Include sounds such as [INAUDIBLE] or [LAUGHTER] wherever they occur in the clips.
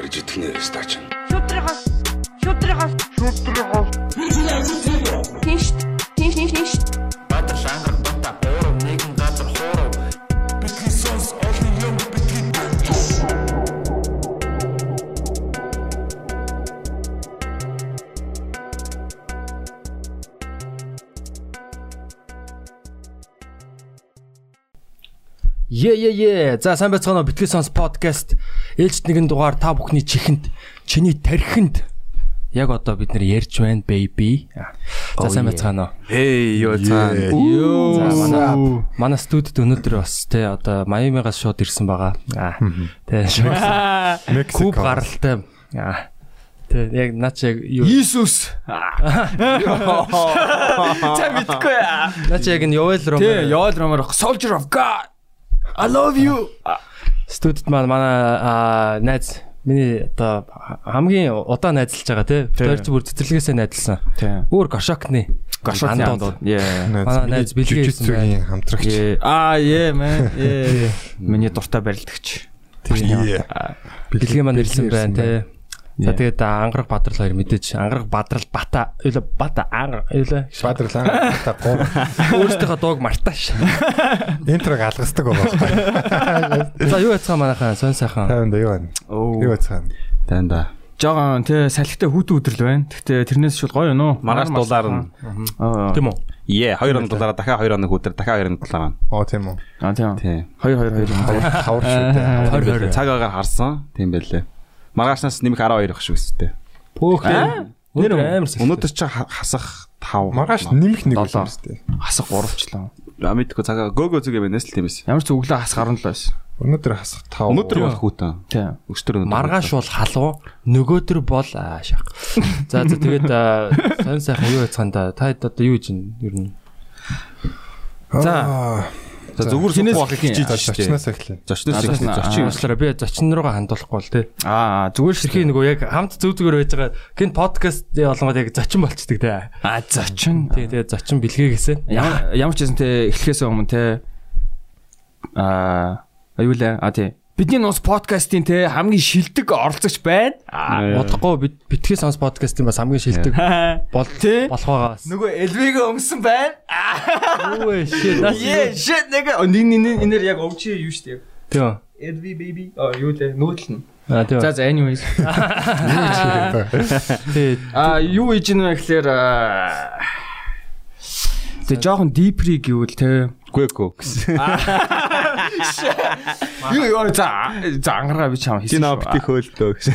гарч идэх нэ стач. Шудрагаас шудрагаас шудрагаас Тинш тинш тинш тинш Баатар шангар бата хоороо нэгэн газар хоороо Бидний сонс олон юм бидний Е е е. За сайн байцгаана уу? Битгэл сонс подкаст ээлжид нэгэн дугаар та бүхний чихэнд чиний тархинд яг одоо бид нэр ярьж байна baby. За сайн байцгаана уу? Эй ёо цаа. За манай манай студид өнөөдөр бас те одоо Майамигаас шууд ирсэн байгаа. Аа. Тэ шууд [LAUGHS] куб гаралтай. Аа. Тэ яг наач яг юу Иесус. [LAUGHS] За мэдгүй. Наач яг нь Yoel Romer. Тэ Yoel Romer Soldier of God. I love you. Студид маань манай найз миний одоо хамгийн удаан найзалж байгаа тий. Тэр бүр цэцэрлэгээсээ найзалсан. Өөр гошокны Гашууны Андууд. манай найз бэлгээсэн хамтрагч. Аа, yeah man. Yeah. Миний дуртай барилдагч. Бэлгээ маань ирсэн байна тий. За тэгээд ангараг бадрал хоёр мэдээж ангараг бадрал бата юу бата ангараг юу Бадрлаа та гоо. өөрсдийнхөө дууг мартааш. [LAUGHS] Интрог алгасдаг байгаа. [LAUGHS] За юу яцгаа манайхаа сон сайхан. Тайван да юу байна? Оо. Юу байна? Танда. Жогон тэ салхитай хүүтэн өдрөл байна. Гэхдээ тэрнээс шууд гоё юу? Маргааш дулаар нь. Тийм үү? Е 2 хоног дулаараа дахиад 2 хоног өдөр дахиад 2 хоног дулаараа. Оо тийм үү. Аа тийм. Тий. 2 2 2. Хавар шүү дээ. Хор хор. Цаг агаар харсан. Тийм байлээ. Маргаашнаас нэмэх 12 ах шүү өстэй. Пөөх. Нэр амар сайн. Өнөөдөр чи ха- хасах 5. Маргааш нэмэх нэг юм шүү дээ. Хасах 3члаа. А мэдгүй цагаа гөөгөө зүг юм нэс л тийм эс. Ямар ч өглөө хас 17 байсан. Өнөөдөр хасах 5. Өнөөдөр болох үтэн. Тийм. Өчтөр өнөөдөр. Маргааш бол халуу, нөгөөдөр бол шах. За за тэгээд сонь сайхан юу яцгаанда та хэд одоо юу хийж байна ер нь. За. За зүгээр эхлэх юм? хийж шүү дээ. Зочноос эхлэе. Зочноос эхлэх. зочин. Уучлаарай би зочин руугаа хандуулахгүй бол тий. Аа, зүгээр шүү. Тэрхий нөгөө яг хамт зүг зүгээр байж байгаа. Гин подкаст олонгод яг зочин болчдөг тий. Аа, зочин. Тий тэгээ зочин бэлгээгээсэ. Ямар ямар ч юм те эхлэхээс өмнө те аа аюулаа а тий бидний нус подкастын те хамгийн шилдэг оролцогч байна. Удахгүй бит битгий сонс подкастын бас хамгийн шилдэг бол болох байгаас. нөгөө элвигээ өмсөн байна. Юу вэ? Shit. нас Yeah, shit nigga. Нэг нэг энээр яг өвчөө юу штэ. Тийм. Elvi baby. Аа юу лээ нүүдэл нь. А. За за anyways. [LAUGHS] Тий. Аа юу хийж вэ гэхээр Тэг жоохон deep-ry гэвэл те Гүэко гэсэн. юу юу за за ангараа би чам Чи хийсэн. наа битгий хөөлдөө гэсэн.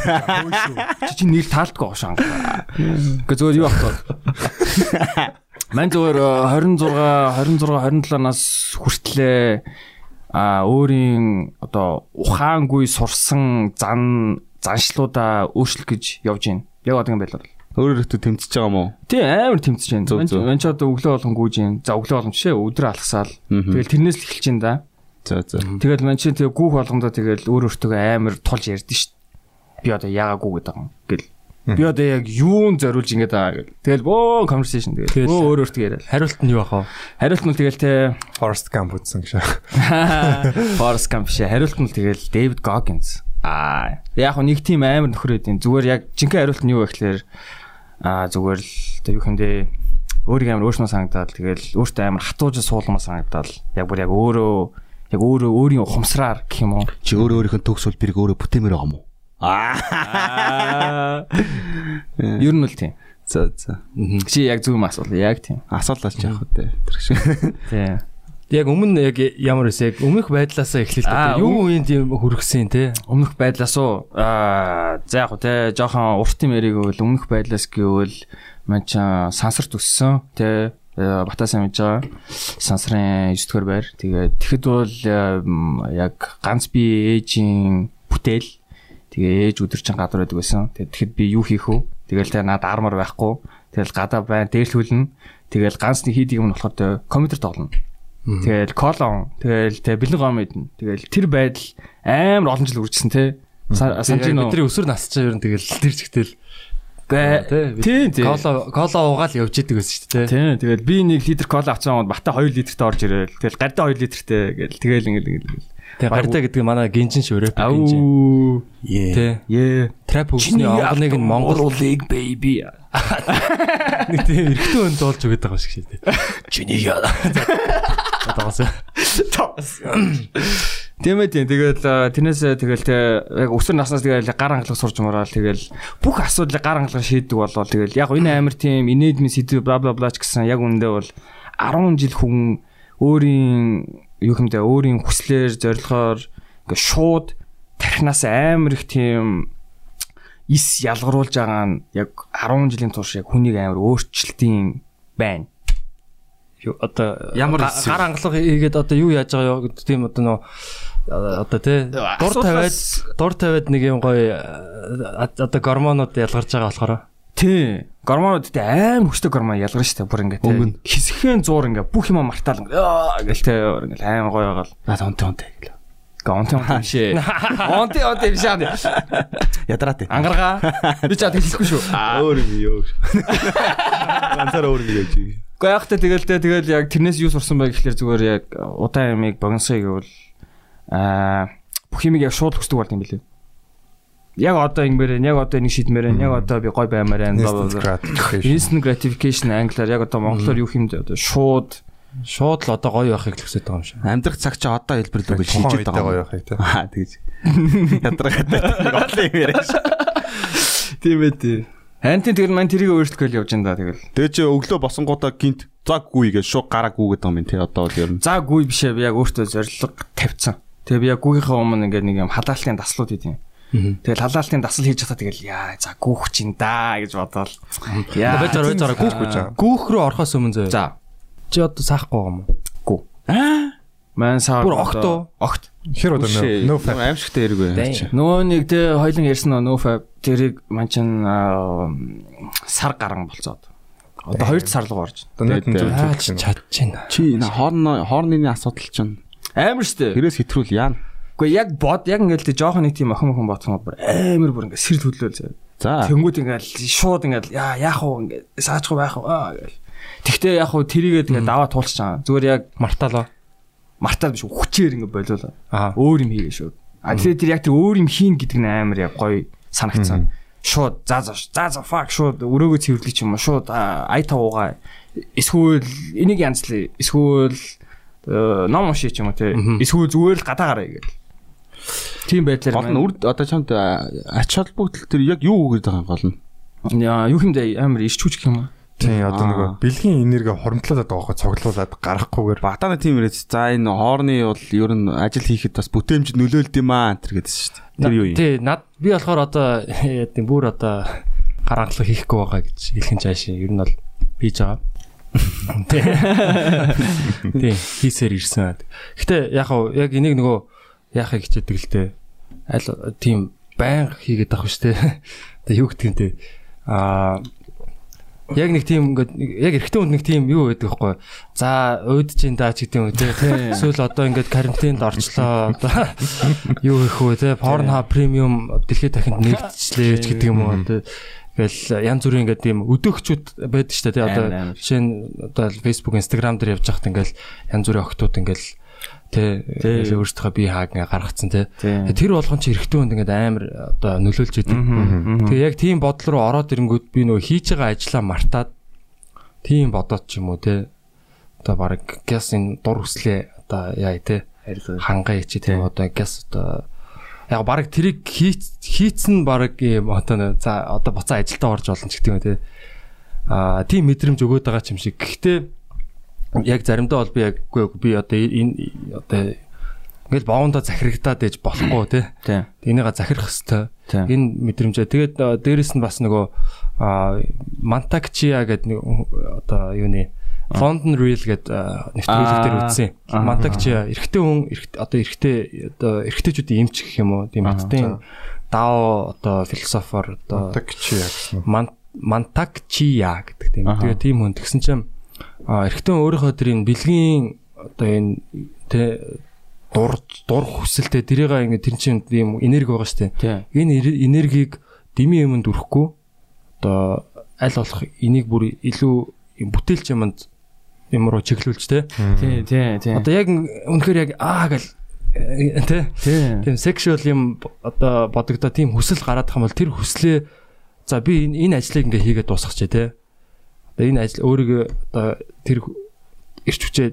Чи чи нэр таалтгүй гош ангараа. Гэ зүгээр юу ахгүй. Ман зүгээр э, 26 26 27 нас хүртлээ а өөрийн одоо ухаангүй сурсан зан заншлуудаа өөрчлөх гэж явж байна. Яг одоо юм байл бол. Өөрөөр хэлбэл тэмцэж байгаа мó. Тий амар тэмцэж байна. Зөв, Ман зөв. ман ч одоо өглөө болгон гүйж байна. За өглөө болгон жишээ өдөр алгасаал. Мгм. Тэгэл тэрнээс л эхэлж байна да. За за. Тэгэл ман чи тэгээ гүүх болгондоо тэгэл өөр өөртөө амар тулж ярьдэн шүү дээ. Би одоо яагаагүй гэдэг юм гэл. Би одоо яг юун зориулж ингэж байгаа гэл. Тэгэл бөө conversation тэгэл. Бөө өөр өөртөө яриад. Хариулт нь юу ах вэ? Хариулт нь тэгэл те Forest Gump үзсэн гэж. [LAUGHS] Forrest Gump шээ. Хариулт нь тэгэл David Goggins. Аа яг нэг тийм амар нөхөр эдийн. Зүгээр яг жинхэнэ хариулт нь юу вэ гэхээр аа зүгээр л одоо юу хэмдэ өөрийг амар өөрснөө санагдаад тэгэл өөртөө амар хатууж суулмаа санагдаад яг бүр яг өөрөө яг өөрөө өөрийн ухамсараар гэх юм уу. Чи өөрөө өөрийнхөө төгс үлбэрийг өөрөө бүтээмээр байгаа мó. Аа. Ер нь л тийм. За за. Чи яг зөв юм асуул. Яг тийм. Асуулаач яах вэ? Тэр шиг. Тийм. Яг өмнө яг ямар вэ? Яг өмнөх байдлаасаа Аа, дээ. Юу үеинд юм хөргсөн те? Өмнөх байдлаас уу? Аа за яг те жоохон уртын мэрийг бол өмнөх байдлаас гэвэл мань ч сансарт өссөн те. Э, батасан мэдж байгаа сансрын 9 дугаар байр. Тэгээд тэгэхэд бол эм, яг ганц би ээжийн бүтээл. Тэгээ ээж өдөржин гадар байдаг байсан. Тэгэхэд би юу хийх вэ? Тэгэл те над армор байхгүй. Тэгэл гадаа байна дээрлхүүлнэ тэгэл ганц нэг хийдэг юм те компьютер тоглоно Тэгэл колон, тэгэл тэ бэлэн гом мэднэ. Тэгэл тэр байдал амар олон жил үржсэн те. Санаж Яг нөө. бидний өсвөр насчаа ер нь тэгэл тэр чигтэл. Тийм, тий. Кола кола уугаал явж идэг гэсэн шүү дээ. Тийм тэгэл би 1 литр кола авсан гоо бата 2 литртэй орж ирээл тэгэл гардаа 2 литртэй гэл тэгэл ингээл ингээл Тэгээ гардаа гэдэг нь манай гинжин шүү рэп гинжин. Тий. е Трап хөгжсөний онгоныг нь Монгол улыг baby [LAUGHS] нэг тийм эргэтэй өнд болж өгöd байгаа шиг шүү дээ. [LAUGHS] Чиний яа. [LAUGHS] Одоос. Тийм ээ тийм. Тэгэл тэрнээс тэгэл те яг өсвөр наснаас тэгэл гар хангалах сурч мороод тэгэл бүх асуудлыг гар хангалах шийддэг болоо тэгэл яг энэ амар тийм инээдмийн сэдв бла бла бла ч гэсэн яг үндэ бол 10 жил хүн өөрийн юу хэмдэ өөрийн хүслээр зорилгоор ингээ шууд тархинаас амар их тийм ис ялгаруулж байгаа нь яг 10 жилийн турш яг хүнийг амар өөрчлөлтийн байна. Одоо Ямар гар хангалах хийгээд одоо юу яаж байгаа юу гэдэг тийм одоо нөө одоо тий дур тавиад дур тавиад нэг юм гоё э, одоо гормонууд ялгарч байгаа болохоор Тий. Гормонуудтай аим хөстэй гормон ялгарна шүү дээ. Бүр ингээ тий. Хэсхэн зуур ингээ бүх юм мартаал ингээ аа гэл тий. Бүр ингээ аим гоё байгаа л. Наад онтой онтой гэл. Гонти онти бишээ. Онти онти бишээ. [LAUGHS] Ядраад. Ангаргаа. [LAUGHS] Би чад хэлэхгүй шүү. Өөр юм ёо. [LAUGHS] Ганцаар өөр юм яаж. Гэхдээ яг та тэгэл тий тэгэл яг тэрнээс юу сурсан бай гэхэлэр зүгээр яг удаан ямиг богиносгоё гэвэл аа бүх юмыг яг шууд хүсдэг болд юм билээ. Яг одоо ингэмээр яг одоо нэг шийдмээр яг одоо би гой баймаар байна. Instant gratification англиар яг одоо монголоор юу бэ одоо шууд шууд л одоо гоё байхыг л хүсэж байгаа юм шиг. Амьдрах цаг чи одоо хэлбэрлүү гэж шийдэж байгаа гоё юм. явах тийм. Аа тэгэж. Ядраад нэг олон юм яриаш. тийм ээ тий. Хантин тэгэл маань тэрийг өөрчлөх гэж явж энэ да тэгэл. Тэгээ чи өглөө босонгуудаа гинт заг гүй гэж шууд гараа гүгээд байгаа юм тий одоо бол ер нь. За гуй бишээ би яг өөртөө зориг тавьсан. Тэгээ би яг гуйхаа өмнө ингээд нэг юм халаалтын даслууд хийдیں۔ Тэгэл халаалтын дасал хийж чадаа тэгэл яа за гүүх чинь да гэж бодоол. Яа. Байгаа байж байгаа гүүх гэж гүүх рүү орохоос өмнө зөө. За. Чи одоо саахгүй юм уу? Ман саа. Бүр огт уу? Огт. Хэр удаа нөө фа. аимшигтай хэрэг байна. Нөгөө нэг тэ хоёлын ярьсан нөө фа тэрийг ман чин сар гарan болцоод. Одоо хоёр сар руу орж. Зүйл чи чадчихна. Чи энэ хоорны хоорны асуудал чинь Амар штэ. тэрээс хэтрүүл яана. Гэхдээ яг бод яг ингээд тэ жоохон нэг тийм охин охин ботхоо бүр амар бүр ингээд сэрэл хөдлөөл заяа. За. Тэнгүүд ингээд шууд ингээд яа яах вэ ингээд саачгүй байх уу гэл. Тэгтээ яг хуу тэрийгээ ингээд даваа туулчих чам. Зүгээр яг Марталаа. Мартаад биш хүчээр болиулаа. Аа. Өөр юм хийгээ шууд. А тэгээ тэр яг тэр өөр юм хийн гэдэг нь амар яг гоё санагцсан. Шууд за за за за fuck шууд өрөөгөө цэвэрлэх ч юм уу шууд ай тавуугаа эсвэл энийг янзлаа эсвэл э, ном уншиж ч юм уу те эсвэл зүгээр л гадаа гараа гэдэг. Тийм байдлаар Гол нь үр одоо чамд ач холбогдол тэр яг юу үгээд байгаа юм гол нь. Яа, юу хэмдэ амар ишчүүч гэх юм уу? Тийм одоо нөгөө бэлгийн энерги хоримтлуулаад байгаа хөө цоглуулад гарахгүйгээр Батана тийм яриач. За энэ хоорны бол ер нь ажил хийхэд бас бүтээмж нөлөөлд юм аа энэ гэдсэн шүү дээ. Тэр юу юм? Тий, над би болохоор одоо яа тийм бүр одоо гарангалах хийхгүй байгаа гэж хэлхэн цааш ер нь бол хийж байгаа. [LAUGHS] Тий. Тий, хийсээр ирсэн. Гэтэ яг хав яг энийг нөгөө яахыг хичээдэг л дээ. Аль тийм байнга хийгээд байгаа шүү дээ. Одоо юу гэдэг юм те. Аа Яг нэг тийм ингээд яг эрэгтэй хүнд нэг тийм юу байдаг байхгүй. За уудж ин даа ч гэдэг юм те. Эсвэл одоо ингээд карантинд орчлоо. Одоо юу хийх вэ те? Pornhub premium дэлхийд дахинд нэгдчихлээ ч гэдэг юм уу те. Тэгэл янз бүрийн ингээд тийм өдөөгчүүд байдаг шүү дээ те. Одоо жишээ нь одоо Facebook, Instagram дээр явж байхад ингээд янз бүрийн охтууд ингээд те өөрсдөө бие хааг ингээ гаргацсан те. Тий. Тэр болгон чи эрэгтэй хүнд ингээд амар одоо нөлөөлж идэв. Тэгээ яг тийм бодол руу ороод ирэнгүүт би нөгөө хийж байгаа ажлаа мартаад тийм бодоод ч юм уу те. Одоо баг гяс энэ дур хүслээ одоо яа те хангая чи тийм одоо гяс одоо яг баг тэрийг хийц хийцэн баг юм одоо за одоо буцаа ажилдаа орж олон ч гэдэг юм те. Аа тийм мэдрэмж өгөөд байгаа юм шиг. Гэхдээ яг заримдаа бол би яг үгүй би одоо энэ одоо ингээл боондоо захирагдаад ээж болохгүй. Тий. Энийга захирах хэвээр. Энэ мэдрэмжээ. Тэгээд дээрэс нь бас нөгөө Мантакчиа гэдэг нэг одоо юуны London Real гэдэг нэвтрүүлэг дээр үзсэн. Мантакчиа эрэгтэй хүн одоо эрэгтэй одоо эрэгтэйчүүдийн эмч гэх юм уу? Тийм хатдын дао одоо философор одоо тагчи гэсэн. Ман- Мантакчиа гэдэг тийм. Тэгээ тийм хүн тэгсэн чинь а эрэгтэй хүн өөрийнхөө тэр энэ бэлгийн одоо энэ тэ дур дур хүсэлтэй тэрийг ингээ тэр чинь юм энерги байгаа штэ. Тий. Энэ энергийг дими юмд өрөхгүй одоо аль болох энийг бүр илүү юм бүтээлч юмд юм руу чиглүүлж те. Тий, тий, тий. Одоо яг үнэхээр яг аа гэл э, тий. Тийм sexual юм одоо бодогдоо тийм хүсэл гараад хам бол тэр хүслээ за би энэ ажлыг ингээ хийгээд дуусгач те. Энэ ажил өөрийгөө одоо тэр ирч хүчээ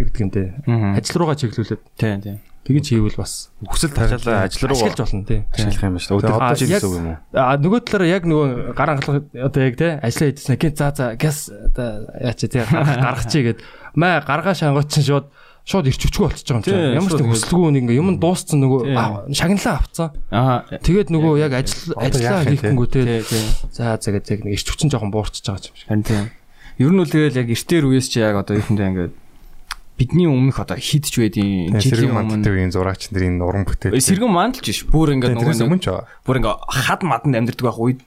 юу гэдэг юм те. Ажил руугаа чиглүүлээд Тий, тий. тэгэж хийвэл бас Хүсэл тариалаа ажил руу ашиглаж болно тий. ашиглах юм ба шүү. Өдөр одоо жил гэсэн үг юм уу? А нөгөө талаараа яг нөгөө гар хангалах одоо яг те ажиллаа хийдсэн гин за за газ одоо яач те гаргах чи гээд маа гаргаа шангууд чинь шууд шууд ирч өчгөө болчихж байгаа юм чинь. Ямар ч шууд нэг ингээ юм дууссан нөгөө аа, шагналаа авцсан. Аа. Тэгээд нөгөө яг ажил ажиллаа хийхгүй те за гэдэг яг нэг ирч хүчин жоохон буурчж байгаа юм шиг. Харин тийм. Ер нь бол тэгэл яг эртээр үеэс чи яг одоо ихэндээ ингээд бидний өмнөх одоо хидж۔ Сэргэн Жилийн өмнө үеийн зураач нарын уран бүтээл. сэргэн мандалж биш. Бүр ингээд нөгөө өмнө ч бүр ингээд хад маданд амьдэрдэг байх үед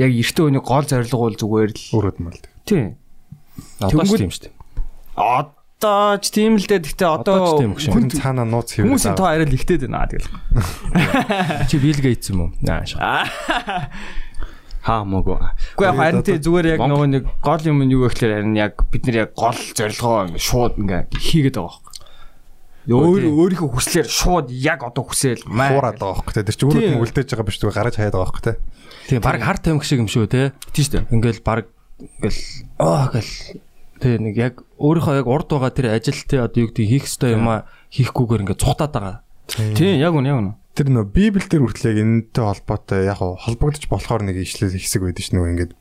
яг эртөө өний гол зорилго бол зүгээр л Өрөөд мал. тий. Одоо ч тийм шүү дээ. Одоо ч тийм л дээ. Гэхдээ Одоо Хүн цаанаа нууц хийвэл. хүмүүсийн тоо арай л ихтэй байна тэгэл. [LAUGHS] Чи Bill Gates юм уу? Аа шаа. Хаа мөгөө. Үгүй яг харин тий зүгээр яг нөгөө нэг гол юм нь юу гэхээр харин яг бид нар яг гол зорилгоо шууд ингээд хийгээд байгаа байхгүй. Өөр өөрийнхөө хүслээр шууд яг одоо хүсээл маа. хуураад байгаа байхгүй те. Тэр чинь өөрөө үлдээж байгаа биш зүгээр гараж хаяад байгаа байхгүй те. Тийм баг хар тамхи шиг юм шүү те. Тийм шүү дээ. Ингээл баг ингээл аа гэл тэгээ нэг яг өөрийнхөө яг урд байгаа тэр ажил те одоо юу гэдэг хийх ёстой юм а хийхгүйгээр ингээд цухтаад байгаа. Тийм яг үнэ яг үнэ. Тэр нөө Библ дээр хүртэл яг энэтэй холбоотой яг холбогдож болохоор нэг ишлэл хэсэг байдаг ш нь нөгөө ингээд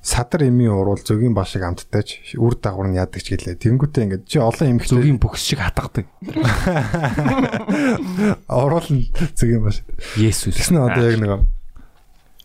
садар эмийн уруул зөгийн башиг амттайч үр дагавар нь яадаг ч гэлээ. Тэнгүүтээ ингээд чи олон эмхтэй Зүгийн бүхс шиг хатгадаг. [LAUGHS] уруул нь зөгийн башиг. Есүс. Тэс нь одоо яг нэг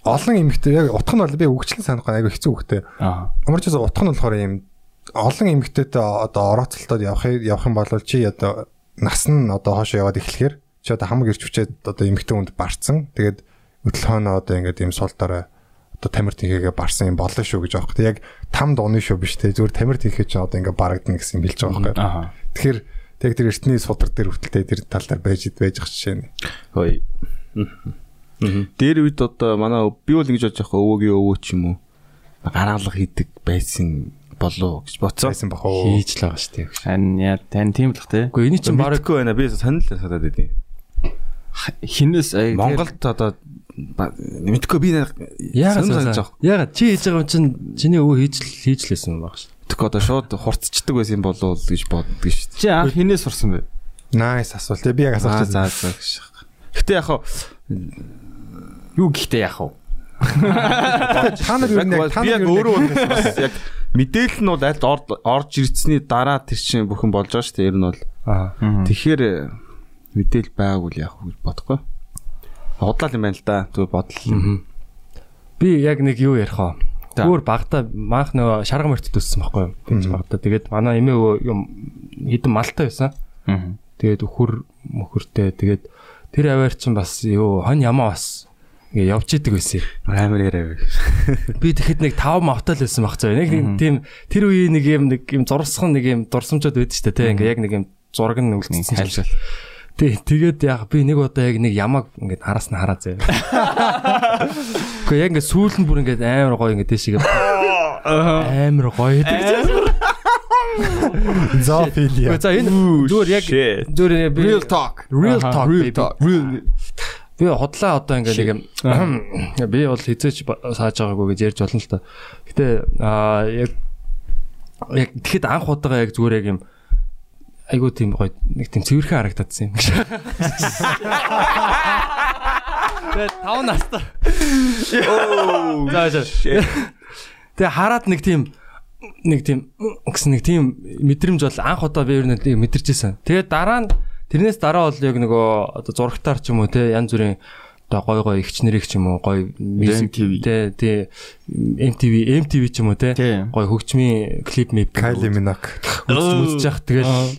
олон эмхтэй яг утга нь бол би үгчлэн санахгүй айгу хэцүү. Аа. Ямар ч гэсэн утга нь болохоор юм олон эмгтээтэй одоо орооцолтод явах явах юм бол чи одоо нас нь одоо хоошоо яваад эхлэхээр чи одоо хамаг ирч хүчээд одоо эмгтээ хүнд барцсан. Тэгээд өтлөхөөнөө одоо ингээд юм сул дараа одоо тамир тинхээгээ барсан юм болно шүү гэж аахгүй. Яг там дууны шүү биш те. Зүгээр тамир тинхээ чи одоо ингээд барагдана гэсэн билж байгаа байхгүй. Тэгэхээр тэг тэр эртний судар дээр хүртэл тэр тал дээр байж байж ах жишээ нь. Хөөе. Дээр үед одоо манай би бол ингэж бодож байгаа өвөөгийн өвөө ч юм уу гаргалга хийдэг байсан болоо гэж бодсон. Байсан бах уу. Хийж л байгаа шүү дээ. Харин яа тань тийм л бах те. Гэхдээ энэ чинь баг Бараггүй байна. Би санал санаад байдیں۔ Хинээс ая Монголд одоо мэдгүй би яагаад санаж байгаа. Яагаад чи хийж байгаа юм чинь чиний өвөө хийж л хийж лээсэн баг шүү. Тэгэхгүй одоо шууд хурцчдаг байсан болов уу гэж боддог шүү дээ. чи анх хинээс сурсан бэ? Найс асуулт. Би яг асууж гэж. Гэтэ яг хаа Юу гэхдээ яах вэ? Та нар юу нэг та нар өөрөө бас яг мэдээлэл нь бол аль орж ирсний дараа тэр чинь бүхэн болж байгаа шүү дээ. Ер нь бол Аа. тэгэхээр э, мэдээл байгаагүй л яг гэж бодохгүй. Худлаа юм байна л да. Зүгээр бодлоо. Би яг нэг юу ярих вэ? За. Өөр багта маах нөгөө шарга мөртөд өссөн байхгүй юу? Тэгж багта. Тэгээд манай эмээ юм хідэн малтай байсан. Аа. Тэгээд өхөр мөхөртэй. Тэгээд тэр аваар чинь бас юу хон ямаа бас ингээ явж идэг байсан. Амар яриа. [LAUGHS] Би тэгэхэд нэг 5 мавтал байсан баг цаа. Нэг тийм тэр үеийн нэг юм нэг юм зурсхан нэг юм дурсамжууд байдаг шүү дээ. Тэ ингээ яг нэг юм зураг нь үлдсэн Хайлшил. Тий, тэгээд яг би нэг удаа яг нэг ямаг ингээд араас нь хараа заяа. [LAUGHS] Гэхдээ яг ингээд сүүл нь бүр ингээд амар гоё ингээд дэшигээ амар гоё гэдэг. зоофилия. Гэхдээ энэ зүгээр яг зүгээр Real talk. real talk real talk. Би хотлаа одоо ингээд нэг юм [COUGHS] би бол хизээч сааж байгаагүй гэж ярьж болно л та. Гэтэ аа яг яг тэгэхэд анх удаага яг зүгээр яг юм айгуу тийм гоё нэг тийм цэвэрхэн харагдадсан юм. Тэгээ тав настай. За. Тэгээ хараад нэг тийм нэг тийм гэсэн нэг тийм мэдрэмж бол анх удаа би ер нь мэдэрч байсан. Тэгээ дараа нь тэрнээс дараа бол яг нөгөө одоо зурагтаар ч юм уу те янз бүрийн одоо гой гой ихч нэрийг ч юм уу гой MTV. те те MTV MTV ч юм уу те гой хөгжмийн клип мэп Кайли Минок. үзэж явах тэгэл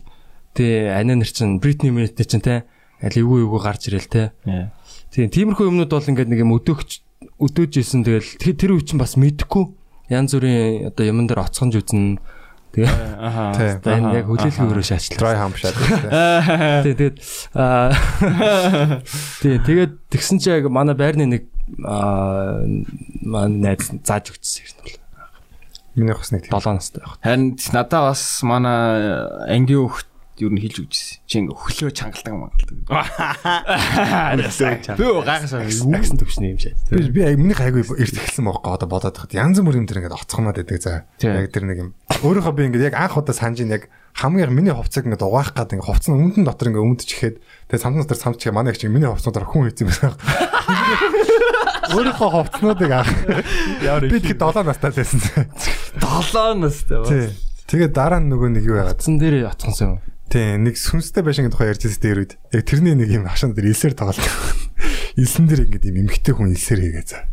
тий анаа нар чин Britney Minute чин те аль эвгүй эвгүй гарч ирэл те Яа. Тийм тиймэрхүү юмнууд бол ингээд нэг юм өдөөгч өдөөж исэн тэгэл тэр үе чинь бас мэдэхгүй янз бүрийн одоо юмн дээр оцгонж үзнэ тэгээ. Тий. энэ яг хүлээлгийн өрөө шаачлаа. Dry hump шат. Тий тэгээд аа тэгээд тэгсэн чи яг манай байрны нэг аа маань найз зааж өгсөн юм бол Миний бас нэг тийм. 7 настай байх. Харин надаа бас манай ангийн хөхт юу н хэлж өгчсэн. Чи ингээ өглөө чангалдаг мангалдаг. Би гайхсан. Агсан төвшний юм шиг. Би би миний хайгүй эрт эхэлсэн байхгүй одоо бодоод тахад янз бүрийн тэр ингээд оцгоноод байдаг за. Тийм. Яг тэр нэг юм. Өөрийнхөө би ингээд яг анх удаа санаж ин яг хамгийн миний хувцаг ингээд угаах гад ингээд хувцас нь өмнөд нь дотор ингээд өмдөж ихэд тэгээ самдан дотор самч чиг манай их чинь миний хувцас дотор хүн хийсэн байсан. Өөрийнхөө хувцснуудыг авах. Би тэгэхэд 7 настай л байсан. 7 настай ба. Тий. Тэгээ дараа нь нөгөө нэг юу яагаад Атсан дээр атгансан юм. Тий, нэг сүнстэй байшингийн тухай ярьж байсан дээр үед яг тэрний нэг юм хашаан дээр илсээр тоглолт. Илсэн дээр ингээд юм эмхтэй хүн илсээр хийгээ за.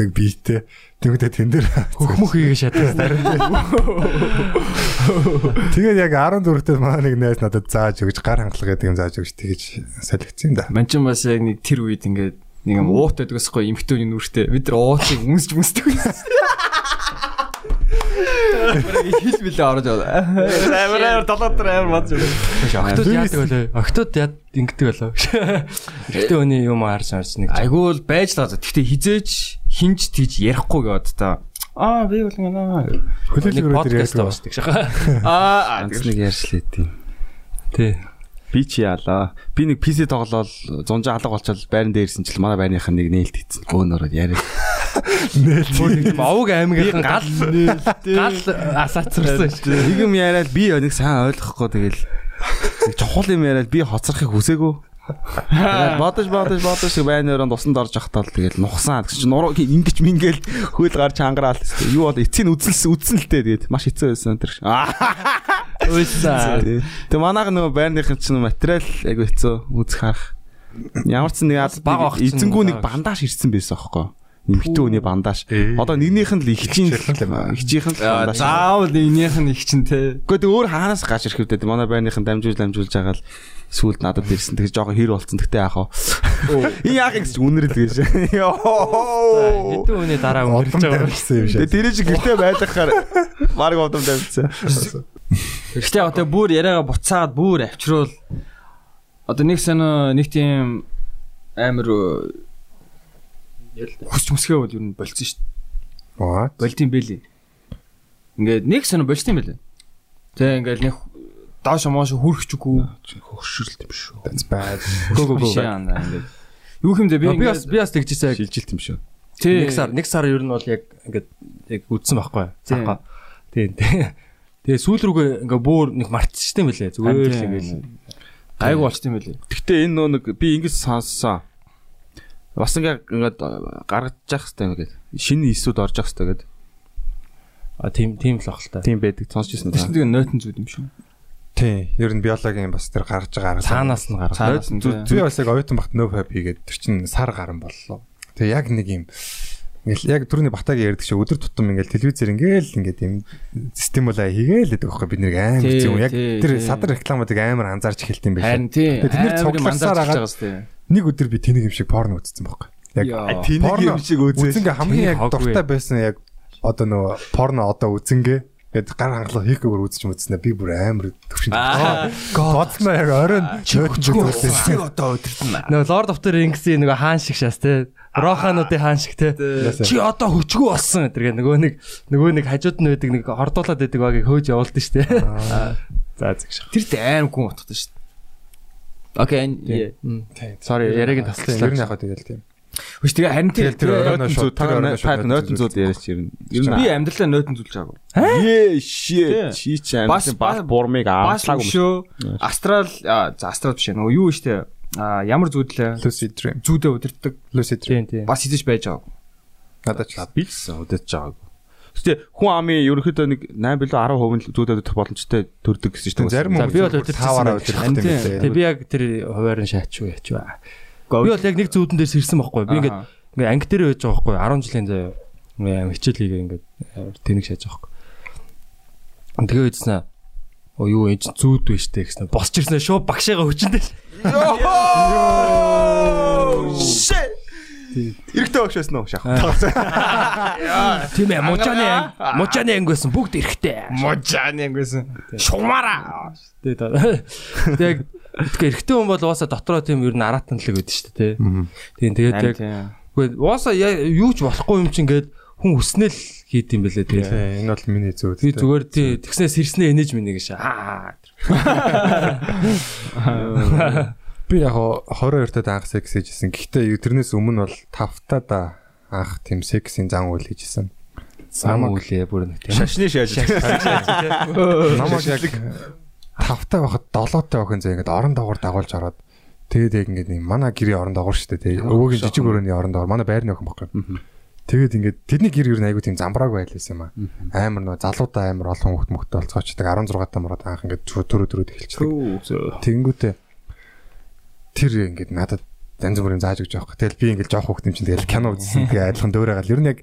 Яг биетэй. Тэгмэдэ тэн дээр Хөхмөх хийгээ шатсан. тэгээд яг 14-т маа нэг найз надад зааж өгч гар хангалга гэдэг юм зааж өгч тэгэж солигдсон да. Манчин бас яг нэг тэр үед ингээд нэг юм уут байдаг байхгүй эмхтөний нүртэй. Бид нар уутыг үнсж үнсдэг. Хил билээ орж аваа. Амар амар долоотор амар бод. Октод яадаг болоо. Октод яад ингэдэг болоо. Ихтэй өний юм харж харж нэг. Айгуу л байж л байгаа. Гэхдээ хизээж хинж тийж ярихгүй гээд та. Аа би бол ингээ. Хөлөөлөөр подкаст ярьж авдаг шахаа. Аа нэг ярьслаа тийм. Тий. Би чи яалаа. Би нэг PC тоглоод зунжаа алга болчоод байран дээр ирсэн чил манай байрных нь нэг нээлт хийсэн. Өөнөрөө яриа. Нэг овог аймагийнхан гал гал асаацрсан шүү. Нэг юм яриад би нэг сайн ойлгохгүй тэгэл чухал юм яриад би хоцрохыг хүсээгүй. Бодож бодож бодож байрны өрөөнд усанд орж ахтал тэгэл нухсан гэсэн чинь нуруу ингэж мингээл хөл гарч хангараал. Юу бол эцсийн үзэлс үзсэн л дээ тэгээд маш хэцүү байсан тэр. [LAUGHS] Уйсаа. Тэг манайх нөгөө байрныхын чинь материал айгу хэцүү үзэх харах. Ямар ч нэг Баг багч нь эзэнгүү нэг баг. бандаж ирсэн байсан аахгүй. Нэмхтэн үний бандаж. Одоо нэгнийх нь л ихчийн ихчийнх нь л бандаж. заавал энийх нь их чинь те. Гэхдээ өөр хаанаас гарч ирэх вэ? Манай байрныхан дамжуулж дамжуулж байгаа л сүүлд надад ирсэн. Тэгэж жоохон хэр болцсон. Тэгтээ яах вэ? Энэ [LAUGHS] яах гэж үнэрэл гэж. [LAUGHS] Хэдэн өний дараа өнгөрч байгаа юм. байсан юм шиг. Тэр чинь гэртээ байжхаар баг бодом тавьчихсан. Гэхдээ яг тэгээ бүр яриага буцаад бүр авчруул. Одоо нэг санаа нэг тийм амар хүсч мүсгээ бол юу н болцсон шүү дээ. Аа. Болтын бэлий. Ингээд нэг санаа болцсон юм байлээ. Тэгээ ингээд нэг доош моош хүрхчихгүй. Хөвшрэлт юм шүү. That's bad. Яа ингээд. Юу юм бэ би бас би бас яг Шилжилт юм шүү. нэг сар нэг сар ер нь бол яг ингээд яг үдсэн байхгүй. Цаахгүй. Тийм тийм. Тэгээ сүүл рүүгээ ингээ бүр нэг мартчихсан юм билээ. Зүгээр л ингээ гайг болчт юм байлээ. Гэхдээ энэ нөө нэг би ингэж сонссон. Бас ингээ ингээд гаргаж явах хэрэгтэй юм гээд. Шинэ эсүүд орж явах хэрэгтэй гээд. а тийм тийм л ах л та. Тийм байдаг. Сонсч ирсэн нэг нойтон зүуд юм шүү. Тий. Ер нь биологийн бас тэр гаргаж байгаа арга. Цаанаас нь тий. Би бас яг оюутан багт нөө хап хийгээд тэр чин сар гарan боллоо. Тэгээ яг нэг юм ингээл яг түрүүний батагийн ярьдаг шиг өдөр тутам ингээл телевизээр ингээл ингээд юм стимула хийгээл гэдэг байхгүй бид нэг амар Тий, зүг яг тэр садар рекламуудыг амар анзаарч эхэлт юм байна. Харин тий. Тэгээ тэд нэр юм цугласаар агаад-. Нэг өдөр би тэнийг юм шиг порно үзсэн байхгүй. Яг. Тэнийг юм шиг үзээ. үзэнгээ хамгийн яг дуртай байсан яг одоо нөгөө порно одоо үзэнгээ гээд гар хангалаа хийхгүйгээр үзэж мэдснэ би бүр амар төвшин. Бодсноо яг оройн чөтгөө үзсэн. одоо өдөртөн. Нөгөө Lord of the Rings-ийн нөгөө хаан шиг шээс те. Рохануудын хаан шиг те. Чи одоо хөчгөө болсон гэдэг нөгөө нэг нөгөө нэг хажууд нь байдаг нэг хордуулаад байдаг багийг хөөж явуулдаг штэ. За зэг шах. Тэр тэ аим гүн утгатай шүү. Окей. Sorry, яриг нь Ер нь таслаа. яг хаа тэгэл тийм. Хүч тэгээ харин тэр оройноо шууд та нойтон зууд яриач. Ер нь би амьдралаа нойтон зүйлж байгаагүй. Ее shit. Чи чи амт бас бурмыг аалаагүй. астрал а, за астрал биш нөгөө юу штэ. А ямар зүудлээ Lucid Dream. зүүдээ удирддаг. Lucid Dream. Бас хийж байж байгаагүй. Надад ч Би ч удаж байгаагүй. Гэтэ хүн амын ерөнхийдөө нэг 8 билүү 10% нь зүүдэд удах боломжтой төрдөг гэсэн чинь зарим би бол өдөртөх Харин юм билээ. Тэгээ би яг тэр хуваарин шаачгүй ячваа. Би бол яг нэг зүүдэн дээр сэрсэн байхгүй. Би ингээд ингээ анги дээр байж байгаа байхгүй 10 жилийн заяа хичээлийг ингээ амар тэнэг шааж байгаа байхгүй тэгээ үйдсэн оо юу ээж зүүд биш тэ гэсэн. Босч ирсэн шууд багшаага хүчэндээ Эрэхтэй багшаас нөө шах. тийм ээ мужааны анги мужааны анги байсан бүгд эрэхтэй Можааны ангисэн. Шугамара. тэгээ яг тэгэхээр эрэхтэй хүн бол угаасаа дотроо тийм ер нь аратанлаг байдаг шүү дээ тий тийм тэгээд яг Үгүй ууса юу ч болохгүй юм чинь гээд хүн хүснэл хийд юм бэлээ тэгээ. Энэ бол миний зөв. Би зүгээр тий тэгснээс сэрснээ энэж минь гэж аа. Би яг 22 тад анх секс хийжсэн. Гэхдээ тэрнээс өмнө бол 5 тад анх тийм сексийн зан үйл хийжсэн. Сам үлээ бүр нэг тийм. Шашны шааж. Намайг яг 5 таа байхад 7 таа охин зэ ингээд орон доогоор дагуулж ороод тэгээд яг нэг манай гэрийн орон доогоор шүү дээ. Өвөгийн жижиг өрөөний орон доогоор манай байрны охин баггүй. Тэгээд ингээд тэдний гэр ер нь айгу тийм замбрааг байлбайсан юм аа. Амар нөө залуудаа амар олон хөлт мөхтө болцоочдаг 16 та мураад анх ингээд төрөө төрөөд эхэлчихсэн. Тэнгүүтээ тэр ингээд надад янз бүрийн зааж өгч байгаа. Тэгэл би ингээд жоох хөхт юм чинь тэгэл кино үзсэн. Тэгээ адилхан дөөрөгаал ер нь яг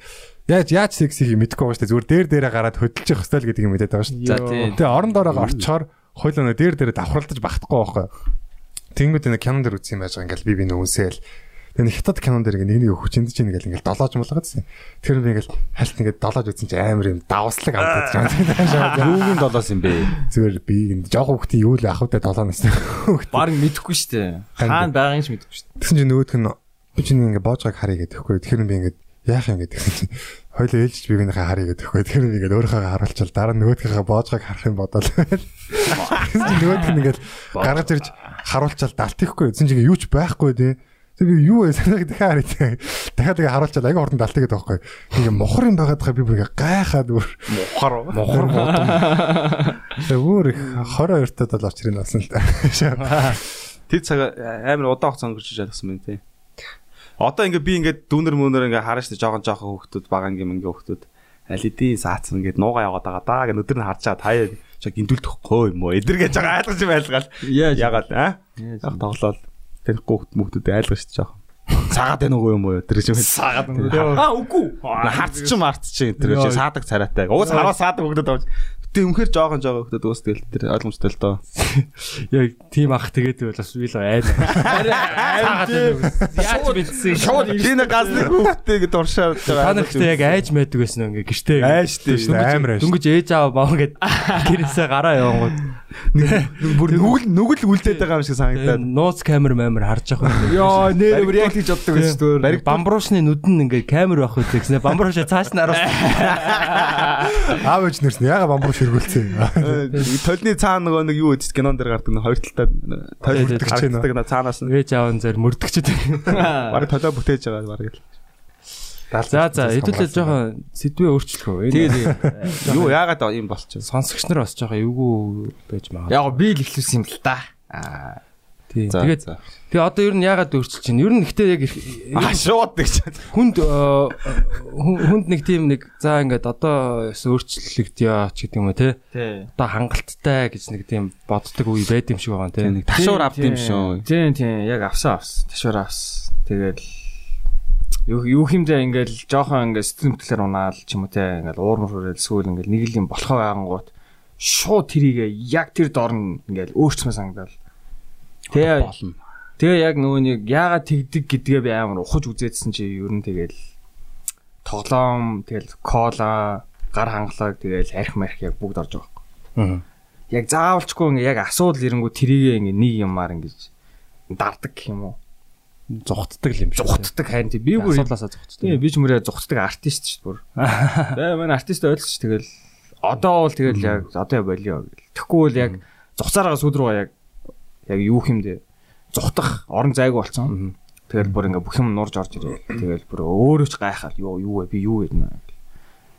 яаж яаж секс хийх мэдэхгүй байгаа шүү дээ. Зүгээр дээр дээрээ гараад явах хэвэл гэдэг юм мэдээд байгаа шүү дээ. Тэгээ орон доороо орчхоор хойлоо дээр дээрээ давхралдаж багтахгүй байхгүй. Тэнгүүд энэ кинон дэр үзсэн байж байгаа ингээл би би нүнсээл. Тэгээ нэг хятад кинон дэр нэг нэг хүчинд чинь ингээл ингээл долоож мулгаадсэн. Тэр би ингээл хальт ингээд долоож үзсэн чинь амар юм давслаг амтаад байгаа. Юугийн [LAUGHS] долоос юм бэ? Зүгээр би энэ жоох хүүхдийн юу л ах удаа долооноос. Баг мэдэхгүй шүү дээ. Хаана байгааг ч мэдэхгүй шүү дээ. Тэгсэн чинь нөгөөх нь би чинь ингээ боожгааг харъя гэдэхгүй. Тэгэхээр би ингээ яах юм гэдэг чинь [LAUGHS] хоёлоо ээлжиж бивнийхээ харъя гэдэхгүй. Тэгэхээр би ингээ өөрийнхөө харуулчаал дараа нь нөгөөдхийнхээ боожгааг харах юм бодоод байл. [LAUGHS] Тэгсэн чинь нөгөөх нь ингээ гаргаж ирж харуулчаал далтихгүй. Тэгсэн чинь юу ч байхгүй тий. Тэг би юу вэ санааг дахиад харъя. Дахиад тэгээ харуулчаал аяга хурдан далтыг гэдэг байхгүй. Ингээ мохор юм байгаад байгаа би бүр ингээ гайхаад бүр Мохор. мохор [LAUGHS] бодсон. Тэг бүр их 22 тад бол очрын болсон л та. Тэр цаг амар удаан хугацаа өнгөрч чадсан байна тий. Одоо ингээ би ингээ дүүнер мөнөр ингээ харна шүү дээ жоохон жоохон хүүхдүүд бага ингээ ингээ хүүхдүүд аль эдийн саацсан ингээ нуугаа яваад байгаа даа гэ өдөр нь харж чад хаяа чаг гинтүүлдэхгүй юм уу эдэр гэж байгаа айлгаж юм айлгаал Яаж ягаад аа яг тоглоод танихгүй мөхдөд айлгаж шүү дээ жоохон цагаад байна. Уу юм уу? Тэр чинь саагаад аа үгүй. харц чи марц чи тэр чинь саадаг царайтай. Уус хараа саадаг хүүхдэд авч. Гэтэ үнэхээр жоохон жоохон хүүхдэд уус тэгэл тэр ойлгомжтой л доо. [LAUGHS] Яг тийм ах тэгээд бол бас би л айна. Яаж бэлдсэн. Шууд энэ газны хүүхдээ гэд уршаад Та нар гэхдээ яг айж мэддэг байсан ингээ гэртээ. Шүү дээ, амар айж. Дөнгөж ээж аав маа гэд [LAUGHS] гэрээсээ гараа явангууд. [LAUGHS] бүр нүгэл нүгэл үлдээд байгаа юм шиг санагдаад Нууц камер мамер харж явах юм. Йоо нэр бүр яг тийж боддог байсан дээ. Бариг бамбруушны нүдэн ингээ камер байх үү гэснээр бамбруушаа цааш нь араас [LAUGHS] Аав ээж нэрс нь яга бамбуу ширгүүлсэн. Толны цаана нөгөө нэг юу гэж кинон дээр гардаг нэг хоёр талтай тойл тий, харагддаг на цаанаас нь ээж аав зэр мөрдөгчд. баг толоо бүтээж байгаа баг л. За за хэдүүлээ жоохон сэдвээ өөрчлөх үү. Тэгээ Энэ тэгээ. [LAUGHS] Юу яагаад юм болчих. сонсогч нар бас жоохон эвгүй байж магадгүй. Яг би л ихлүүлсэн юм л да. Аа. Тийм. Тэгээд тэгээ одоо ер нь яагаад өөрчилж чинь? Ер нь гэхдээ яг их- Аа шууд гэж. хүнд э, хүн- хүнд нэг тийм нэг за ингээд одоо өөрчлөгдөё ч гэдэг юм уу те. Тий. Одоо хангалттай гэж нэг тийм боддог үе байд юм шиг байгаа те. Нэг ташуур авд юм шүү. Тийм тийм яг авсан авсан. Ташуур авсан. Тэгэл юу хэмдэ ингээл жоохон ингээд сэтгэл хөдлөлөөр унаал ч юм уу те ингээл уур мөрөөл сүүл ингээл нэг л юм болохоо байгангууд шууд тэрийг яг тэр дор нь ингээл өөрчлөмөр санагдал. Тэгээ болно. Тэгээ яг нөгөө нэг яагаад тэгдэг гэдгээ би амар ухаж үзээдсэн чи ер нь тэгэл тоглоом тэгэл кола гар хангалаг тэгэл арх марх яг бүгд орж байгаа Аа. яг заавалчгүй ингээ яг асуудал ирэнгүү тэрийг ингээ нэг юмар ингэж дардаг гэх юм уу Зүхтдаг юм шиг. зүхтдаг харин тий би бүр Асуудлаасаа зүхтдаг. тий би ч мөрөө зүхтдаг артист шүү бүр. Бай манай артист ойлгоч тэгэл одоо бол тэгэл яг одоо болио гэл тэгэхгүй бол яг зугцаараа сүд рүү яг яг юу хэмдэ зүхтах орон зайгүй болцсон тэгэл бүр ингээ бүх юм нурж орж ирээ. Тэгэл бүр өөрөө ч гайхаад юу юу вэ? Би юу гэднэ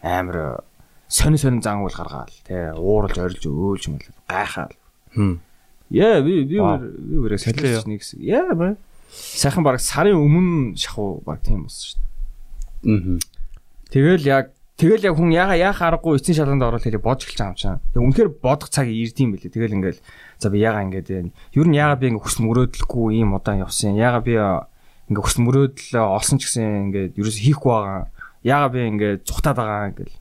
амар сони сони зан уул гаргаал. Тий ууралж орилж өөлж юм бол гайхаад Хм. Яа би би би бүр Хэлээ салж нэг хэсэг. Яа бай. Сайхан баг сарын өмнө шахуу баг тийм болсон шүү Аа. дээ. Тэгэл яг тэгэл яг хүн яга яах аргагүй эцсийн шалганд ороод хэлээ бодж эхэлж байгаа юм чам. Тэг үнэхээр бодох цаг ирдэм билээ. Тэгэл ингээл за би яга ингээд. Ер нь яга би ингээ хүсэл мөрөөдлөхгүй ийм удаан явсан. Яга би ингээ хүсэл мөрөөдөл олсон ч гэсэн ингээд ерөөс хийхгүй байгаа. Яга би ингээ зүхтаад байгаа ингээл.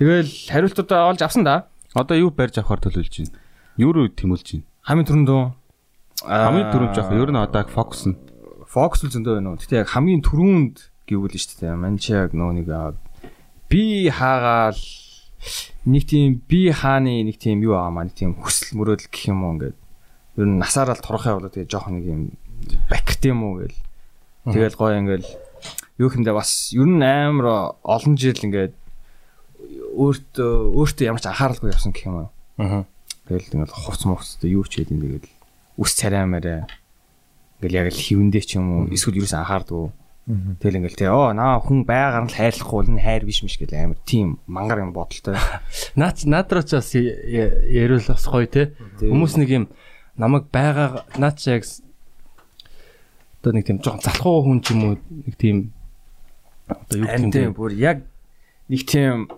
Тэгэл хариултуудаа олж авсан да. Одоо юу барьж авахар төлөвлөж байна? Юу руу тэмүүлж байна? Хамгийн түрүүндөө Хамгийн түрүүнд жоох ер нь одоо фокус нь фокус л зөндөө байна уу. Гэтэ яг хамгийн түрүүнд гэвэл шүү дээ. Ман чи яг нөө нэг аа, би хаагаал нэг тийм би хааны нэг тийм юу аа маа нэг тийм хүсэл мөрөөдөл гэх юм уу ингээд ер нь насаараа л турхаа болоо тэгээ жоох нэг юм бакт юм уу гээл Тэгэл гоё ингээл юу хэмдэ бас ер нь амар олон жил ингээд өөртөө өөртөө ямар ч анхааралгүй явсан гэх юм уу. Аа. Тэгэл ингээл хувц мувцтай юу ч хийдин тэгэл үс цараймаарэ ингээл яг л хивэндээ ч юм уу эсвэл юусэн анхаардгүй. Тэгэл ингээл тий оо наа хүн байгаар нь л хайрлахгүй л энэ хайр биш миш гэл амар тийм мангар юм бодолтой. [LAUGHS] Наад надруу ч бас ярил бас гоё те. Хүмүүс нэг юм намайг байгаа наад чи яг одоо нэг тийм жоохон залхуу хүн ч юм уу нэг тийм одоо юу гэх юм те. бүр яг нэг тийм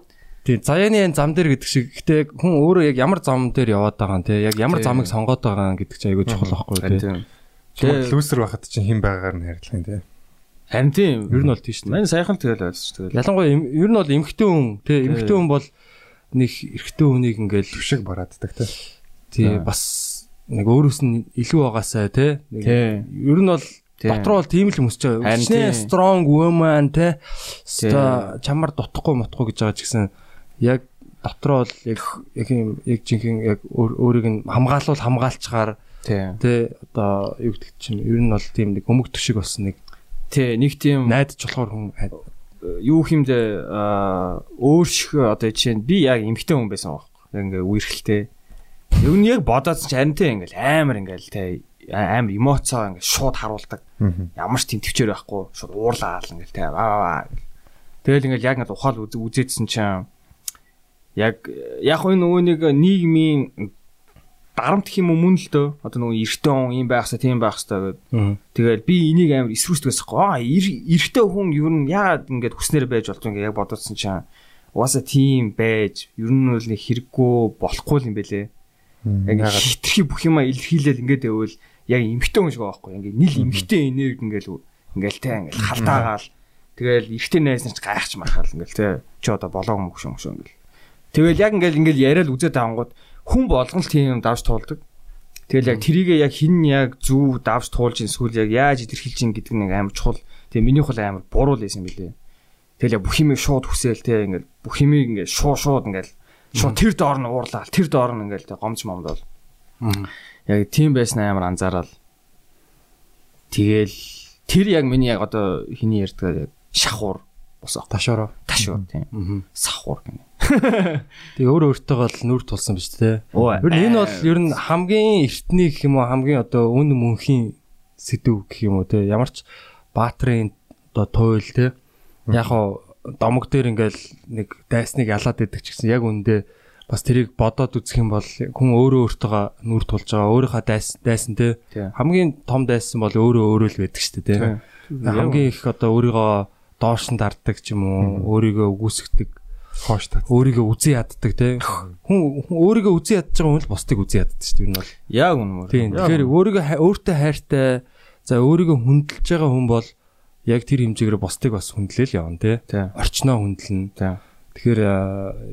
Тийм заяаны зам дээр гэдэг шиг гэтээ хүн өөрөө яг ямар зам дээр яваад байгаа юм те. Яг ямар Тийм. замыг сонгоод байгаа гэдэг чинь айгүй чухал байхгүй те. тийм. Лүүсэр байхад чинь хэн байгаагаар нь харилцах юм те. Харин тийм. Ер нь бол тийш те. Мань сайхан тэгэл ойлсч тэгэл. Ялангуяа ер нь бол эмхтэн хүн те. Эмхтэн хүн бол нэг эрэгтэй хүнийг ингээл Түшиг барааддаг те. тий бас нэг өөрөөс нь илүү байгаасаа те. Нэг. Ер нь бол Тийм. дотроо бол тийм л хүсэж байгаа. Тийм. strong woman те. Тийм. Ста чамар дутхгүй мотхгүй гэж байгаа ч гэсэн яг дотроо бол яг яг юм яг жинхэнэ яг өөр- өөрийг нь хамгаалуул хамгаалчгаар Тий. те одоо юу гэдэг чинь ер нь бол тийм нэг өмг төшиг бас нэг Тий, нэг тийм найдаж болохоор хүн юу хэмдэ аа өөр шиг одоо жишээ нь би яг эмхтэй хүн байсан байхгүй. Ингээ үерхэлтэй. Юу нь яг бодоодс ч харин тий ингээл амар ингээл тий амар эмоцоо ингээ шууд харуулдаг. Ямар ч тэмтвчээр байхгүй. Шууд уурлаа аа аа. гэл. Тэгэл ингээл яг ингээ ухаал үз- үзээдсэн чинь яг яг энэ нөгөө нэг нийгмийн дарамт гэх юм уу мөн л дөө. Одоо нөгөө эртөө хүн юм байх хэвээр тийм байх хэвээр гэдэг. Тэгэл би энийг амар эсрүүцдэг байсан хөө. Аа эр- эртөө хүн ер нь яагаад ингэж хүснээр байж болох юм яг бодоодсэн чинь угаасаа тийм байж ер нь бол нэг хэрэггүй болохгүй юм бэлээ. Яг хитрхи бүх юма илэрхийлэл ингээд байвал яг эмхтэн хүн шиг байхгүй. Ингээд нийл эмхтэн энерги ингээл ингээл те ингээл халтаагаал тэгэл эртний найз нар ч гайхаж мархаал ингээл те чи одоо болоог мөш юм шүү ингээл. Тэгэл яг ингээл ингээл яриад үзээд таангууд хүн болгон л тийм юм давж туулдаг. Тэгэл яг трийгээ яг хин яг зүв давж туулж эсвэл яг яаж илэрхийлж ин гэдэг нэг амар чухал. Тэгээ миний хул амар буруу л байсан билээ. Тэгэл яг бүх юмыг шууд хүсээл те ингээл бүх юмыг ингээл шууд шууд ингээл шууд тэр доор нь уурлаа. Тэр доор нь ингээл те гомж момдол. Яг тийм байсан амар анзаарал. Тэгэл тэр яг миний яг одоо хиний ярьдаг яг шахуур босоо. ташаараа. Ташуур тийм. Сахуур гэнэ. Тэгээ өөр өөртөөгөө л нүр тулсан биз. Оо, Ер нь энэ бол ер нь хамгийн эртний гэх юм уу хамгийн одоо үн мөнхийн сэдв гэх юм уу те ямар ч баатрын одоо туйл те яг хоо домог дээр ингээл нэг дайсныг ялаад идэг ч гэсэн яг үндэ бас тэрийг бодоод үзэх юм бол хүн өөрөө өөртөөгөө нүр тулж байгаа өөрийнхөө дайс дайсан те Тийм. хамгийн том дайсан бол өөрөө өөрөө л байдаг шүү дээ те хамгийн их одоо өөрийгөө доош нь дарддаг ч юм уу өөрийгөө үгүйсгдэг Хоош тат. өөрийгөө үзэн яддаг те. Хүн өөрийгөө үзэн ядж байгаа хүн л бусдыг үзэн яддаг шүү дээ нь бол. Яг үнэ. тийм. Тэгэхээр өөрийгөө өөртөө хайртай за өөрийгөө хүндэлж байгаа хүн бол яг тэр хэмжээгээр бусдыг бас хүндлээл явна те. Орчноо хүндэлнэ тэгэхээр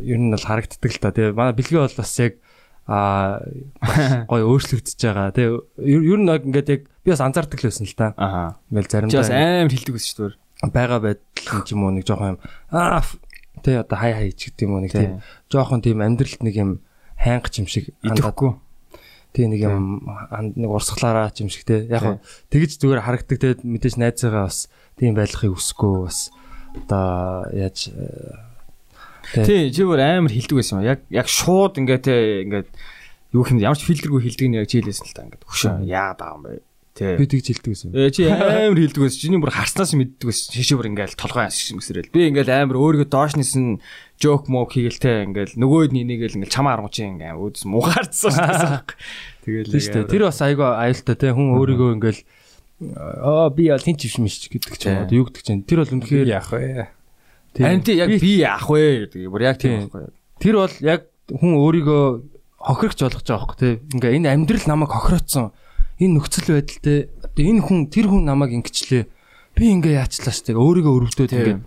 ер нь бол харагддаг л та те. Манай бэлгээ бол бас яг а [LAUGHS] гой өөрчлөгдөж байгаа те. Ер нь ингээд яг би бас анзаардаг л байсан л та. Аха. ингээл Чи бас заримдаа амар хилдэг ус шүү дээ. байгаа байдал ч юм уу нэг жоохон юм. Аа те одоо хай хай ч гэдэг юм уу нэг тийм жоохон тийм амьдралд нэг юм хайнгач юм шиг хандаад Идэхгүй. тийм нэг юм нэг урсгалаараа ч юм шиг те яг тэгж зүгээр харагдаг те мэдээж найзаагаа бас тийм байдлахыг хүсэхгүй бас одоо яаж Тий, чи бүр амар хилдэг байсан юм. Яг яг шууд ингээд те ингээд юу юм ямар ч фильтргүй хилдэг нь яг чи хэлсэн л та ингээд хөшөө. Яагаад байгаа юм бэ? Би тэгж хэлдэг гэсэн Э чи амар хилдэг байсан. Чиний бүр харснаас мэддэг байсан. Чи бүр ингээл толгой асгсэрэл. Би ингээл амар өөрийгөө доош нисэн жок мок хийгэлтэй ингээл нөгөөд нинийгээл ингээл чамаа аргуучийн ингээл өөдс [LAUGHS] дээ. Тэгэл дээ тэр бас айгаа аюултай те хүн өөрийгөө ингээл аа би яа тэнч биш миш гэдэг ч юм уу юу гэдэг чинь тэр бол үнэхээр яах вэ? Тий яг Би- яах вэ гэдэг. Бүр яг тийм байхгүй. Тэр бол яг хүн өөрийгөө хохирогч болгож байгаа байхгүй тий. Ингээ энэ амьдрал намайг хохироцсон. Энэ нөхцөл байдалтай одоо энэ хүн тэр хүн намайг ингэчлээ. Би ингээ яачлаа штэ. Өөрийгөө өрөвдөөд ингээ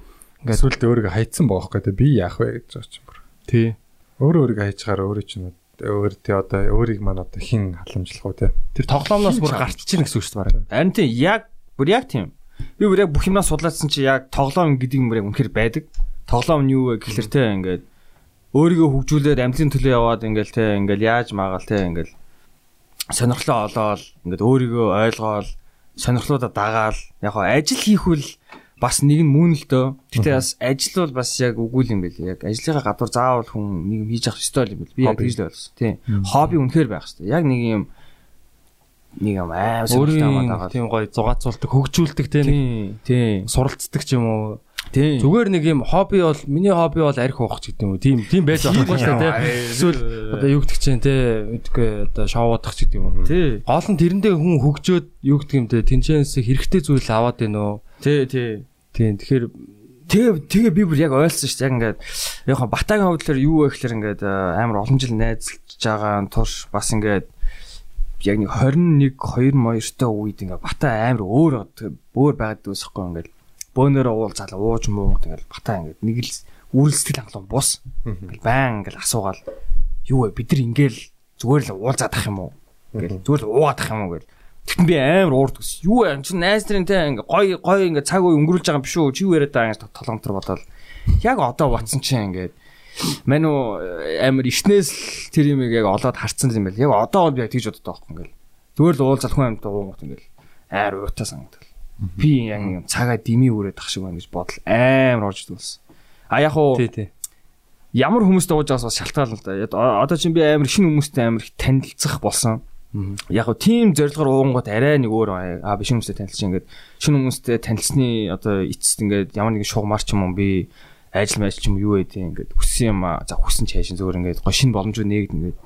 Ингээд сүлд өөрийгөө хайцсан байгаа те би яах вэ гэж чинь бүр. тий. Өөрөө өөрийгөө хайчгаар өөрөө чинь өөр тий одоо өөрийг маань одоо хин халамжлах уу те. Тэр тоглоомноос бүр гарч чинь гэсэн үг шүү дээ. Харин тийм яг бүр яг тийм. Би бүр яг бүх юмнаас судлаадсан чи яг тоглоом гэдэг юм бүр яг үнэхээр байдаг. Тоглоом нь юу вэ гэхэлэр те ингээд өөрийгөө хөгжүүлээд амтлын төлөө яваад ингээл те ингээл яаж маагаал те ингээл сонирхлоо олоод ингээд өөрийгөө ойлгоол сонирхлуудаа дагаал яг хоо ажил хийх үл бас нэг нь мөн л дөө. Гэтэ бас ажил бол бас яг үгүй юм байл. Яг ажлынхаа гадуур заавал хүн нэг юм хийж явах ёстой юм байл. Би яг тэгж л ойлгосон. Тийм. Хобби үнэхээр байх хэрэгтэй. Яг нэг юм нэг юм аим сонирхолтой өөрийн дагаад. тийм гоё зугаацуулдаг, хөгжүүлдэг Тийм. Тийм. суралцдаг ч юм уу. Тийм. Зүгээр нэг юм хобби бол миний хобби бол арх уух гэдэг юм уу. Тийм тийм байж болохгүй шүү дээ. Эсвэл одоо юу гэдэг чинь те үгүй одоо шоудах гэдэг юм уу. Тий. Гол нь тэрэндээ хүн хөгжөөд юу гэдэг юм те тэнцэнээс хэрэгтэй зүйл аваад байна уу. Тий, тий. Тийм тэгэхээр Тэгээ тэгээ би бүр яг ойлгосон шүү дээ. Яг ингээд яг хаа Батагийн хувьд л юу вэ гэхээр ингээд э, амар олон жил найзалж байгаа турш бас ингээд яг нэг 21 2 моёртой үед ингээд Бата амар өөр өөр байгаад дүүсэхгүй ингээд бөөнөрөө уулзаал ууж муугт ингээд Бата ингээд нэг л үрэлсэтгэл хангалуун бус. Ингээд баян ингээд асуугаал юу вэ бид нар ингээд зүгээр л уулзаад ах юм уу? Ингээд зүгээр л уугаад ах юм уу гэл. Тэгтэн би амар уурдаг ус. Юу вэ? Чи найз нарын те ингээ гой гой ингээ цаг үе өнгөрүүлж байгаа юм биш үү? Чи юу яриад байгаа ингээ толгомтор бодоод яг одоо батсан чи ингээ үү амар ишнээс тэр юм яг олоод харцсан юм байл. Яг одоо би яг тэгж боддог байхгүй ингээл. Зүгээр л уулзах хүн амьтаа уугт ингээл аар уутаа санагдал. Би яг юм цагаа дими үрээд ах шиг байна гэж бодол амар орж дүүлсэн. А яг уу ямар хүмүүстэй ууж байгаас бас шалтгаална л да. Одоо чинь би амар шинэ хүмүүстэй амар их танилцах болсон. Яг гоо тийм зорилгоор уунгууд арай нэг өөр аа би шинэ хүмүүстэй танилцчих ингээд шинэ хүмүүстэй танилцсны одоо эцэст ингээд ямар нэгэн шугамар ч юм уу би ажил мэл ч юм уу юу байдیں۔ ингээд хүссэн юм аа за хүссэн чаашин зөвөр ингээд гоо шинэ боломжууд нээгд ингээд.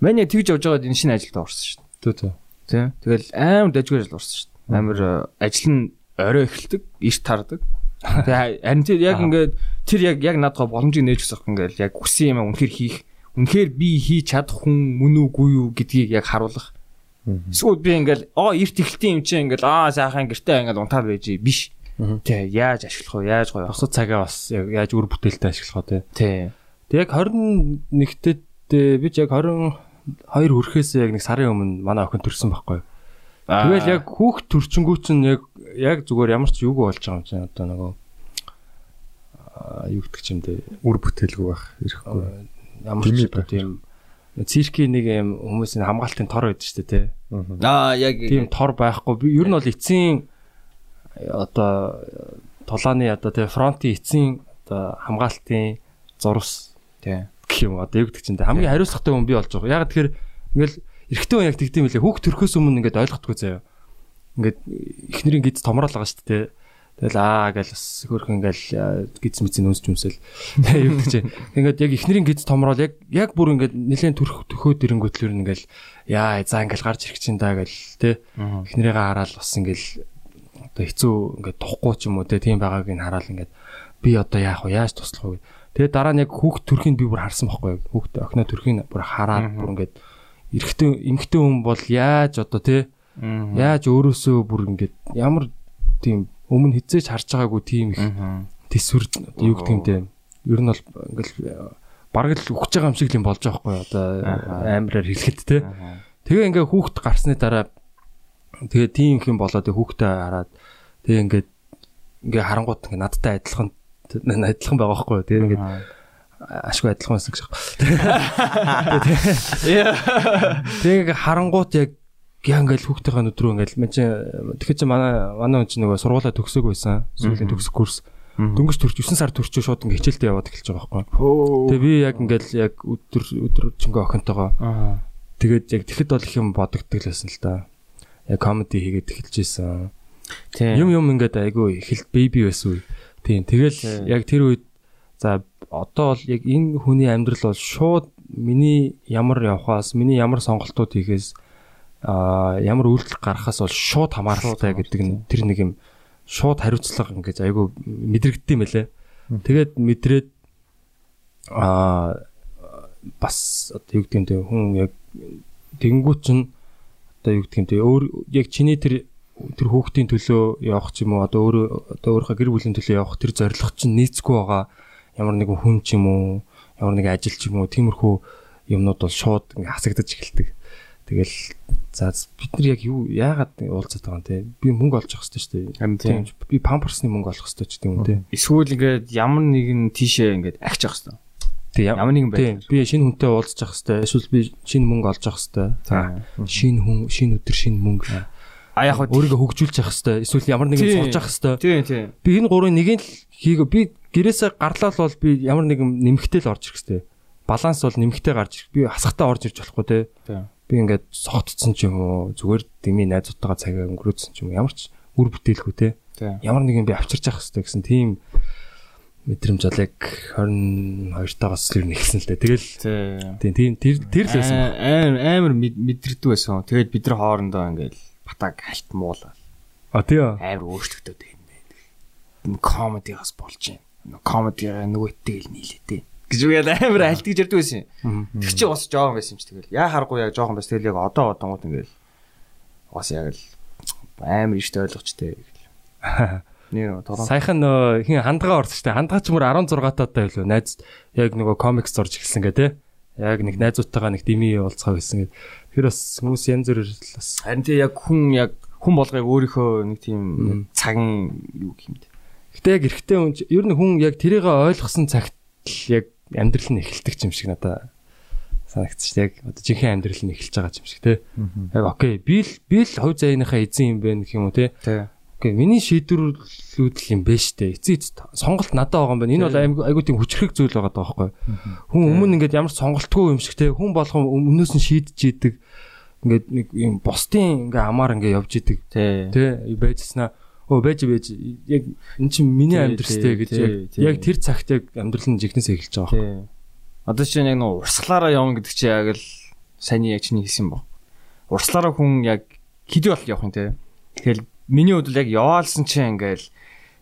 Манай тэгж явж байгаад энэ шинэ ажилд орсон шүү дээ. Төө төө. Тэ. Тэгэл амар дажгүй ажил орсон шүү. Амар э, ажил нь орой эхэлдэг, иш тардаг. Тэгээ харин тэр яг ингээд тэр яг яг надгаа боломжийг нээж өгсөх ингээд яг хүссэн юм үнэхээр хийх. Үнэхээр би хийж чадах хүн мөн үгүй юу гэдгийг яг харуулах. Эсвэл би ингээд оо эрт эхэлтийн юм чинь ингээд аа сайхан гэртээ ингээд унтаад байж биш. Тэ яаж ашиглах вэ? Яаж гоё Бусад цагаа бас яаж үр бүтээлтэй ашиглах вэ. Тэ. Тэг яг 21-т би ч яг 22 хүрэхээс яг нэг сарын өмнө манай охин төрсэн байхгүй. Тэгэл яг хүүхд төрчөнгүү чинь яг яг зүгээр ямар ч юугүй болж байгаа юм чинь одоо нөгөө аа юу гэдэг юм дээ үр бүтээлгүй байх ирэхгүй. ямар ч тийм циркийн нэг юм хүмүүсийн хамгаалтын тор байдаг шүү дээ те. Аа яг Тийм тор байхгүй. Би ер нь бол эцсийн одоо тулааны одоо те фронтын эцсийн одоо хамгаалтын зурвас Тэ. гэх юм одоо юу гэдэг чинь хамгийн хариуцлагатай хүн би болж байгаа. Яг тэгэхээр ингээл эрэгтэй хүн яг тэгдэм билээ. Хүүхд төрөхөөс өмнө ингээд ойлгохгүй заяа. Ингээд эхнэрийн гиз томрол байгаа шүү дээ. Тэгэл аа гэл бас хөрх ингээл гиз мэдсэн үнсч юмсэл. [LAUGHS] Юу гэдэг чинь. Ингээд яг эхнэрийн гиз томрол яг яг бүр ингээд нэлээд төрөх төхөөд ирэнгүүтлэр ингээл яа за ингээл гарч ирэх чинь даа гэл те. Эхнэрийгээ хараад бас ингээл одоо хэцүү ингээд тухгүй ч юм уу те тийм байгааг нь хараад ингээд би одоо яах вэ яаж туслах вэ тэгээ дараа нь яг хүүхд төрхийг би бүр харсан байхгүй хүүхд охиноо төрхийг бүр хараад бүр ингээд эрэгтэй эмэгтэй хүн бол яаж одоо те? Яаж өөрөөсөө бүр ингээд ямар тийм өмнө хизээж харж байгаагүй тийм их төсвөр юу гэдэг юм те? Ер нь бол ингээл бараг л өгч байгаа юм шиг юм болж байгаа байхгүй одоо амираар хэлэхэд те? Тэгээ ингээ хүүхд гарсны дараа тэгээ тийм их юм болоод хүүхдээ хараад тэгээ ингээд ингээ харангууд ингээ надтай адилхан адилхан байгаа байхгүй тэгээ ингээд ашгүй адилхан байсан гэж [LAUGHS] байна. Тэгээ ингээ харангууд яг яг ингээл хүүхдийнхээ нүдрөө ингээл мен чи тэгэхээр чи манай манай хүн чи нөгөө сургуулаа төгсөөг байсан. Сүүлийн төгсөх курс. Дөнгөж төрч 9 сар төрчөө шууд ингээ хичээлдээ яваад эхэлж байгаа байхгүй. Тэгээ би яг ингээл яг өдөр өдөр чингөө охинтойгоо тэгээд яг тэгэхэд бол их юм бодогддог лсэн л да. Яг комеди хийгээд эхэлж исэн. Тийм. Юм юм ингээд айгүй эхэлт бэби байсан үе. Тийм. Тэгэл яг тэр үед за одоо бол яг энэ хүний амьдрал бол шууд миний ямар явхаас, миний ямар сонголтууд хийхээс а ямар үйлдэл гарахаас бол шууд хамааралтай гэдэг нь тэр нэг юм шууд хариуцлага ингээд айгүй мэдрэгддэм байлээ. Тэгээд мэдрээд а бас одоо юу гэдэг юм те хүн яг тэгэнгүүт чинь одоо юу гэдэг юм те өөр яг чиний тэр тэр хүүхдийн төлөө явах ч юм уу одоо өөрөө одоо өөрийнхөө гэр бүлийн төлөө явах тэр зорилго чинь нийцгүй байгаа ямар нэгэн хүн ч юм уу ямар нэгэн ажил ч юм уу тиймэрхүү юмнууд бол шууд ингээ хасагдаж эхэлдэг. Тэгэл за бид нар яг юу яагаад уулзаад байгаа юм те би мөнгө олж авах хэрэгтэй шүү дээ. Тийм. Би памперсны мөнгө олох хэрэгтэй ч гэдэг юм те. Эсвэл ингээд ямар нэгэн тийшээ ингээд ахиж явах хэрэгтэй. Тэг Ямар нэгэн Тийм. байдлаар. Би шинэ хүнтэй уулзах хэрэгтэй. Эсвэл би шинэ мөнгө олж авах хэрэгтэй. За. Шинэ хүн, шинэ өдөр, шинэ мөнгө. А яг хөө өөрийгөө хөгжүүлж явах хэвээр эсвэл ямар нэгэн Тийм. сурж явах хэвээр Тийм тийм. би энэ гурвын нэгийг л хийгээ би гэрээсээ гарлал бол би ямар нэгэн нэмэгтэй л орж ирэх хэвээр баланс бол нэмэгтэй гарч ирэх би хасахтаа орж ирж болохгүй те би ингээд согтцсон ч юм уу зүгээр дими найзуудтайгаа цагаа өнгөрөөдсөн ч юм уу ямар ч үр бүтээлгүй те ямар нэгэн би авчирч явах хэвээр гэсэн тийм мэдрэмж бол яг 22 тагаас л ер нь эхэлсэн л дээ тэгэл Тийм. тийм тэр тэр л байсан амар амар мэд- мэдрэгдүү байсан. Тэгээд бид нар хоорондоо ингээл батаг хальт муулаа. а тийм Амар өөрчлөгдөд байна бэ. Энэ комедигаас болж байна. Комедигаа нөгөөтэй л нийлээтэй. гэж үгээд амар альтгийж ярьдаг байсан. Тэг чи бас жоохон байсан юм чи тэгэл. Яа харахгүй яг жоохон бас тэгэл яг одоо одонгууд ингээл бас яг л амар ихтэй ойлгочтой гэл. [LAUGHS] Нэр толон Саяхан нөө хин хандгаа орсон штэ. Хандгаа ч мөр 16 таатай байлоо. Найз яг нөгөө комикс зорж эхэлсэн гэ тэ. Яг нэг найзуудтайгаа нэг дими уулзгаа гэсэн гэ. Тэр бас хүмүүс янз л бас харин тий яг хүн яг хүн болгоёг өөрийнхөө нэг тийм цаган юу гэмт. Гэтэ яг эрэгтэй хүн ер нь хүн яг тэрийг ойлгосон цагт л яг амьдрал нь эхэлдэг юм шиг надаа санагдчих. Яг одоо жинхэнэ амьдрал нь эхэлж байгаа юм шиг те. Яг окей. Би л би л хувь заяаныхаа эзэн юм байна гэх юм уу те. Окей. Миний шийдвэрлүүд л юм байна штэ. Эцээ эц сонголт надад байгаа юм байна. Энэ бол айгу айгу тийм хүчрэх зүйл байгаа даа байхгүй. Хүн өмнө ингээд ямар сонголтгүй юм шиг те. Хүн болгон өмнөөс нь шийдэж идэг. Ингээд нэг юм бусдын ингээ амаар ингээ явж идэг. Тэ байжснаа өө байж байж яг эн чинь миний тий, гэж яг тэр цагт яг амьдрал нь жигнэсээ эхэлж байгаа. Тий. Одоо чинь яг нөө урсгалаараа явна гэдэг чи яг л саний яг чиний хэлсэн баг. Урслаараа хүн яг хэдий бол явах юм те. Тэгэл миний хувьд л яг яваалсан чинь ингээл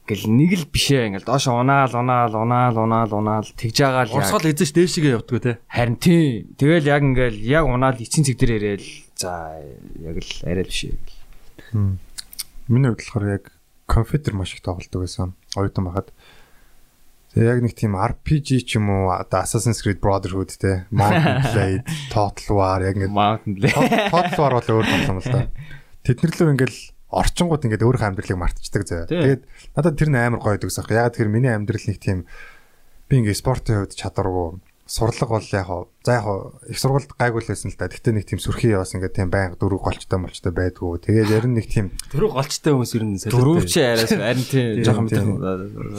ингээл нэг л бишээ ингээл доош унаал унаал унаал унаал унаал тэгж байгаа л яг Урсгал эзэж дээшгээ явдггүй те. харин тий. Тэгэл яг ингээл яг унаал эцсийн цэг дээр ирээл за яг л арай л бишээ. Миний хувьд болохоор яг компьютер маш их тоглодог байсан. Оюутан байхад. Тэгээ яг нэг тийм RPG ч юм уу одоо Assassin's Creed Brotherhood те Mountain [LAUGHS] Blade, Total War яг ингээд Mountain Blade. Total War бол өөр тоглоом л да. Тэднэр лөө ингээл орчингууд ингээд өөрийнхөө амьдралыг мартчихдаг. Тий. Тэгээд надад тэр нь амар гоё дэгсэх. Яг тэр миний амьдрал нэг тийм би ингээд спортын хувьд чадваргүй сурлага бол яг хаа за яг хаа их сургуульд гайгүй л байсан л да. Гэхдээ нэг тийм сүрхий яваас ингээд тийм байнга дөрөв голчтой молчтой байдгүй. Тэгээд ярин нэг тийм Тэр голчтой хүмүүс ер нь солиотой. Дөрөвч араас харин тий жоохон мэдээ.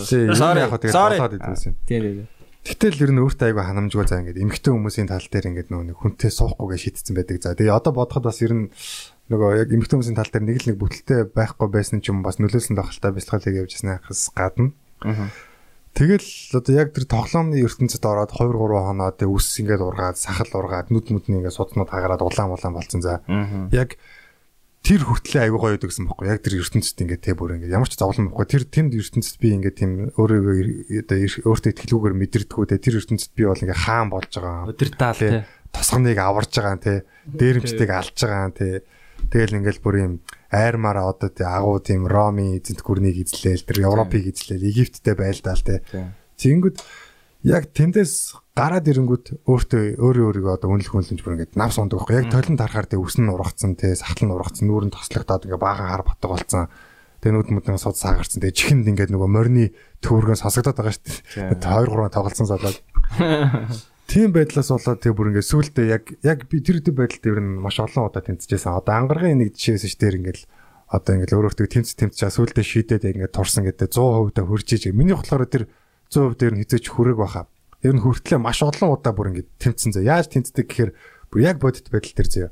Тийм Sorry, яг хаа тэгээд болоод идсэн. Тий тий. Гэтэл ер нь өөртөө айгүй ханамжгүй за ингээд эмгтэй хүмүүсийн тал дээр ингээд нөгөө нэг хүнтэй суухгүйгээ шийдсэн байдаг за. Тэгээ одоо бодоход бас ер нь нөгөө яг эмгтэй хүмүүсийн тал дээр нэг л нэг бүтэлтэй байхгүй байсан ч юм бас нөлөөсөн тохиолтой бэлтгэлийг явж яснахаас гадна. Тэгэл одоо яг тэр тоглоомны ертөнцид ороод 2 3 хоноо тэг үс ингээд ургаад сахал ургаад нүд мүдний ингээд суднууд хагараад улаан улаан болцсон за. Яг тэр хүртлээ айгүй гоё гэсэн бохоо. Яг тэр ертөнцид ингээд тэ бүр ингээд ямар ч зовлон бохгүй. Тэр тэнд ертөнцид би ингээд тийм өөрийгөө одоо өөртөө ихтгэлгүйгээр мэдэрдэггүй те тэр ертөнцид би бол ингээд хаан болж байгаа. Өдөртаал Тэ. Тосгоныг аварж байгаа те. Дээрэмчтэйг алж байгаа те. Тэгэл ингээл бүр юм айрмаараа одоо те агуу тийм Роми эзэнт гүрнийг эзлээл тэр Европыг эзлээл Египттэй байлдаал те. Тэнгүүд яг тэндээс гараад ирэнгүүт өөртөө өөрөө өөрийгөө одоо үнэлэх үнэлэмж бүр ингээд навс ундаг байхгүй. Яг толон тарахаар те үс нь ургацсан сахал нь ургацсан нүүрэн тослогдоод ингээд баахан хар батг болцсон. Тэгээ нүд мүдэн сууд саагарсан тэгээ чихэнд ингээд нөгөө морины төөргөн сосгодоод байгаа шүү дээ. 2 3 тоглолцсон салаад Тийм байдлаас болоод тэг бүр ингээд сүултээ яг яг би тэр төв байдалд ер нь маш олон удаа тэмцэжсэн. Одоо ангаргийн нэг жишээс ш дээр ингээд одоо ингээд өөрөөртөө тэмц тэмцээ сүултээ шийдээд ингээд турсан гэдэг 100% та хурж иж. Миний болохоор тэр 100% дээр нь хизээч хүрэг баха. Ер нь хүртлээ маш олон удаа бүр ингээд тэмцэн зэ. Яаж тэмцдэг гэхээр бүр яг бодит байдал дээр зэ.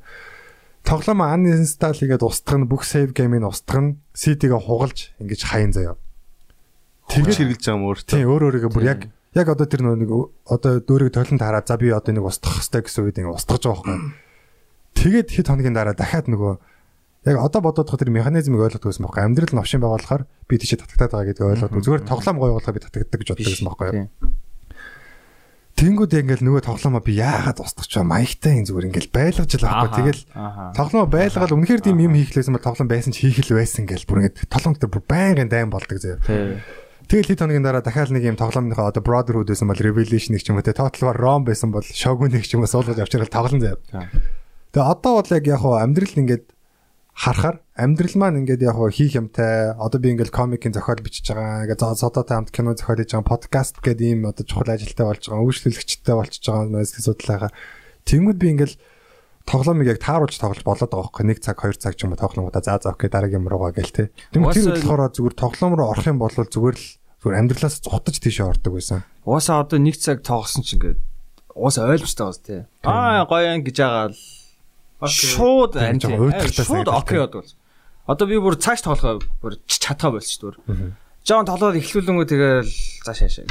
Тоглоом uninstall хийгээд устгах нь бүх save game-ийг устгах нь CD-гээ хугалж ингэж хаян заяа. Тэгж хэрглэж байгаа юм өөртөө. Тийм өөр өөрийгөө бүр яг яг одоо тэр нэг одоо дөөрийг толон тараа за би одоо нэг устгах хэрэгтэй гэсэн үед ингэ устгаж байгаа байхгүй. Тэгээд хэд хоногийн дараа дахиад нөгөө яг одоо бодоод тэр механизмыг ойлгох гэсэн байхгүй. Амьдрал нь овшин байгаа болохоор би тийч татагтаад байгаа гэдгийг ойлгоод зүгээр тоглоом гоё болохоор би татагддаг гэж боддог гэсэн байхгүй. Тэнгүүд ингээл нөгөө тоглоомоо би яагаад устгах вэ? Маягтай ин зүгээр ингээл байлгаж л байхгүй. Тэгэл тоглоомоо байлгаад үнэхээр тийм юм хийх лээсэн бол тоглоом байсан ч хийх л байсан ингээл бүр ингээд дээр бүр байнгын дайм болдог зөө. Тэгэл хэд хоногийн дараа дахиад нэг юм тоглоомныхоо одоо Brotherhood байсан бол Revelation-ийг ч юм уу те War Rome байсан бол Shogun-ийг ч юм уу суулгаж авчирал тоглон заяа. Тэгээ одоо бол яг яг хуу амьдрал ингээд харахаар амьдрал маань ингээд яг хийх юмтай одоо би ингээд комикийн зохиол бичиж байгаа ингээд содотой хамт кино зохиол хийж байгаа подкаст гэдэг ийм одоо чухал ажилтай болж байгаа үйлчлүүлэгчтэй болчихж байгаа нөөс асуудалгаа тэнгууд би ингээд тоглоомыг яг тааруулж тоглож болоод байгаа байхгүй нэг цаг хоёр цаг ч юм уу тоглоомудаа за за окей дараагийн юм руугаа гэл те. Тэгмээ тэр Угаасаа- болохоор зүгээр тоглоом руу орох юм бол зүгээр л зүгээр амьдралаас зугатаж тийшээ ордог байсан. Уусаа одоо нэг цаг тоглосон ч ингээд уусаа ойлгомжтой бас тий. Аа гоё юм гэж байгаа л шууд уйдгартай Шууд окей бодвол. Одоо би бүр цааш тоглохоо бүр чадхаа болчих дүр. Жон тоглоод эхлүүлэнгүү тэгэл цааш яашаа.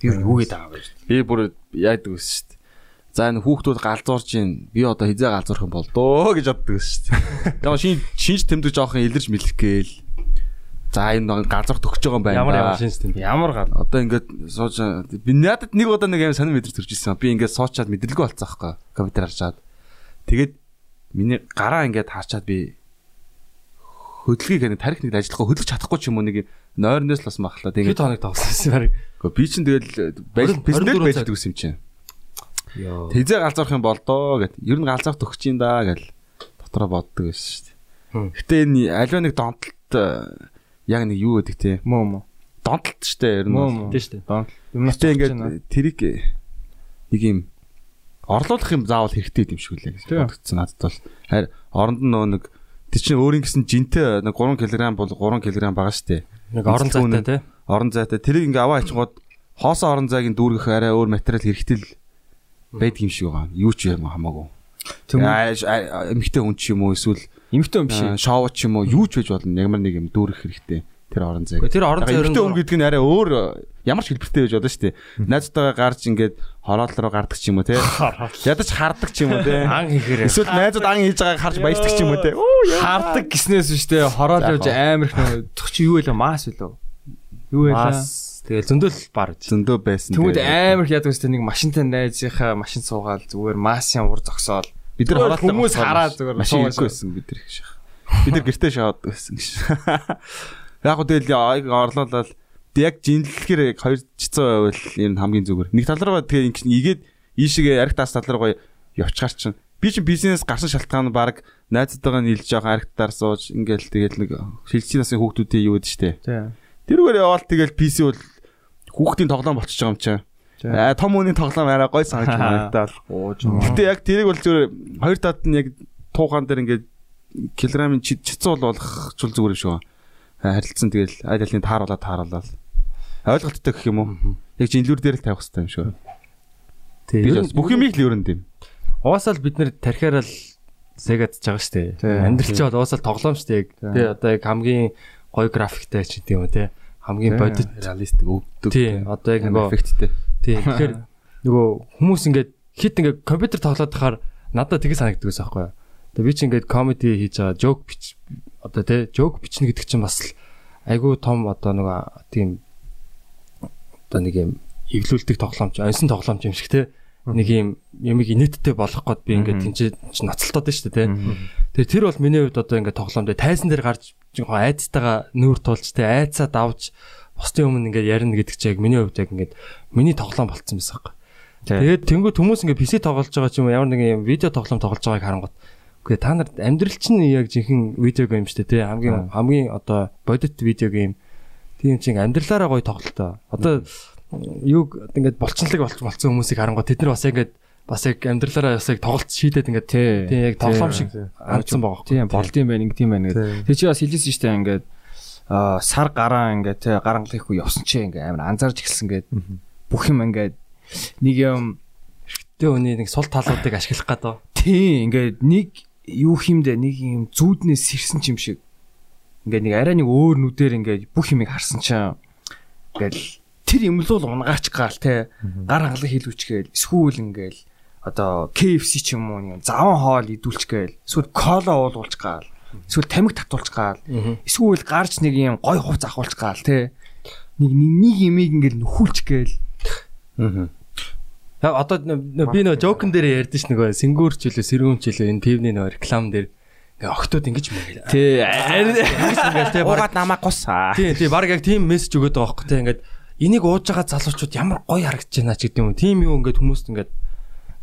Би юу гээд байгаа вэ? Би бүр яадаг гэсэн шүү дээ. За энэ хүүхдүүд галзуурж гин би одоо хизээ галзуурах юм бол дөө гэж боддог шүү дээ. [LAUGHS] Яг шин шинж тэмдэг жоохон илэрж мэлэх гээл. За энэ нэг галзуурт өгч байгаа юм байна. Ямар ямар шинж тэмдэг. Ямар гал. Одоо ингээд сууж би надад нэг удаа нэг юм сонир мэдэрч төрж ирсэн. Би ингээд суучаад мэдрэлгүй болцсон аахгүй. Компьютер харчаад. Тэгээд миний гараа ингээд харчаад би хөдөлгөөг нэг тарих нэг ажиллахгүй хөдөлж чадахгүй ч юм уу нэг нойрноос л бас махлаа. Тэгээд хоног тоглосон юм бэ? би чинь тэгэл байж 24 бизнес байж дэгсэн юм чинь. Тэзээ галзуурах юм бол доо гэд. Ер нь галзуурт өгч юм да гэл дотроо боддог байсан шүү дээ. Гэтэ энэ аливаа нэг донтолт э, яг нэг юу гэдэг те. Мөө мөө. Донтолт шүү дээ ер нь. Мөө бол. мөө. Тийм шүү дээ. Юмнаас Гэтэ ингээд тэрийг нэг юм орлуулах юм заавал хэрэгтэй юм шиг үлээ гэж бодогдсон надад бол. Харин оронд нь нөө нэг тэр чинь өөрийн гэсэн жинтэй нэг 3 кг бол 3 кг байгаа шүү дээ. Нэг орон зайтай тий. Орон зайтай тэрийг ингээ аваа ичгод хоосон орон зайг нь дүүргэх арай өөр материал хэрэгтэй л байдаг юм шиг байгаа. Юу ч юм хамаагүй. Эмхтэй хүн ч юм уу эсвэл эмхтэй юм биш. э, шоу ч юм уу юу ч байж болно. Ямар нэг юм дүүрэх хэрэгтэй. Тэр орон зайг. Тэр орон зай эмхтэй хүн гэдэг нь арай өөр э, ямар ч хэлбэртэй байж болно шүү дээ. Найзтайгаа гарч ингээд хороол руу гардаг ч юм уу те. Ядаж хардаг ч юм уу те. ан хийхээр Эсвэл найзууд ан хийж байгааг харж баяждаг ч юм уу те. Хардаг гиснээс биш те хороол явж амар их нөх чи юу вэ мас үлээ. Юу вэ? Мас тэгэл зөндөл бар. Зөндөө байсан. Тэгмэд амар их яадаг өстэй нэг машинтай найзынхаа машин суугаал зүгээр масын ур зогсоол. бид нар хороолтой хүмүүс хараад зүгээр машин байсан бид нар их шах. Бид нар гэртээ шахаад байсан гэж. [LAUGHS] Яг хөө тэгэл орлуулаад яг жинлэхээр яг 200% байвал ер нь хамгийн зүгээр. Нэг тал руугаа тэгээ ингэ игээд ийшээгээ арх таас тал руугаа явчихар чинь. Би чинь бизнес гарсан шалтгаан баг найзтайгаа нийлж байгаа архтаар сууж ингээл тэгэл нэг шилжийн насны хүүхдүүдийн юу гэдэг штэ. Тий. Тэрүүгээр яваал тэгэл PC бол хүүхдийн тоглоом болчихж байгаа юм чинь. Аа том хүний тоглоом арай гой санаж байна. Гэтэ яг тэрийг бол зүгээр хоёр таад нь яг туухаан дээр ингээд килограмын чицэн бол болгочул зүгээр юм шиг байна. Харилцсан тэгэл аль алины тааруулаад тааруулаад ойлголттой гэх юм уу? Яг жинлүүр дээр л тавих хэрэгтэй юм шиг. Би бас бүх юмыг л ерөнд юм. Уусаал бид нэр тархиараа л сегадж байгаа шүү дээ. Амьдрал чи бол уусаал тоглоом шүү дээ. Тий одоо яг хамгийн гоё графиктай ч гэдэг юм уу тий. Хамгийн бодит. реалистик өгдөг. Тий одоо яг нөгөө эффекттэй. тий тэгэхээр нөгөө хүмүүс ингээд хит ингээд компьютер тоглоод тахаар надад тийг санагддаг байсан байхгүй юу. Тэгээ би чи ингээд комеди хийж байгаа жок бич одоо тий жок бичнэ гэдэг чинь бас л айгүй том одоо нөгөө тийм одоо нэг юм эглүүлдэг тоглоомч, онсон тоглоомч юм шиг тий нэг юм ямиг инээдтэй болох гээд би ингээд тэнцээ чи ноцолтоод шүү дээ тий. Тэгээ тэр бол миний хувьд одоо ингээд тоглоом дээр тайзан дээр гарч жоохон айцтайгаа нүүр тулж тий айцаа давж бусдын өмнө ингээд ярина гэдэг чинь яг миний хувьд яг ингээд миний тоглоом болцсон байсан хэрэг. Тэгээд тэнгуү хүмүүс ингээд PC тоглож байгаа ч юм уу ямар нэгэн юм видео тоглоом тоглож байгааг харангуут. Үгүй та нар амьдрал чинь яг жинхэнэ видео гейм шүү дээ тий хамгийн хамгийн одоо бодит видео гейм. Тийм чинь амьдралаараа гоё тоглолтоо. Одоо юг ингээд болж болцсон хүмүүсийг харангуут тэд нар бас ингээд бас яг амьдралаараа бас яг тоглолт шийдээд ингээд Тий. тий яг тоглоом шиг хандсан байгаа. Тийм болдсон байх ингэдэм байх гэдэг. Тэг чи бас хэлсэн шүү дээ ингээд сар гараа ингээд тий гарангалахгүй явсан чи ингээд амар анзаарч эхэлсэн гээд бүх юм ингээд нэг юм Тэ өний нэг сул талуудыг ашиглах гэдэг. тий ингээд нэг юу хиймдэ нэг юм зүүднээс сэрсэн ч юм шиг. Ингээд нэг арай нэг өөр нүдээр ингээд бүх юмыг харсан чинь ингээд тэр юм л унгаач гаал те гар хангалан хийлүүчгээл эсвэл ингээд одоо KFC ч юм уу нэг заван хоол идүүлч гээл эсвэл кола уулуулч гаал эсвэл тамиг татуулч гаал эсвэл гарч нэг юм гой хувц ахуулч гаал те нэг нэг нэг юмыг ингээд нөхүүлч гээл Яг одоо би нөгөө жокн дээр ярьдэн ш нөгөө сингүүрч үлээ сэрүүнч үлээ энэ пивний нөгөө реклам дээр ингээ октод ингэж мэрэг. тий Ингэж мэрэг те баг. намаа гус. Тий, тий баг яг тийм мессеж өгöd байгаа байхгүй те ингээд энийг ууж байгаа залуучууд ямар гоё харагдаж байна ч гэдэг юм. Тийм юу ингээд хүмүүст ингээд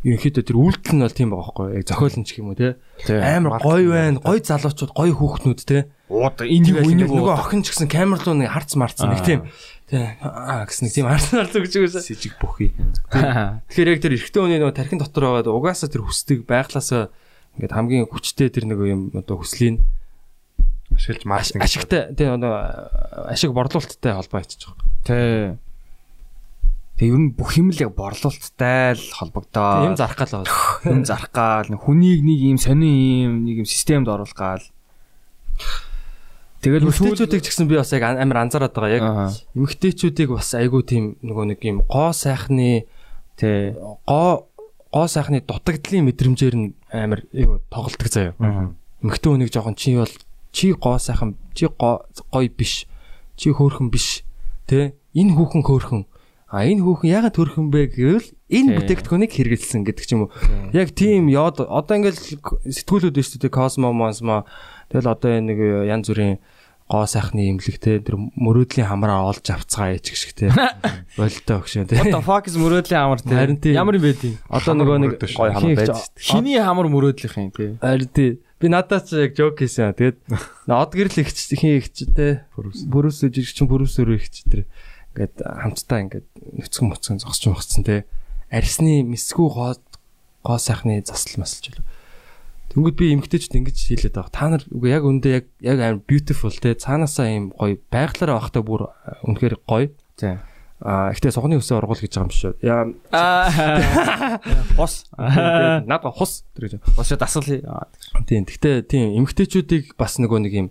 ерөнхийдөө тэр үйлдэл нь бол тийм байгаа байхгүй яг зохиолч гэх юм уу те. Амар гоё байна гоё залуучууд гоё хүүхнүүд те. Ууд энэ ингээд нөгөө охин ч гэсэн камер руу нэг харц марцсан нэг тийм. Тий. Аа гэсэн нэг тийм харц марц өгч өгөөсөө Сэжиг бүхий. [LAUGHS] Тэгэхээр яг тэр эрэгтэй хүний нөгөө тархин дотор байгаа угаасаа тэр хүсдэг байглаасаа ингээд хамгийн хүчтэй тэр нөгөө юм одоо хүслийг ашиглаж маркетинг ашигтай тий нөгөө ашиг борлуулалттай холбоо ичиж байгаа. Тэ. Тэг ер нь бүх юм л яг борлуулалттай л холбогдоо. Юм зарах гал байгаа. [LAUGHS] юм зарах гал хүнийг нэг юм сони юм нэг юм системд оруулах гал. Тэгэл Эмэгтэйчүүдийг ч гэсэн би бас яг амар анзаараад байгаа. Яг Аа. эмэгтэйчүүдийг бас айгүй тийм нөгөө нэг юм гоо сайхны Тэ. гоо гоо сайхны дутагдлын мэдрэмжээр нь амар юу тоглолтог заяа. Эмэгтэй хүнийг жоохон чи бол чи гоо сайхан чи гоё биш. Чи хөөрхөн биш. Тэ? Энэ хүүхэн хөөрхөн. А энэ хүүхэн ягаад хөөрхөн бэ гэвэл энэ бүтээгдэхүүнийг хэрэгэлсэн гэдэг ч юм уу. Яг тийм яод одоо ингээл сэтгүүлүүд шүү дээ Cosmo Monsmo тэгэл одоо энэ нэг янз бүрийн гоо сайхны имлэг те тэр мөрөөдлийн хамраа олж авцгаа яач гэх шиг те [LAUGHS] болтой өгшөө те What the fuck is мөрөөдлийн хамар те. Харин тийм. Ямар юм бэ тийм? одоо нөгөө нэг. Гой хамаа байж. Хиний хамар мөрөөдлийнх юм тий. Харин тий. Би надад ч яг жок хийсэн. Тэгээд [LAUGHS] од гэрэл ихч хин ихч те бүрүүс жирч чин бүрүүсөөр ихч тэр ингээд хамтдаа ингээд нүцгэн мөцгөн зогсож мөгцсөн те арсны мэсгүү гоо гоо сайхны засал масалж байлаа. Тэнгүүд би эмгтээчд ингэж хэлээд байгаа. Та нар үгүй яг үндэ яг яг амар beautiful те цаанаасаа юм гоё байглаараа авахтаа бүр үнэхээр гоё. Тий. А ихтэй сухны өсөө ургуул гэж байгаа юм шүү. Яа Аа. [LAUGHS] Хос. [LAUGHS] надад хус гэж. Босоо дасгал. Тийм. Гэхдээ тийм эмгтээчүүдийг бас нөгөө нэг юм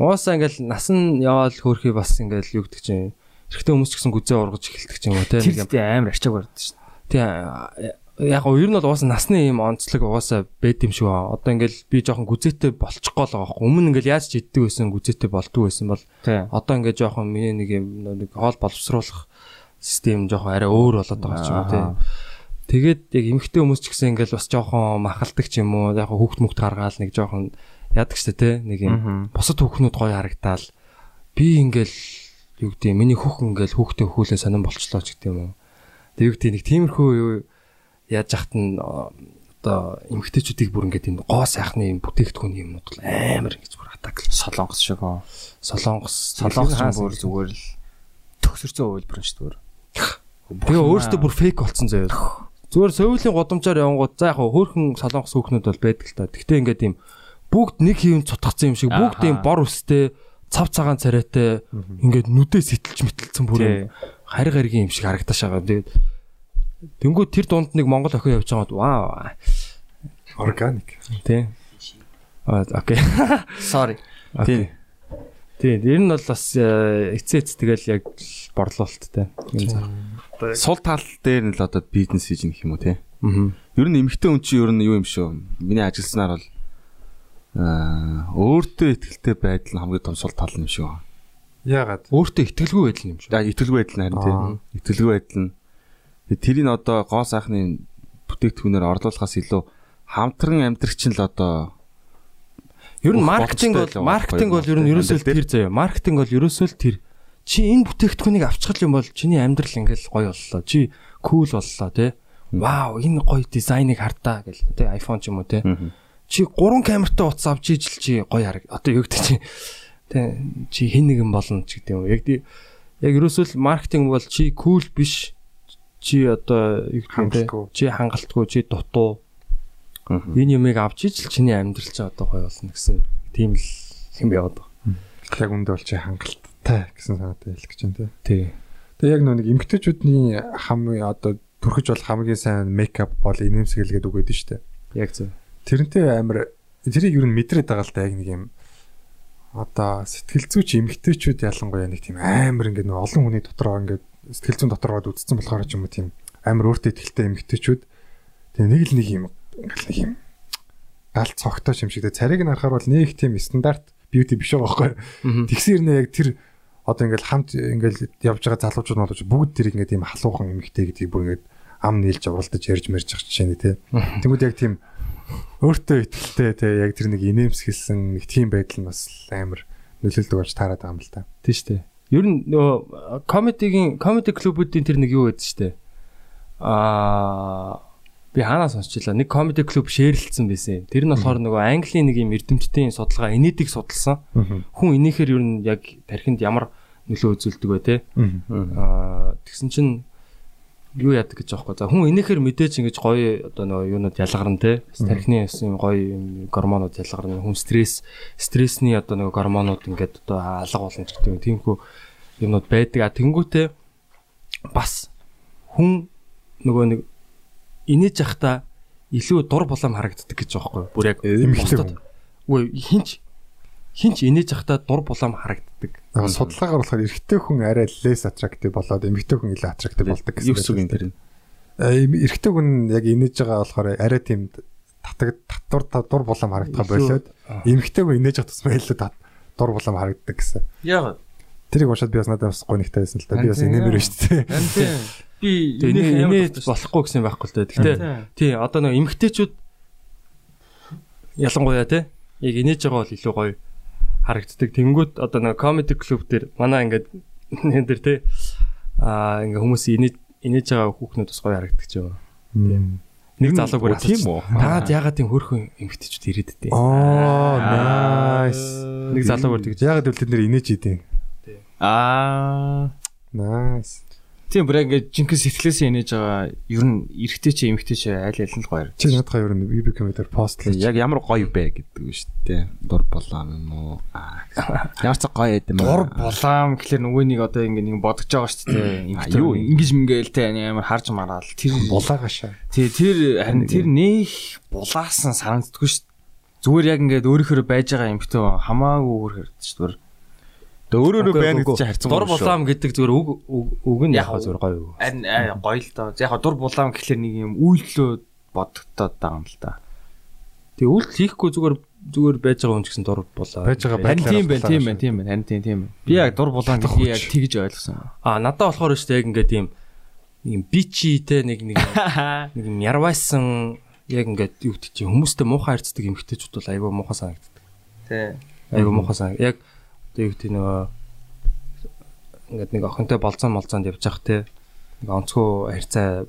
уусаа ингээл насан яваал хөөрхий бас ингээл юу гэдэг чинь эрэгтэй хүмүүс ч гэсэн гүзээ ургаж эхэлдэг юм уу те Тэр зүйтэй амар ачааг барьдаг шүү. Тийм. Яг гоо ер нь бол уусаа насны юм онцлог уусаа байд юм шиг байна. Одоо ингээл би жоохон гүзээтэй болчихгоо л байгаа байхгүй. Өмнө ингээл яаж ч иддэг байсан гүзээтэй болдгоо байсан бол одоо ингээд жоохон миний нэг юм нэг хоол боловсруулах систем жоохон арай өөр болоод байгаа ч юм уу те. Тэгээд яг эмэгтэй хүмүүс ч гэсэн ингээл бас жоохон махалдаг ч юм уу яг хүүхд мөхт гаргаал нэг жоохон яадаг штэ те нэг юм бусад хүүхнүүд гоё харагдаал би ингээл юу гэдэг миний хүүхэн ингээл хүүхдээ хөхүүлээ сонирн болчлоо ч гэдэг юм уу. Тэг юу гэдэг нэг тиймэрхүү яаж яхад нь одоо эмэгтэйчүүдийг бүр ингээд юм гоо сайхны бүтээгдэхүүн юмнууд бол амар ингэж бүр атак Солонгос шиг оо. солонгос Солонгос бүр зүгээр л төгсөрсөн хувилбар нь шүү дээ. Тэгээ өөрөөсөө бүр фейк болцсон заяа. Зүгээр сөүлийн гудамжаар явангууд за яг хөө хөөхөн солонгос хүүхнүүд бол байдаг л та. Гэхдээ ингээд юм бүгд нэг хийм цутгацсан юм шиг бүгд юм бор өстэй цав цагаан царайтай ингээд нүдээ сэтэлж мэтэлсэн бүр юм хариг харигийн юм шиг харагдаж байгаа. Тэгээд Тэнгүү тэр дунд нэг монгол охин явж байгаад вау. органик. Тий. Аа окей. Sorry. Тийм. Тийм. Ер нь бол бас э, эцээ эц тэгэл яг борлуулалттай. Юм зар. Сул тал дээр нь л одоо бизнес хийж нэх юм уу те. Аа. Ер нь эмэгтэй хүн чинь ер нь юу юм шүү. Миний ажилласнаар бол өөртөө ихтэй байдал нь хамгийн том сул тал юм шүү. Яагаад? Өөртөө итгэлгүй байдал юм шүү. За итгэлгүй байдал нь харин тийм. Итгэлгүй байдал нь. Тэрийг одоо гоо сайхны бүтээгдэхүүнээр орлуулахаас илүү хамтран амьдрах чинь л одоо Ер нь маркетинг бол маркетинг бол ер нь ерөөсөө л тэр заяа. Маркетинг бол ерөөсөө л тэр. Чи энэ бүтээгдэхүүнийг авчихл юм бол чиний амьдрал ингээл гоё боллоо. Чи кул боллоо тий. Вау, энэ гоё дизайныг хардаа гэл тий iPhone ч юм уу тий. Чи гурван камертай утас авч ижил чи гоё хараг. Одоо юу гэдэг чи тий чи хэн нэгэн болно ч гэдэг юм. Яг тий яг ерөөсөө л маркетинг бол чи кул биш. Чи одоо юу гэдэг. Чи хангалтгүй, чи дутуу. Энэ юмыг авч ижил чиний амьдрал чи одоо гоё болно гэсэн тийм л юм яваад байгаа. Яг үндэ бол чи хангалттай гэсэн санаатай хэлэх гэж байна тий. Тэгээ яг нэг эмгтээчүүдний хамгийн одоо түрхэж бол хамгийн сайн мейкап бол инээмсэглэгээд үгээд нь штэ. Яг зөв. Тэрнтэй амар тэрийг юу мэдрээд байгаа л да яг нэг юм одоо сэтгэл зүйч эмгтээчүүд ялангуяа нэг тийм амар ингээд нэг олон хүний дотроо ингээд сэтгэл зүйн дотроо гоод үтцсэн болохоор ч юм уу тийм амар өөртөө ихтэй эмгтээчүүд тэгээ нэг л нэг юм нэг юм гал цогтой юм шиг. Тэгээ царийг нь харахаар бол нэг тийм стандарт бьюти биш байгаа байхгүй. Тэгсэр нэ яг тэр одоо ингээл хамт ингээл явж байгаа залуучууд болож бүгд тэр ингээд тийм халуухан эмгтэй гэдгийг бүр ингээд ам нийлж авралтаж ярьж мэрж байгаа жишээ нь тий Тэнгүүд яг тийм өөртөө ихтэй те яг тэр нэг инээмсэглсэн нэг тийм байдал нь бас амар нөлөөлдөг болж таарад байгаа юм л да. Тий штэ. Ер нь нөгөө комедигийн комеди клубүүдийн тэр нэг юу байдаг штэ. Аа би хаанаа сонсчлаа. Нэг comedy club шеэрлэлсэн байсан. Тэр нь болохоор нөгөө Английн нэг юм эрдэмтдийн судалгаа инээдийг судалсан. Хүн инээхээр ер нь яг тархинд ямар нөлөө үзүүлдэг вэ те? Аа тэгсэн чинь юу яадаг гэж аахгүй. За хүн инээхээр мэдээж ингэж гоё одоо нөгөө юунууд ялгарна те. Тархины юм гоё юм гормонууд ялгарна. Хүн стресс стрессний одоо нөгөө гормонууд ингээд одоо алга болно гэдэг юм. Тиймхүү юмнууд байдаг. А тэнгуүтээ бас хүн нөгөө нэг инээж явахдаа илүү дур булам харагддаг гэж аахгүй. Бүр яг бусдад- Үгүй хинч хинч инээж явахдаа дур булам харагддаг. Яг судалгаагаар болохоор эрэгтэй хүн арай less attractive болоод эмэгтэй хүн илүү attractive болдог гэсэн. Гэсэн юм? Э, Эрэгтэй хүн яг инээж байгаа болохоор арай тийм татаг татвар татвар булам харагдах болоод эмэгтэй хүн инээж явах тусмаа илүү дур булам харагддаг гэсэн. Яг Тэрийг уншаад би бас надад бас гонигтай байсан л да. Би бас инээмэр шүү дээ. Би инээж болохгүй гэсэн байхгүй л дээ. Гэтэ тий одоо нэг эмгтээчүүд ялангуяа те яг инээж байгаа бол илүү гоё харагддаг. Тэнгүүт одоо нэг comedy club дээр манай ингээд энэ дээр те аа ингээ хүмүүс инээж инээж байгаа хүүхнүүд бас гоё харагддаг ч юм. Нэг залуу бүр Тийм үү? Таад ягаад тийм хөрхөн эмгтээчүүд ирээд дээ. Оо, nice. Нэг залуу бүр тэгж Яг л тэр инээж идэв. Аа Nice. Тийм бүр яг жинхэнэ сэтгэлээсээ инээж байгаа ер нь эргэтэй чи эмэгтэй чи аль аль нь л гоё. Чи надад хоёр нэг BB комедиар постлоо. Яг ямар гоё бэ гэдэг нь шүү дээ. Дур болоо юм уу? Аа. Ямар ч гоё юм Дур булаам гэхэлэр нөгөө нэг одоо ингэ нэг бодож байгаа шүү дээ. Юу? ингэж мингээл те амар харж мараал. Тэр Булаагашаа. тий тэр харин тэр нэх булаасан санагддаггүй шүү. Зүгээр яг ингээд өөрөөхөр байж байгаа эмэгтэй хамаагүй өөр хэрэг шүү дээ. Тэ өөрөөрөө Үгүй, байна гэдэг чинь харьцан дур булаам гэдэг зүгээр үг үг- нь яг зүгээр гоё үг. Харин аа, гоё л доо. Яг дур булаам гэхэлэр нэг юм үйлдэлөө бодогдоод байгаа юм л да. Тэгээ үйлдэл хийхгүй зүгээр зүгээр байж байгаа хүн ч гэсэн дур булаа. Байж байгаа байдлаар тийм байна, тийм байна, тийм байна. Харин тийм тийм. Би яг дур булаан гэдгийг яг тэгж ойлгосон. А надад болохоор шүү дээ яг ингээд нэг юм бичи те нэг нэг [LAUGHS] нэг юм ярвайсан яг ингээд юу гэдэг чинь хүмүүстэй муухай харьцдаг эмгтээчүүд бол айгүй муухай санагддаг. Тий. Айгүй муухай санаг. Яг одоо юу гэдэг нөгөө ингээд нэг охинтой болцоо молцоонд явж явах те нэг онцгой харьцаа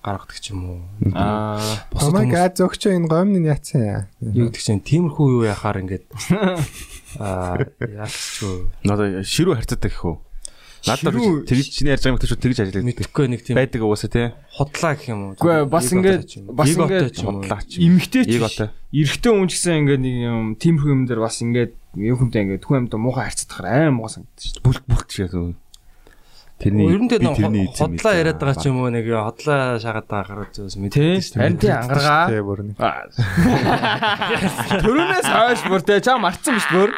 гаргадаг ч юм уу. Аа, Oh my god зөгчөө энэ гомны яатсан. Юу гэдэг чинь тиймэрхүү юу яхаар ингээд [LAUGHS] аа яач юу Надад ширүү харьцаатай гэх үү? Надад тэгж чиний ярьж байгаа юм шүү тэгж ажилладаг. мэдхгүй нэг тийм Байдаг уусаа тий. худлаа гэх юм уу. Үгүй бас ингээд- бас ингээд ч юм уу. Худлаач. эмэгтэй ч эрэгтэй хүн ч гэсэн ингээд нэг юм тиймэрхүү юм дээр бас ингээд юу хүнтэй ингээд хүн амьд муухай харьцдаг муухай санагдаж шүү. Бүлт бүлт шиг юм. Тэрний Ер нь тэр би тэрний эзэм хотлоо яриад байгаа ч юм уу нэг хотлоо шагаад байгаа гараад зүс мэдээ шүү дээ. Харин тий ангаргаа. Төрөнөөс хойш бүр тэ чам марцсан биш бүр.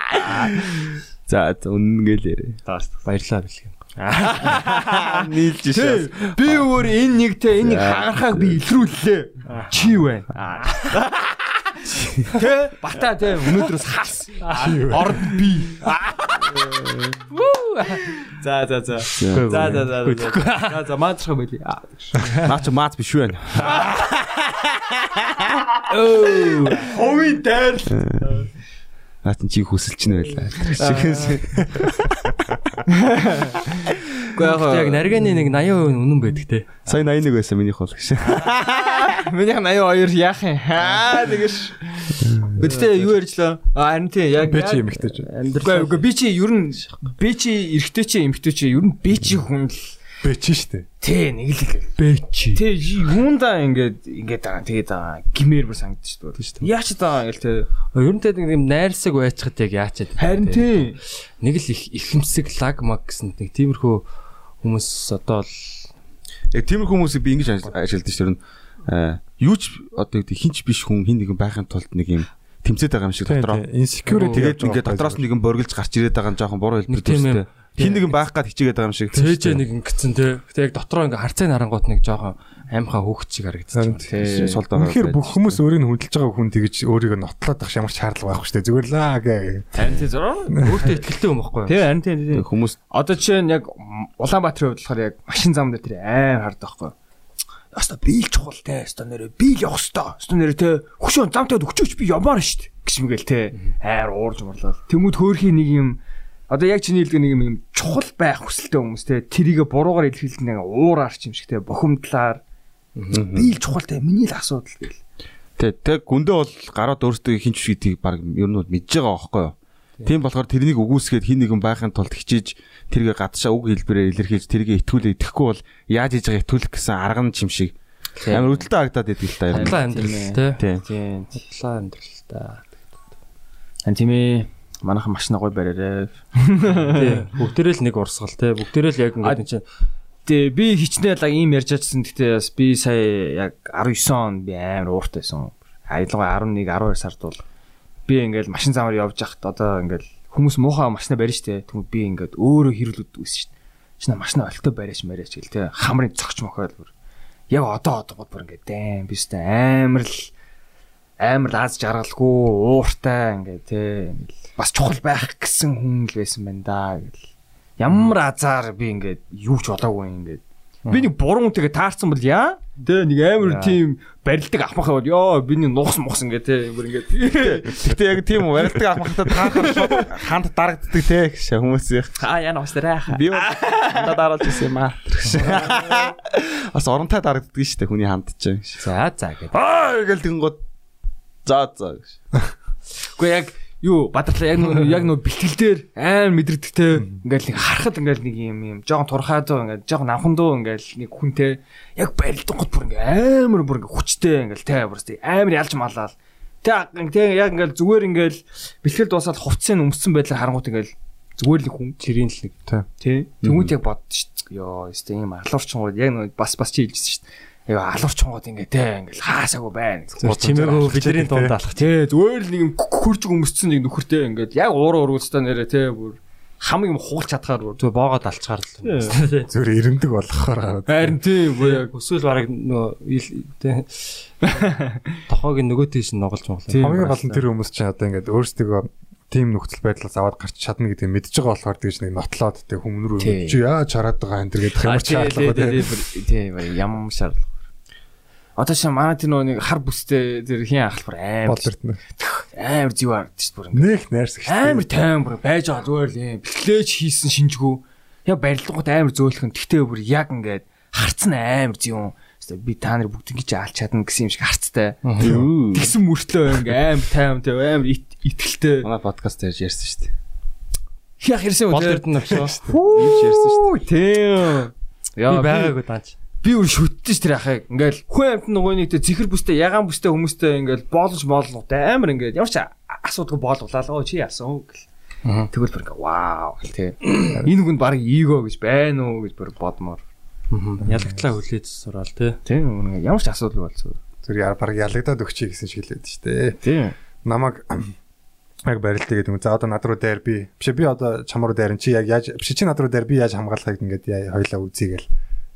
За үнэнгээл яриа. Баярлалаа бэлгэн. Нийлж шээ. Би өөр энэ нэг тэ энэ нэг хагарахааг би илрүүллээ. Чи байна. [LAUGHS] Тэ бата тэ өнөөдрөөс хас. Орд би. За за за. За за за. За за маачрах байли. Наа чи маац биш үү? Ховын дээр. Наа чи хүсэлч нь байлаа. Шигээс Яг нарганы нэг 80% үнэн байдаг те. сая 81 байсан минийх бол гэж. [LAUGHS] Минийх 82 яах юм? Аа тэгэж. Гэхдээ юу ярьжлаа? Харин тий яг Би чи эмэгтэй ч. Үгүй би чи ер нь би чи эрэгтэй чи эмэгтэй чи ер нь би чи хүн л Би чи штэ. тий нэг л Бэчи. тий юундаа ингээд ингээд байгаа тэгээд гимээр бүр санагдчих шүү дээ. Яач таа ингээл тий. Ер нь тэг нэг юм найрсаг байцхад яг яачаад. Харин тий. Нэг л их ихэмсэг лаг маг гэсэн нэг тиймэрхүү хүмүүс одоо л Яг тиймэрхүү хүмүүсийг би ингэж ажил- ажилладаг шүү дээ. Аа, юу ч одоо гэдэг хинч биш хүн хин нэгэн байхын тулд нэг юм тэмцээд байгаа юм шиг дотроо. Insecurity Тэгээд ингээд дотроос нэгэн боргилж гарч ирээд байгаа нь жоохон буруу Нэг хэлбэр төстэй. Юм. Хин нэгэн байх гад хичээгээд байгаа юм шиг. цээжээ нэг ингэсэн те. Гэтэ яг дотроо ингээ харцаа нарангууд нэг жоохон аимхаа хөөгч шиг харагдчих. Тий. сул байгаа. Үнэхээр бүх хүмүүс өөрийг нь хүндэлж байгаа хүн тэгж өөрийгөө нотлоод авах ямар ч шаардлага байхгүй штэ. Зүгээр лаа гэ. Харин тий зураа. Өөртөө ихтэй юм байхгүй юу? Тий харин тий. Хүмүүс Одоо жишээ нь яг Улаанбаатарын хувьд болохоор яг машин зам дээр тэр аим хардаг байхгүй. Яста бийл чухал те. Яста нэрэ бийл явах хэвээр. Яста нэрэ те. Хөшөө замтад өчөөч би явмаар штт. Гэж мэгэл те. Хайр уурж марлаа. Тэмүүд хөөрхийн нэг юм Одоо яг чиний хэлдэг нэг юм чухал байх хүсэлтэй хүмүүс те тэрийг буруугаар илэрхийлдэг нэг уураарч юм шиг те бухимдлаар Би л чухал те миний л асуудал гэл. Тэ тэг гүндээ бол гараад өөртөө хинч гэдгийг баг ер нь бол мэдж байгаа байхгүй юу? Тийм болохоор тэрнийг үгүйсгээд хин нэгэн байхын тулд хичээж тэргээ гадшаа үг хэлбэрээр илэрхийлж тэргээ итгүүлээ итгэхгүй бол яаж хийж байгаа итгүүлэх гэсэн арга нь чим шиг амар үүдэлтэй харагдаад идэг л та юм. Худлаа амьдрал тий. Тийм. Худлаа амьдрал та. Хан тийм ээ. Манайхан машина гой бариараа. Тий. Бүгдээрээ л нэг урсгал тий. Бүгдээрээ л яг ингээд энэ чинь Тэ би хичнээн л ийм ярьж чадсан. Гэтэ бас би сая яг 19 он би амар ууртай байсан. Аялгаа 11 12 сард бол би ингээл машин замаар явж байхад одоо ингээл хүмүүс муухай машина барина штэ. Тэгмээ би ингээд өөрөө хэрүүлүүд үүсэн штэ. Чиний машина олтой бариач мариач гэл тэ хамрын цогч мохойл бүр. Яг одоо одоогод бүр ингээд дэм би штэ амар л амар л аз жаргалгүй ууртай ингээд тэ бас чухал байх гэсэн хүн л байсан байна да гэл. Ямар азар би ингээд юу ч болоогүй ингээд. Би нэг буруу тэгээ таарсан бол яа? Тэ нэг амар тийм барилдаг ахмахаа бол ёо би нэг нугас мухс ингээд тэ бүр ингээд. [LAUGHS] Гэтэ яг тийм барилдаг ахмахтаа таахаар ханд дарагддаг те гэж хүмүүс. Аа яна уустраа. Би ханда дараалж ирсэн юм аа. [LAUGHS] Бас оронтой дарагддаг шүү дээ хүний ханд чинь. за за гэдэг. Аа гэл тэнгууд за за. Гэж. Гэхдээ яг юу бадралаа яг нөө яг нөө бэлтгэл дээр амар мэдрэгдэгтэй ингээл нэг харахад ингээл нэг юм юм жоохон турхаа дөө ингээл жоохон намхан дөө ингээл нэг хүнтэй. Яг барилдангууд бүр ингээл амар бүр ингээл хүчтэй ингээл тэ бүр тэ амар ялж малаал тэ тэ яг ингээл зүгээр ингээл бэлтгэл дуусаад хувцсыг өмссөн байдлаар харангуут ингээл зүгээр л хүн Чирийн л нэг. Тий тэмүүт яг дээ. Ёо өстэй юм алуурчгууд яг нөө бас бас чи хэлжсэн шүү дээ Яа алуурчгууд ингээ тэ ингээл хаасаагүй байна. чимээгөө бидний дунд алах. Тэ зүгээр л нэг юм хурж өмссөн нэг нөхөртэй ингээд яг ууруу уруулстаа нэрэ тэ бүр хам юм хугалч чадхаар бүр Зүгээр боогод алчгаар л. Зүгээр ирэмдэг болохоор гараад. харин тийм бүр яг Өсвөл бараг ил- тий. Тохоог нөгөө тийш нь нугалж моглоо. Хамгийн гол нь тэр хүмүүс чинь одоо ингээд өөрсдөө тим нөхцөл байдлаас аваад гарч чадна гэдэг мэдж байгаа болохоор тэгж нэг нотлоод тэг хүмүүн рүү Тий. чи яаж хараад байгаа энэ төр гэдэг ямар ч шаардлага тий. тийм ямар шаардлага. Одоо шин манай тэр нөгөө нэг хар бүстэй тэр хин ахлбар амар Болдорт нь. амар зүй харагдаж шүү бүр. Нэх найрсаг шүү. амар тайван бүр байж байгаа зүгээр л юм бэлтлээч хийсэн шинжгүй яг барилгууд амар зөөлхөн тэгтээ бүр яг ингээд харцсан амар зүүн би та нар бүгд ингэж алж чадна гэсэн юм шиг харцтай тэгсэн мөртлөө ингээ амар тайван тэ амар ит- итгэлтэй Манай подкаст дээр ярьсан шүү дээ. яг хэрсэн үү авшаа. Юу ч ярьсан шүү дээ. тийм яа байгаагүй даач. Би өөр шүтдэж тэр яхаа ингээл хүн амт нөгөө нэгтэй зихэр бүстэй ягаан бүстэй хүмүүстэй ингээл боолж моолготой амар ингээд ямар ч асуудаг боолголаа л чи яасан гэл. Тэгвэл бүр ингээ вау. тий. Энэ хүнд баг ийгөө гэж байна уу гэж бүр бодмоор. Ялагтлаа хүлээж сураал тий. тийм үнэ ямар ч асуудал болцоо Зүр баг ялагдаад өгчий гэсэн шиг хэлээд шүү дээ. тийм Намаг яг барилтыг гэдэг юм. За одоо над руу дээр би биш би одоо чам руу дээр чи яг яаж биш чи над руу дээр би яаж хамгаалахыг ингээд яа- хоёлаа үзье гэл.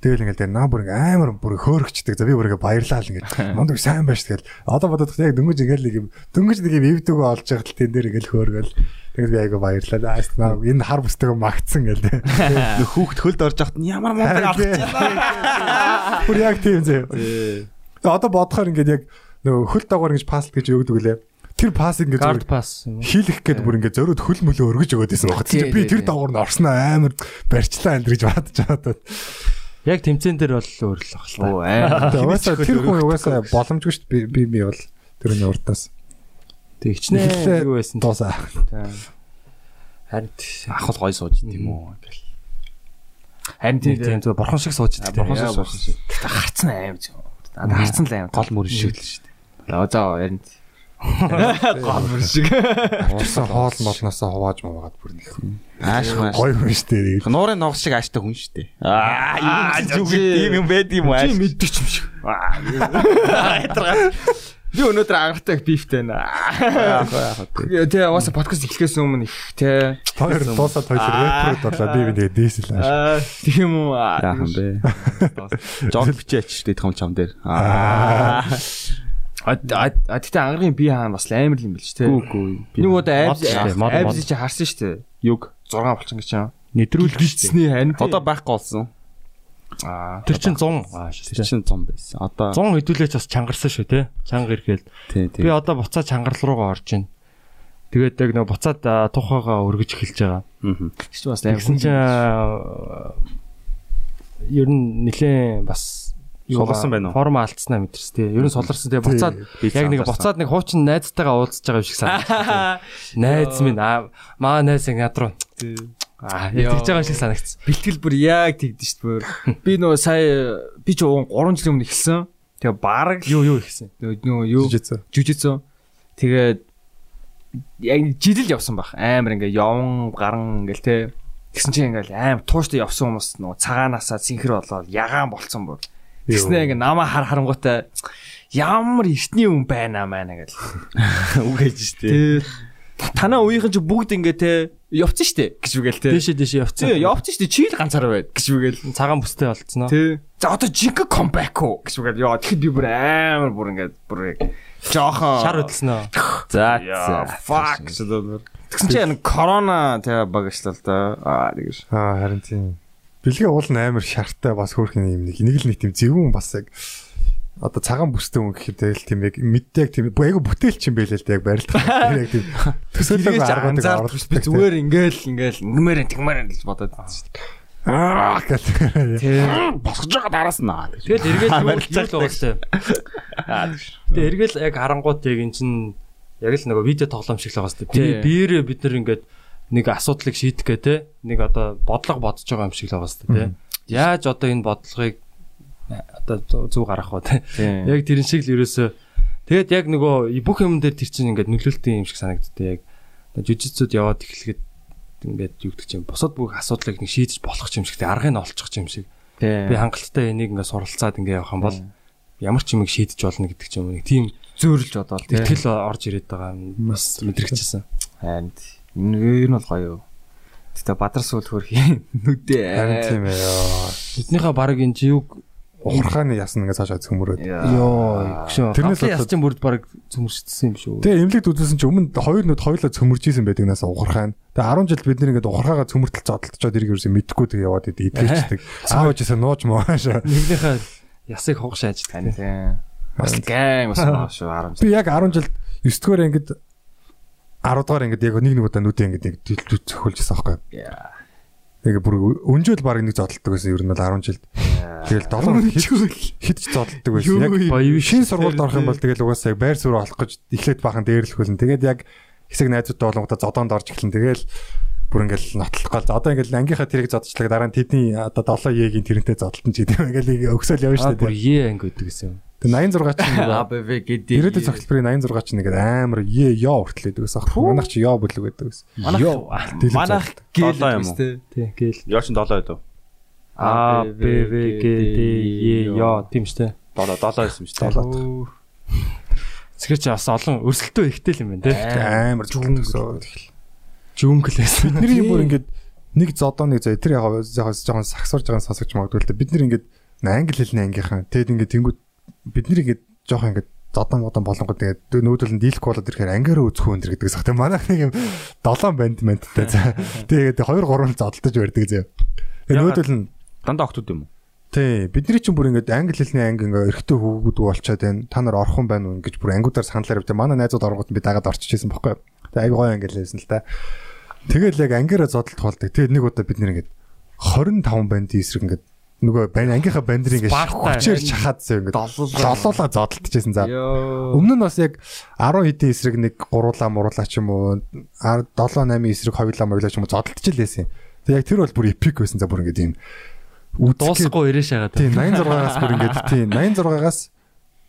Тэгэл ингээл дээр наа бүр амар бүр хөөрөгчдөг. За би бүр ингээ баярлаа л ингээ. [LAUGHS] Мундаг сайн байж тэгэл. Одоо бодоод яг дөнгөж ингээл нэг юм дөнгөж нэг юм ивдэг олж байгаа л тэн дээр ингээл хөөргөл. Тэгэл би айгаа баярлаа. Ааст наа энэ хар бүстэйг магтсан. Нөх [LAUGHS] хүүхд хөлд орж яхад нь ямар мундаг авах [LAUGHS] Бүр яг тийм зэ. Одоо бодохоор ингээд яг нөгөө хөл дагавар ингэж пасс гэж өгдөг лээ. Тэр пассыг ингээд юм уу? хийлэх гээд бүр ингээд зөрөөд хөл мөлөө өргөж өгöd байсан баг. Тий, Би тэр тий. дагавар нь орсноо амар барьчлаа энэ гэж бодож байгаа. Яг тэмцээн дээр бол өөр л та. оо аа угаасаа тэр хүн угаасаа боломжгүй шүү дээ. Би би би бол тэрний урдаас Тэг хичнээн юу байсан дуусаа. харин Ахвал гой сууж тийм үү харин тийм тийм тийм зөв бурхан шиг сууж дээ. Бурхан шиг суусан шиг. харцсан аим зөө надад харцсан л аим Гол мөрөн шиг л шүү дээ. оо за ярин [LAUGHS] гол мөр шиг Уурсан хоол молноосоо хувааж маваад бүр нэг Ааш маш. гоё хүн шүү дээ. Нуурын ногс шиг ааштай хүн шүү дээ. Аа, юм юм байд юм ааш. чи мэддэг юм шиг би өнөөдөр ангартай бифтэй яг. Тэгээ уусаа подкаст эхлэхээс өмнө их те Хоёр дуусаад хоёр рэпрүүд болоо би би тэгээ дээсэл ааш. аа тийм үү Яах юм бэ? [LAUGHS] Жог бичээч шүү дээ том чам дээр. Аа. А тэгтээ ангаргийн би хаана бас амар юм бил ч те Гүү гүү. нэг удаа айбс чи харсан шүү дээ юг. 6 болчихсон гэж шүү дээ. бичсний харин Одоо байхгүй болсон. аа Тэр чин 100 ааш Тэр чинь 100 байсан. Одоо 100 хэдүүлээч бас чангарсан шүү те. Чанга ирэхэл. Би одоо буцаа чангар руугаа орж байна. Тэгээд яг нэг буцаад тухайгаа өргөж эхэлж байгаа. Аа. чи бас амар Тэгсэн чинь а, ер нь нилээн бас Суларсан байна уу? Форм алдснаа мэдэрс тий. Ер нь суларсан тий. Буцаад яг нэг буцаад нэг хуучин найзтайгаа уулзж байгаа юм шиг санагдсан. [LAUGHS] Найз минь аа маа найз ингэ над руу аа тэгж байгаа юм шиг санагдсан. Бэлтгэл бүр яг тэгдэж шүү дээ. [LAUGHS] Би нөгөө сая би ч 3 жилийн өмнө эхэлсэн. Тэгээ баг Юу юу ихсэн. нөгөө юу жүжигцэн. Тэгээд яг жилэл явсан баг. Амар ингээ явн гарan ингээл те. Тэгсэн чинь ингээл амар тууштай явсан хүмүүс нөгөө цагаанаасаа синхэр болоод ягаан болцсон бүр. Тэгснэ ингээ намаа хар харангуйтай ямар эртний хүн байна маа гэл. [LAUGHS] Үг хийж штэ. Танаа үеийнхэн ч бүгд ингээ те явцсан штэ гэж үгээл те. Дээшээ дээшээ явцсан. Явцсан штэ чи л ганцаараа байд гэж үгээл. Цагаан бүстэй болцсон уу? Тий. За одоо жинхэнэ comeback уу гэж үгээд яа тэгэхэд би бүр амар бүр ингээд бүр жоохон Шар хөдөлсөн үү? За fuck. Тэгсэн чинь корона тэгээ багшлаа л да. Аа тэгэж. Аа харин тийм. Бэлгээ уул амар шартай бас хөөрхөн юм нэг нэг л нэг тийм зөвүүн бас яг одоо цагаан бүстэй хүн гэхэд л тийм яг мэддэг тийм айгу бүтээлч юм байлээ л да яг барилдах. Яг тийм [LAUGHS] төсөөлөг аргуудыг анзаардаг би зүгээр ингээл ингээл ингэмээр тэгмээр л бодоод байсан шүү дээ. аа гэх. Тий. Босгож байгаа дараас нь. Тэгэл эргээд юу юу л байгаа штэ. Тэгээ эргээл яг харангуут яг эн чин яг л нөгөө видео тоглоом шиг л байгаа штэ. Тий. Тэгээ биеэрээ бид нар ингээд нэг асуудлыг шийдэх гэ те нэг одоо бодлого бодож байгаа юм шиг л байгаа штэ те. Яаж одоо энэ бодлогыг одоо зүг гаргах вэ те. Яг тэрэн шиг л ерөөсөө тэгээд яг нөгөө бүх юм дээр тэр чинь ингээд нөлөөлтийн юм шиг санагддаг. Яг жүжигцүүд яваад эхлэхэд ингээд юу гэдэг чинь бусад бүх асуудлыг нэг шийдэж болох юм шиг те аргыг нь олчих юм шиг. Би хангалттай энийг ингээд суралцаад ингээд явах юм бол ямар ч юм шийдэж болно гэдэг ч юм уу. Нэг тийм зөөрлж бодоол ихтгэл орж ирээд байгаа юм бас мэдрэгчсэн. Харин энэ бол гоё юу. Гэтэ бадар сүл хөрх нүдээ. Харин тийм ээ. ёо. Эднийхээ баг энэ жиуг Ухархааны ясна ингээ цаашаа цөмөрөөд. ёо гшөө. Тэрнээс болоод- ясчин бүрд баг цөмөрчдсөн юм шүү. Тэгээ эмнэлэг дүүсэн чи өмнө хоёр нүд хоёулаа цөмөрж исэн байдаг нас ухархаа. Тэгээ 10 жил бид нэр ингээ ухархаагаа цөмөртөл зодтолцоод ирэх ерөөсөө мэдхгүй тэгээ яваад идэв идэлчдэг. Аав ээжээсээ нууж мууш. Нэгнийхээ ясыг хугах шааждаг. Тань. Бас гэн бас маа шүү 10 жил. Би яг 10 жил 9 дугаар ангид 10 дугаар ангид яг нэг нэг удаа нүдээ ингээ нэг дэлдүү цохиулж байсан байхгүй. Яа. Тэгээ бүр өнжөөл баг нэг зодтолдог байсан ер нь бол 10 жилд. Тэгэл 7 хэд ч зодтолдог байсан. Яг Баян шин сургуульд орох юм бол тэгэл угаасаа яг байр суурь олох гэж эхлээд бахан дээрлэх үлэн. Тэгээд яг хэсэг найзуудтай болонгуудаа зодоонд орж эхлэн. Тэгэл бүр ингээл нотлох гол. Одоо ингээл ангийнхаа тэрийг зодчлаа дараа нь тэдний одоо 7 Е-гийн тэрнтэй зодтолтон ч гэдэг юм. Ингээл өгсөөл явна шүү бүр дээ. е анги гэдэг гэсэн юм. Тэгээ 86 ч нэг [LAUGHS] АБВ гэдэг. Ирээдүйн цогцлбарын 86 ч нэг амар Е ёо хүртэл байдаг гэсэн. Манайх чи ёо бүлэг. Йоо. Дэлгэц Манайх гээл юм уу? тий. Тий гээл. Яа чин 7 байдав. А Б В Г Д Е ёо тийм штэ. 7 7 байсан шүү дээ. Зэрэг чи бас олон өрсөлтөө ихтэй л юм байна те. Амар зүгэн гэсэн. Жүнглээс. Бидний бүр ингээд нэг зодоо нэг зөө тэр яг жоохон сагсуурж байгаа сонсогч магадгүй л дээ. Бид нэр ингээд англи хэлний ангийнхан. Тэгэд ингээд тэнгууд бид нэр ингээд жоохон ингээд зодон модон болонгод тэгээд нүүдэл нь дийлэх болоод ирэхээр ангиараа үзэх хүн дэр гэдэг сах. Тэгээ манайх нэг юм 7 банд мандтай. За. Тэгээд 2 3 зодтолж барьдаг зөө. Тэгээ нүүдэл нь Дандаа октод юм уу? Тий, бидний чинь бүр ингээд англи хэлний анги ингээ эргэтэй хүүгүүд болчоод байна. Та нар орхон байна уу гэж бүр ангиудаар саналаар явдаг. Манай найзууд оронгууд би дагаад орчиж исэн бохгүй. Тэгээ аяг гоё англи хэлсэн л та. Тэгэл яг ангиараа зодтолт болдог. Тэгээд нэг удаа бид нэр ингээд 25 банд эсрэг ингээд нөгөө ангийнхаа ингээд Спарта. хүчээр чахаад зөө ингээд долуулаа зодтолтчихсэн за. Өмнө нь бас яг 10 хэдэн эсрэг нэг гуруулаа муруулаа ч юм уу 7 8 эсрэг хоёулаа моглоо ч юм уу зодтолч л байсан. Тэг яг тэр бол бүр эпик байсан за бүр ингээд ийм Дуусахгүй ирээ шагаад. Тийм 86-аас бүр ингээд тийм 86-аас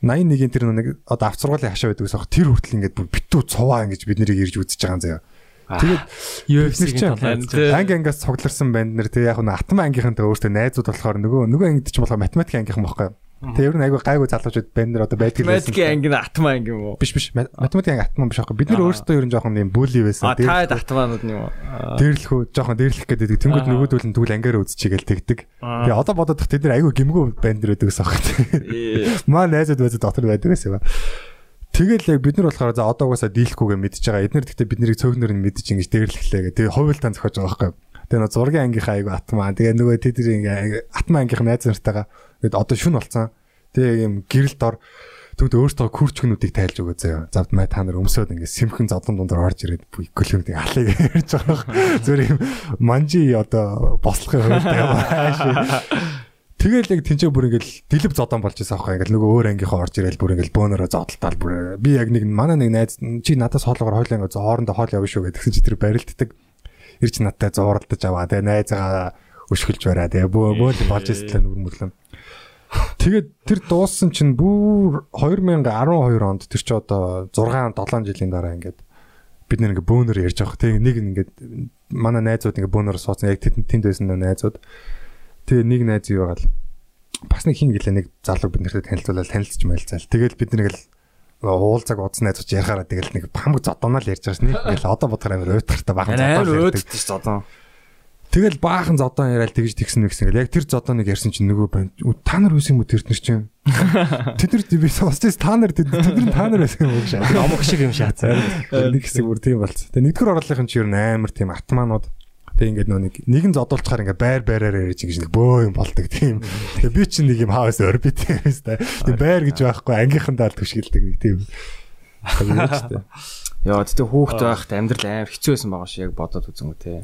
81-ийн тэр нэг одоо авц сургуулийн хашаа байдаг гэсэн. Тэр хүртэл ингээд бүр битүү цуваа ингэж бид нэрийг ирж үзэж байгаа юм заяа. Тэгээд UFC-ийн талаар. анги ангиас цугларсан банд нэр тэг яг нь атман ангийнхантай өөртөө найзууд болохоор нөгөө нөгөө ангид ч болохоор математик ангийнхан байхгүй. Тэг ер нь айгүй гайгүй залуучууд банд нэр одоо байдаг байсан. Математикийн анги нь атмаа анги юм уу? биш биш ма- математик анги атман биш байхгүй. Бид нэр өөрсдөө ер нь жоохон юм бүли байсан. А та атмаанууд нь юм уу? Дээрлэхүү жоохон дээрлэх гэдэг. Тэнгүүд нөгөөдөл нь тэгвэл ангиараа үзчихээл тэгдэг. Тэгээ одоо бодоод тах тэд нар айгүй гимгүү банд нэр байдаг гэсэн байна. Маа найзууд байзаа дотор байдаг гэсэн юм. Тэгэл яг бид нар болохоор за одоо угаасаа дийлэхгүйгээ мэдчихэж байгаа. Эднэр гэхдээ биднийг цөөхнөр нь мэдчих ингэж дээрлэхлээ гэх. Тэгээ хувилтан зохиож байгаа байхгүй. Тэгээ нөө зургийн ангийнхаа айгу атмаа. Тэгээ нөгөө тэдний ингээ атмаа ангийнх найз нартайгаа тэгээд одоо шүн болцсон. Тэгээ юм гэрэл дор Тэгвэл өөртөө күрчгнүүдийг тайлж өгөө заяа. За маа та нар өмсөд ингээ сэмхэн зодон дундаар орж ирээд гөлөмдийг алыг ярьж байгаа. Зүгээр юм манжи одоо бослохын хувьд яваа. [LAUGHS] Тэгэл яг тэнцээ бүр ингээл дэлб зодон болж байсан аахгүй. Ингээл нөгөө өөр ангийнхаа орж ирэл бүр ингээл бөөнөрөө зодтолтал бүр. Би яг нэг манай нэг найз чи надаас хоолоогоор хойлоо ингээд хоорондоо хоол явна шүү гэдэг. Чи тэр барилддаг. Ирж надтай зууралдаж аваа. Тэгээ найзаагаа өшгөлж бараа. Тэгээ бөө бөөл болж ирсэн нүр мөрлөн. Тэгээд тэр дууссан чинь бүр 2012 онд тэр чи одоо 6 7 жилийн дараа ингээд бид ингээ бөөнөр ярьж байгаа. Тэгээ нэг ингээд манай найзууд ингээ бөөнөр суудсан. Яг тэнд тэнд байсан найзууд. Тэгээ нэг найз юу байгаал бас нэг хин гэлээ нэг залуу бид нарт танилцуулаад танилцж мэлцаал. Тэгэл бид нэг л уулзаг уудсан найзууч ярахаараа тэгэл нэг хамаг зодооноо л ярьж байгаа шнэ. Ингээл одоо бодохоор амар уйтгартай бахан амар зодоо. өөддөг ш зодон. Тэгэл баахан зодоон яриад тэгж тэгсэн нэгсэн гэл яг тэр зодооныг ярьсан чинь нөгөө Та нар байсан юм уу тэр нар чинь? [LAUGHS] Тэд нар би сонсчихс та нар тэд нар та нар байсан юм уу гэж. Номог шиг юм шаацаа. Нэг хэсэг бүр тийм болц. Тэгээ нэгдүгээр орлогын чинь ер нь амар тийм атманууд. Тэгээ ингээд нөө нэг нэгэн зодуулчаар ингээд байр байраар ярьж ингэж нэг бөө юм болдог тийм. Тэгээ би чинь нэг юм хаваас орбит юм байна. Тийм байр гэж байхгүй ангийнхандаа л түшгэлдэг нэг тийм. Яа тэгтээ хүүхд байхад амьдрал амар хэцүү байсан байгаа шүү яг бодоод үзэн үү те.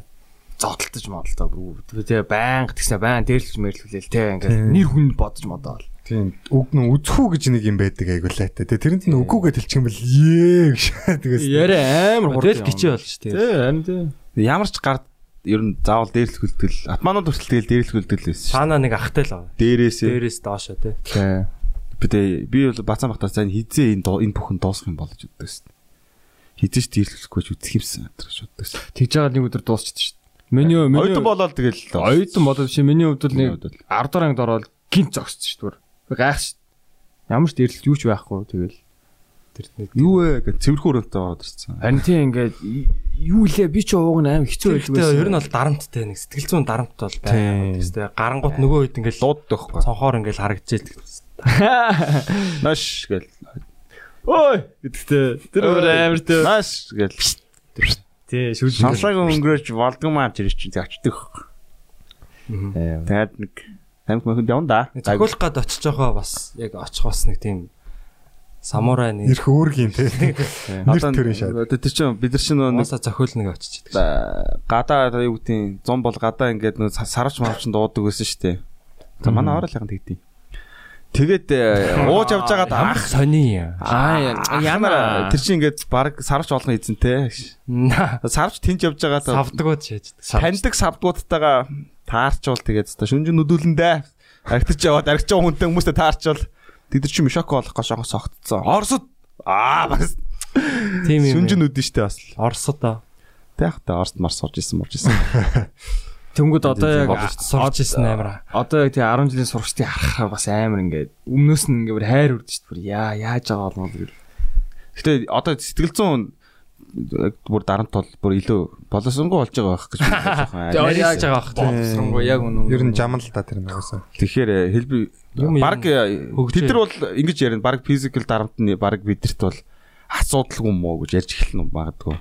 Зодтолтож модолтой бүр тэгээ байнга тэгснэ байн дээрлэж мэрлүүлээл те ингээд нэр хүн бодож модоол. Тийм үг нь үзхүү гэж нэг юм байдаг айгуулаа те. Тэгээ тэрэнд нь үгүйгээ тэлчих юм бэл ээ гэж. Тэгээс Яриа амар хурд. Тэгэл гिचээ болж тий. Тэ харин тэ. Ямар ч гард ер нь заавал дээрлэх үлдэл атманууд хүртэл тэгэл дээрлэх үлдэл байсан шүү. Цаана нэг ахтай л байгаа. Дээрээсээ Дээрээс доошо тий. Тэ. би би бол бацаан бахтаа сайн хизээ энэ энэ бүхэн дуусах юм болж боддог шүү. Хизээч дээрлэхгүй ч үтсэх юмсан гэж боддог шүү. Тэгж байгаа нэг өдөр дуусчихсан шүү. Миний миний Оюутан болоод тэгэл оюутан болоод чи миний хувьд бол Миний нэг хувьд бол. 10 дахь ангид ороод гинт зогссон шүү дээ. Гайх шүү. Ямар ч дээрлэлт юу ч байхгүй тэгэл. Тэр нэг юу вэ гэж цэвэрхэн өрөнтэй ороод ирсэн. Харин тийм ингээд юу лээ би ч ууг нь аим хэцүү байдаг Гэхдээ ер нь бол дарамттай нэг сэтгэл зүйн дарамт бол байна. Гэхдээ гарангууд нөгөө хэд ингээл лууддаг байхгүй. цонхоор ингээл харагдчихэдэг. [LAUGHS] Наш гэл. Ой гэдэгтэй тэр өөр амар тэ. Наш гэл. Тий шүлж. Сонсог өнгөрөөж болдгоо маа тэр чинь зочдөг. Э, Тэгээд нэг тамхи мөхөнд явна да. Зөвхөлөх гад очиж байгаа бас яг очих бас нэг тийм самурай нэг ирэх үүргийн те. Нэр төрийн шат. Одоо тэр чинь бид нар чинь нэг Моса зохиол нэг очиж идэг. ба- гадаа юу гэдэг 100 бол гадаа ингээд нэг сарвч марвч дуудаг байсан шүү дээ. За манай орол яхан тэгдэв. Тэгээд э, ууж явж байгаад ах сони аа ямар тэр чинь ингээд баг сарвч олгон эзэнтэй. Сарвч тэнж явж байгаад Савдгууд шээж. таньдаг савдгуудтайгаа таарчвал тэгээд та шүнжин нүдүүлэндээ архитаж яваад байгаа хүнтэй хүмүүстэй таарчвал тэд нар чи мишоко олох гэж шогоо согтцсон. Оросод аа бас Тийм юм. шүнжин нүдэн штэ бас. Орсод аа. Тэгэх та Оросд марс сурж исэн мурж исэн. [LAUGHS] Тэнгүүд одоо яг сурч исэн амар. Одоо яг тий 10 жилийн сурагчдыг харахаар бас амар ингээд өмнөөс нь ингээд хайр үрдэж дээ. Яа яаж байгаа болов гэл. Гэтэ одоо сэтгэл зүйн яг бүр дарамт бол бүр илүү боловсронгуй болж байгаа байх гэж байна. [LAUGHS] яаж байгаа бах боловсронгуй яг үнэн. Ер нь жаман л та тэр нөөсөн. Тэгэхээр э, юм баг хөгжөө. бид нар бол ингэж ярина баг физикал дарамт нь баг бидэрт бол асуудалгүй юм уу гэж ярьж эхэлнэ магадгүй.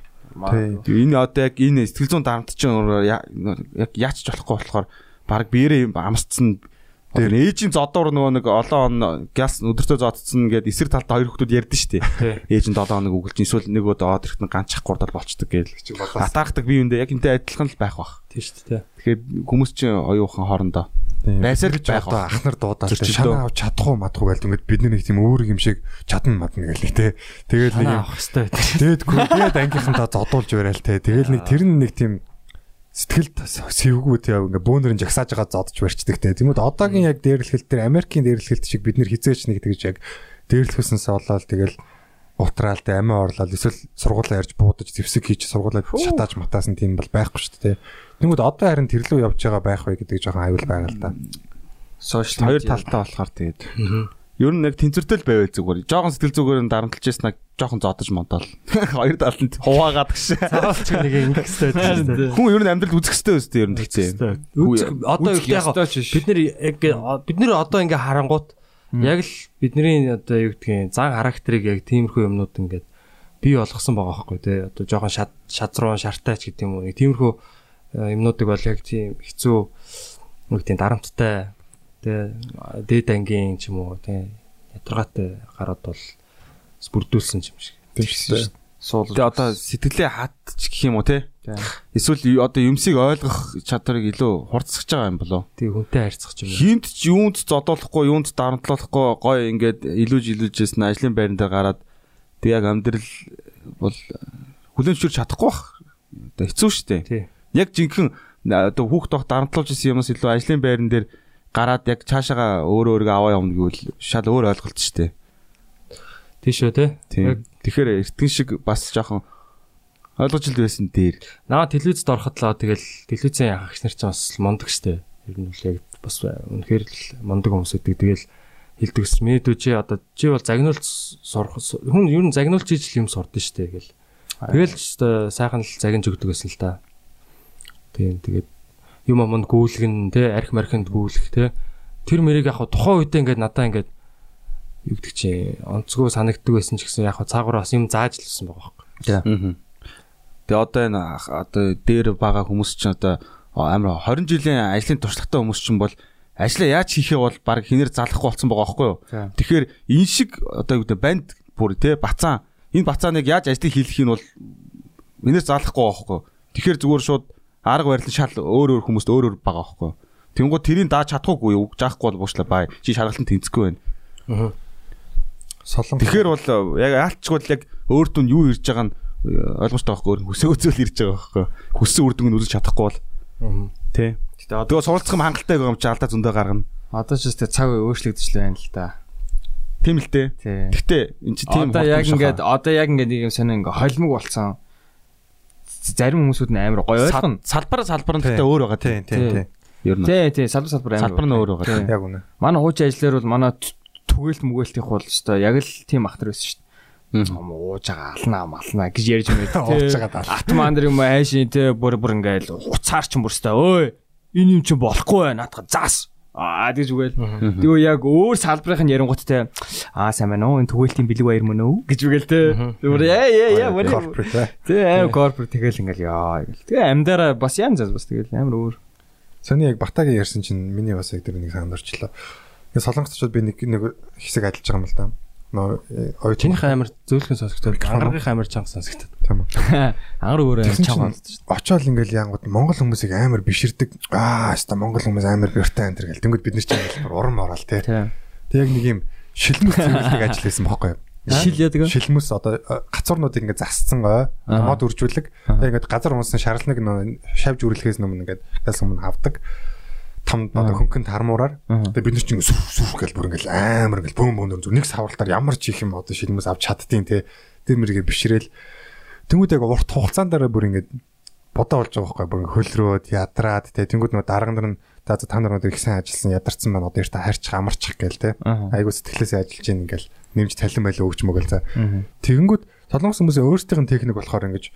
Энэ одоо яг энэ сэтгэл зүйн дарамт чинь я- яг яач ч болохгүй болохоор баг биерээ юм амсцсан Тэр ээжийн зодоор нөгөө нэг олон он газ өдөртөө зодцсон гэд эсрэг талд хоёр хүмүүс ярьдэн штий. Ээж нь 7 хоног өгөлж эсвэл нөгөө доод ирэхт нь ганцчих гурдал болчдөг гээл. Атаархдаг бие үндэ яг энтэй адилхан л байх бах. Тийм шүү дээ. Тэгэхээр хүмүүс чинь оюухан хоорондоо байсаар л байх бах. ахнар дуудаад шанаа авч чадахгүй мадахгүй гээл ингээд бид нэг тийм өөр юм шиг чадна мадна гээл нэг те. Тэгээд нэг авах хэрэгтэй байдаг. тэгээд тэгээд ангийнхантаа зодуулж барайл те. Тэгээд нэг тэр нэг тийм сэтгэлд сэвгүү те ингээ бөөнөрн жагсааж байгаа зодж барьцдаг те. Тэгмүүд одоогийн яг дээрлэхэл тэр Америкийн дээрлэхэлт шиг бид нэр хизээч нэг тэгж яг дээрлэхүүлснээс болоод тэгэл утраал те амиа орлол эсвэл сургуулаа ярьж буудаж зэвсэг хийж сургуулаа шатааж матаасан тийм бол байхгүй шүү дээ те. Тэгмүүд одоо харин тэр лөө явж байгаа байх вэ гэдэг жоохон аюул байгаа л да. Сошиал Хоёр талтай болохоор тэгээд ер нь яг тэнцвэртэй л байвал зүгээр. Жохон сэтгэл зүгээр нь дарамтлж яснаа жохон зодож монтол. [LAUGHS] Хоёр талд хуваагаад гэж. Заавал ч нэг ингэх хэрэгтэй байдаг шүү дээ. Хүн ер нь амьдрал үзэх хэрэгтэй өстэй ер нь. Үзэх одоо юу яг бид нар яг бид нар одоо ингээ харангуут яг л бидний одоо юу гэдгийг зан характерыг яг тиймэрхүү юмнууд ингээд бий болгосон байгаа байхгүй тий одоо жоохон шат шазруу шартаач гэдэг юм уу нэг тиймэрхүү э, юмнуудыг бол яг тийм хэцүү нэг тийм дарамттай тий дээд ангийн ч юм уу тий ядрагатай гарууд бол бүрдүүлсэн юм шиг Тийм шүү дээ. Суулж. Тэгээ одоо сэтгэлээ хатч гэх юм уу те? Эсвэл одоо юмсыг ойлгох чадварыг илүү хурцсаж байгаа юм болоо. Тэг хүнтэй харьцах юм. Хинт ч юунд зодоолохгүй, юунд дарамтлуулахгүй гоё ингээд илүүж илүүжсэн ажлын байран дээр гараад тэг яг амьдрал бол хүлэнчүр чадахгүй бах. Одоо хэцүү шттэ. Тий. Яг жинхэнэ одоо хүүхд тох дарамтлуулж исэн юмас илүү ажлын байран дээр гараад яг цаашаага өөрөө өөргөө аваа явна гэвэл шал өөр ойлголт шттэ. Тийш үү те. Тэгэхээр эртгэн шиг бас жоохон ойлгож ил байсан дээр. Наа телевизд ороход л тэгэл телевизийн ягч нар ч бас мундаг штэ. Ер нь бол яг бас үнэхээр л мундаг хүмүүс үүдэг. Тэгэл хилдэг ус. Мэдүү чи одоо чи бол загнуулт сурах хүн ер нь загнуулж ижил юм сурдсан штэ гэл. Тэгэл сайхан л загинж өгдөг гэсэн л та. Тийм тэгээд юм аманд гүйлгэн те арх мархинд гүйлэх те. Тэр мэрийг яг хаа тухайн үедээ ингээд надаа ингээд юу гэдэг чи онцгой санагддаг байсан ч гэсэн яг хаа цаагаараа бас юм зааж л байсан байгаа байхгүй. Аа. Тэгээ одоо энэ одоо дээр байгаа хүмүүс чинь одоо амар 20 жилийн ажлын туршлагатай хүмүүс чинь бол ажлаа яаж хийхээ бол баг хинээр залахгүй болсон байгаа байхгүй юу. Тэгэхээр энэ шиг одоо юу гэдэг банд бүр те бацаан энэ бацааныг яаж ажлыг хийх нь бол минээр залахгүй байгаа байхгүй юу. Тэгэхээр зүгээр шууд арга барил шал өөр өөр хүмүүст өөр өөр байгаа байхгүй. Тэнгууд тэрийг дааж чадахгүй юу? Жаахгүй бол буушлаа бай. Чи шаргалтанд тэнцэхгүй байна. Солон. Тэгэхээр бол яг яалтчгүй яг өөрт нь юу ирж байгаа нь э, ойлгомжтой байхгүй өөр хүсээ үзэл ирж байгаа байхгүй. Хүссэн үр дүнг нь үзэж чадахгүй бол тий. Гэтэ одоо суралцах юм хангалттай байгаа юм чи алдаа зөндөө гаргана. одоо ч тест цаг өөрчлөгдөж л байна л да. Тийм л дээ. Гэхдээ эн чи тийм Одоо яг ингээд одоо яг ингээд нэг юм сонио ингээ холимог болцсон. Зарим хүмүүсүүд нь амар гоё ойлгоно. салбар салбар нь гэхдээ өөр байгаа Тийм тийм тийм. Ер нь. Тий, тий, салбар салбар амар. Салбар нь өөр байгаа. Яг үнэ. Манай хуучин ажлаар бол манай түгээлт мүгээлтийнх бол өстой яг л тийм ахтар байсан шүү дээ. Ном ууж байгаа алнаа малнаа гэж ярьж мэд. [LAUGHS] Ууж байгаа даа. Атман дээр юм айшин те бүр бүр ингээл уцаар ч юм бүр өстой. Ой, энэ юм чи болохгүй байна. Наадах заас. Аа гэж үгээл. Тэгээ яг өөр салбарын ярингууд те аа сайн байна уу энэ түгээлтийн бэлэг баяр мөн үү гэж үгээл те. Зүгээр яа яа яа Corporate. Тэ аим корпорат тэгэл ингээл яа гэл. Тэгээ амьдараа бас яан зас бас тэгэл амар өөр. Сони яг Батагийн ярьсан чинь миний бас яг тэр нэг санаад орчлоо. Тэгээ солонгос очоод би нэг нэг хэсэг ажиллаж байгаа юм л да. Ой Чинийх амар зөөлхөн сонсогдоод ангаргын амар чанга сонсогдоод. тийм үү. [LAUGHS] Ангар өөр Тэгсэн чам чинь очоод ингээл яангууд Монгол хүмүүсийг амар биширдэг. Аа, хаста Монгол хүмүүс амар бэртэй энэ гэл. Тэнгүүд бид нар ч ингээл уран морал те. Тэ. Тэг яг нэг юм шилмүс цэвэрлдэг ажил байсан бохоггүй юу? Шил яадаг? Шилмүс одоо э, гацуурнуудыг ингээд засцсан гой мод үржүүлэг. Тэг ингээд газар шаргалныг нөө шавж үрлэхээс өмнө ингээд газ өмнө хавдаг. Том одоо хөнгөн тармуураар. Тэг бид нар ч ингээд сүр сүр гэл бүр ингээд амар ингээд бөөм бөөм зүр нэг савралтаар ямар ч их юм одоо шилмүс авч чаддیں۔ те. Тэр мэрийгээ бишрээл. Тэнгүүд яг урт хугацаанд дараа бүр ингээд бодоо болж байгаа байхгүй бүр хөлрөөд ядраад те. Тэнгүүд нөө дарга нар нь за та нар өнөөдөр их сайн ажилласан ядарсан байна одоо эртээ харьчих амарчих гээл те. Айгуу сэтгэлээсээ ажиллаж ийн ингээл нэмж талин байлаа өгч мөгөл за. Тэгэнгүүт солонгос хүмүүсийн өөрсдийнх нь техник болохоор ингэж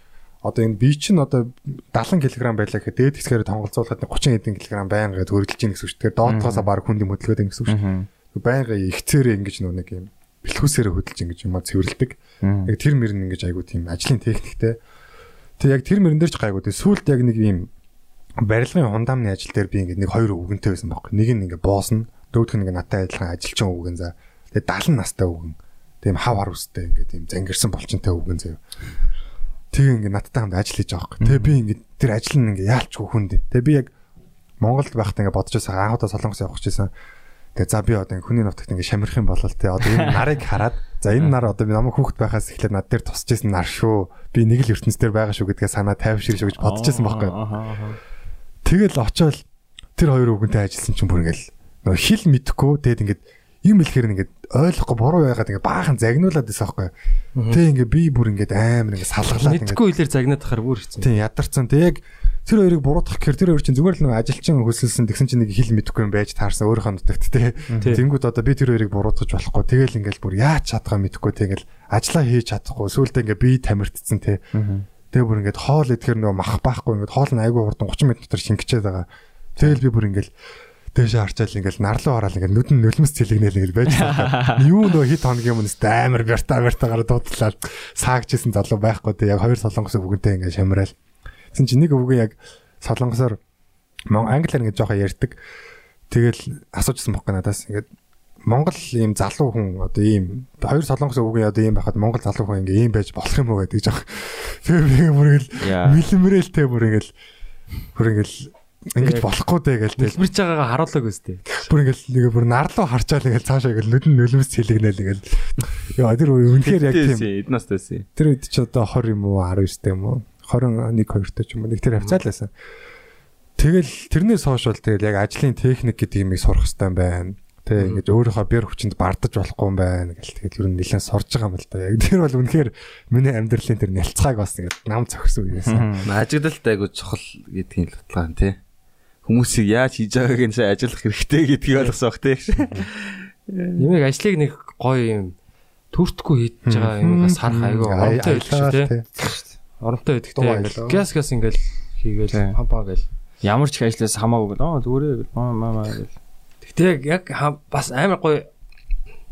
одоо энэ бие чинь одоо 70 кг байлаа гэхэд дээд хэсгээр тонголцуулахад 30 хэдэн кг байнга хөргөлж ийн гэсэн үг шүү. Тэгэхээр доотхоосоо баг хүнд юм хөдөлгөөд гэсэн үг шүү. Байнга ихцээрээ ингэж нөө нэг юм бэлхүүсээрээ хөдөлж ингэж юм а цэвэрлдэг. Яг тэр мөр нь ингэж айгуу тийм ажлын техниктэй. Тэг яг тэр мөрөн дээр ч гайгүй. Тэг сүулт яг нэг юм барилгын хундаамны ажил дээр би ингээд нэг хоёр өвгөнтэй байсан байхгүй. Нэг нь ингээд боосно, дөрөвдөх нь ингээд наттай адилхан ажилчин өвгөн за. Тэгээ 70 настай өвгөн. Тийм хав хар үстэй ингээд тийм зангирсан болчинтай өвгөн заяа. Тэгээ ингээд надтай хамт ажил хийж байгаа байхгүй. Тэгээ би ингээд тэр ажил нь ингээд яалчгүй хүнд. Тэгээ би яг Монголд байхдаа ингээд бодож байсан анхудаа солонгос явах гэжсэн. Тэгээ за би одоо хүний нутагт ингээд шамирх юм болол те одоо энэ нарыг хараад за энэ нар одоо би намайг хүүхэд байхаас эхлээд над дээр тусч исэн нар шүү. Би нэг л ертөнц дээр байгаа шүү гэдгээ санаа тайвшир шүү гэж бодож исэн байхгүй. Тэгэл очоод тэр хоёр өвгөнтэй ажилласан чинь бүр ингээл нөө хэл мэдхгүй тэгэд ингээд юм хэлэхээр ингээд ойлгохгүй буруу байгаад ингээд баахан загнуулаад байсан байхгүй. Тэг ингээд би бүр ингээд амар ингээд салгалаад ингээд Мэдхгүй хэлээр загнаад тахаар бүр хэцүү. тийм ядарсан. Тэг яг тэр хоёрыг буруутгах гэхээр тэр хоёр чинь зүгээр л нэг ажилчин хөсөлсөн тэгсэн чинь нэг хэл мэдхгүй юм байж таарсан өөрийнхөө нутагт те. Тэнгүүд одоо би тэр хоёрыг буруутгаж болохгүй. Тэгэл ингээд бүр яаж чадхаа мэдхгүй тэгэл ажиллаа хийж чадахгүй. Сүүлдээ ингээд би тамирдсан те. Тэгээ бүр ингээд хоол идэхэр нөгөө мах байхгүй ингээд хоол нь айгүй хурдан 30 м дотор шингэчээд байгаа. Тэгэл би бүр ингээд дээшээ харчаал ингээд нарлуу хараад ингээд нүдэн нулимс цэлэгнэл ингээд байж байгаа. [LAUGHS] Юу нөө хит хоногийн өмнөс амар бярта бяртагаар дуудлаад саагчсэн залуу байхгүй те яг хоёр солонгос бүгэнтэй ингээд шамраал. Тэгсэн чинь нэг өвгөө яг солонгосоор англиар ингээд жоохон ярьдаг. Тэгэл асуужсан байхгүй надаас ингээд Монгол ийм залуу хүн одоо ийм хоёр солонгос өвгөө одоо ийм байхад Монгол залуу хүн ингээ ийм байж болох юм уу гэдэг жоох. [LAUGHS] Тэр нэг бүр ингээл Яа. мэлмрэлтэй бүр ингээл бүр ингээл ингэж болохгүй дээ гээл тэгэл. Дэлбэрч байгаагаа харуулаг өстэй. Бүр ингээл нэг бүр нарлуу харчаал ингээл цаашаа ингээл нүдэн нөлөөс цэлэгнэл ингээл. Яа тэр үе үнэхээр яг тийм. Эднээс төсөө. Тэр үед чи одоо 20 юм уу 19 тэ юм уу 21 2 тэ ч юм уу нэг тэр хавцаалаасан. Тэгэл тэрнээс хойш бол тэгэл яг ажлын техник гэдэг юмыг сурах хэрэгтэй юм байна. Тэ ингэж өөрийнхөө бэр хүчинд бардаж болохгүй юм байна гэл тэгэл ер нь нэлээд сурж байгаа юм л да. Яг тэр бол үнэхээр миний амьдралын тэр нялцгааг бас ингэ нам зогсон үеэсэн. Ажиглалт айгу чухал гэдгийг л батлаа тий. Хүмүүсийг яаж хийж байгааг нь сайн ажиллах хэрэгтэй гэдгийг ойлгосон бах тий. Ямиг ажлыг нэг гоё юм төртгөө хийж байгаа юмгаас харах айгүй оронтой байдаг шүү тий. Оронтой байдаг Дуу тий. аялаа. Ингээл Гяс гяс ингээл хийгээл Тий. хампаа гэл. Ямар ч их ажлаас хамаагүй гэл. Аа зүгээрээ. Маа маа гэл. Гэтэ яг бас амар гоё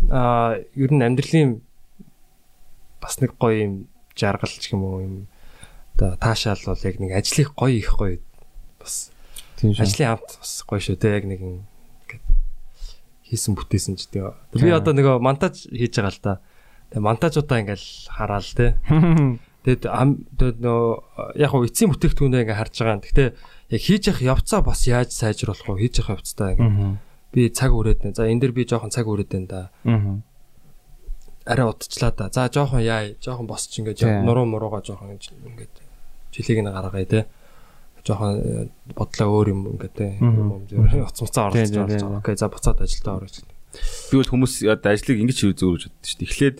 аа ер нь амьдралын бас нэг гоё юм жаргал ч юм уу юм оо таашаал бол яг нэг ажлыг гоё их гоё бас Тийм. Ажлын хамт бас гоё шүү те яг нэг ингээд хийсэн бүтээсэн ч тийм. Би одоо нөгөө монтаж хийж байгаа л да. Тэгээ монтажуудаа ингээл хараал те. [LAUGHS] Тэгэд нөө яг хөө эцсийн бүтээгдэхүүнээ ингээ харж байгаа. Гэхдээ яг хийж явах явцаа бас яаж сайжруулах вэ? Хийж явах явцдаа ингээ Аа. би цаг өрөөд нэ. За энэ дэр би жоохон цаг өрөөд байна да. Аа. Арай удчлаа да. За жоохон яа, жоохон босч ингээд нуруу мурууга жоохон ингээд жилиг нэг гаргая те. Жоохон э, бодлоо өөр юм ингээд те. Юм Тийм, тийм, оруулж тийм. байгаа. Окей, за буцаад ажилдаа орооч. Би бол хүмүүс одоо ажлыг ингэж хийв зөв гэж боддог шүү дээ. Эхлээд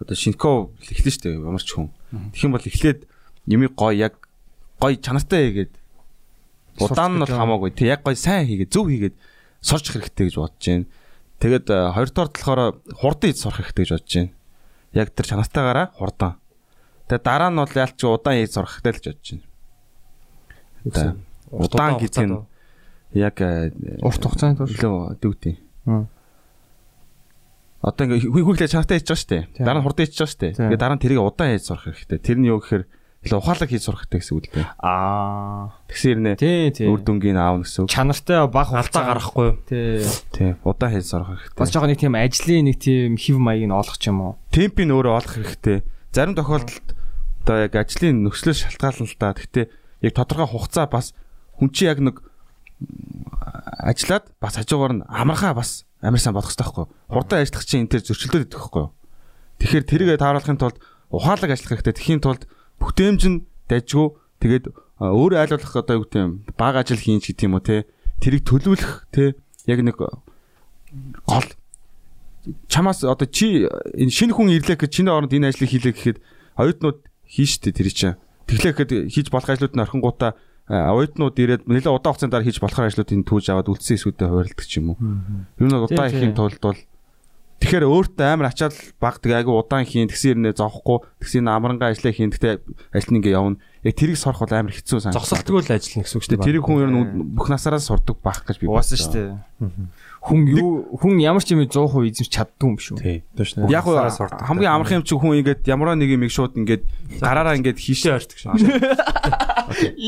одоо шинков эхлэн шүү дээ ямар ч хүн. Тэгэх юм бол эхлээд нэмийг гой яг гой чанартай хийгээд удаан нь бол хамаагүй. Тэг яг гой сайн хийгээд зөв хийгээд сорж хэрэгтэй гэж бодож байна. Тэгээд хоёр дахь болохоор хурдан хийж сурах хэрэгтэй гэж бодож байна. Яг тэр чанартайгаараа хурдан. Тэгээд дараа нь бол ялч удаан хийж сурах хэрэгтэй л гэж бодож байна. Одоо удаан гэдэг нь яг э, Урт хугацаанд илүү дүүтэй. Одоо ингээ хүй хүүхлээ чанартай хийж байгаа шүү дээ. Дараа нь хурдан хийж байгаа шүү дээ. Тэгээ дараа нь тэрийг удаан хийж сурах хэрэгтэй. Тэр нь юу гэхээр илүү ухаалаг хийж сурах хэрэгтэй гэсэн үг л дээ. Аа. Тэгсээр нэ Тий, тий. үр дүнгийн аав гэсэн үг. Чанартай баг алдаа хугацаа гарахгүй. Тий. Тийм. Удаан хийж сурах хэрэгтэй. Бас жоохон нэг тийм ажлын нэг тийм хев маягийг нь олох юм уу. темпийг өөрөө олох хэрэгтэй. Зарим тохиолдолд одоо яг ажлын нөхцлөөс шалтгаална л да. Гэхдээ яг тодорхой хугацаа бас хүн чи яг нэг ажиллаад бас хажуугаар нь амархаа бас амар сайн бодох хэрэгтэй байхгүй. Хурдан ажиллах чинь энэ төр зөрчилдөд идэх байхгүй. Тэгэхээр тэрийгэ тааруулахын тулд ухаалаг ажиллах хэрэгтэй. Тэхийн тулд бүтээмж нь дайжгүй тэгээд өөрөө айлуулах одоо юу гэдэг юм баг ажил хийн ч гэдэг юм уу те тэрийг төлөвлөх те яг нэг гол чамаас одоо чи энэ шинэ хүн ирлээ гэж чиний оронд энэ ажлыг хийлээ гэхэд оюутнууд хийн штэ тэр чинь тэглээ гэхэд хийж болох ажлууд нь орхингуудаа а, оюутнууд ирээд нэлээд удаан хугацаанд дараа хийж болох ажлуудыг түүж аваад үлдсэн эсвүүдээ хуваарлдаг ч юм уу. Юу нэг удаан ихийн тийм. тулд бол тэгэхээр өөртөө амар ачаал багдаг айгу удаан хийн тэгсэр нэ зовхгүй тэгсэр амрангаа ажиллаа хийн гэхдээ ажил нь ингээ явна. Яг тэрийг сорох бол амар хэцүү сан. Зогсолтгүй л ажиллана гэсэн үг шүү Тэгээ тэрийг хүн ер нь бүх насаараа сурдаг байх гэж би Угаасан шүү дээ. Хүн юу хүн ямар ч юм 100% эзэмш чаддгүй юм шүү. Тий. Тэвш нэг. Яг уу хамгийн амархан юм чи хүн ингээд ямараа нэг юм шууд ингээд гараараа ингээд хийшээ ойртог шүү.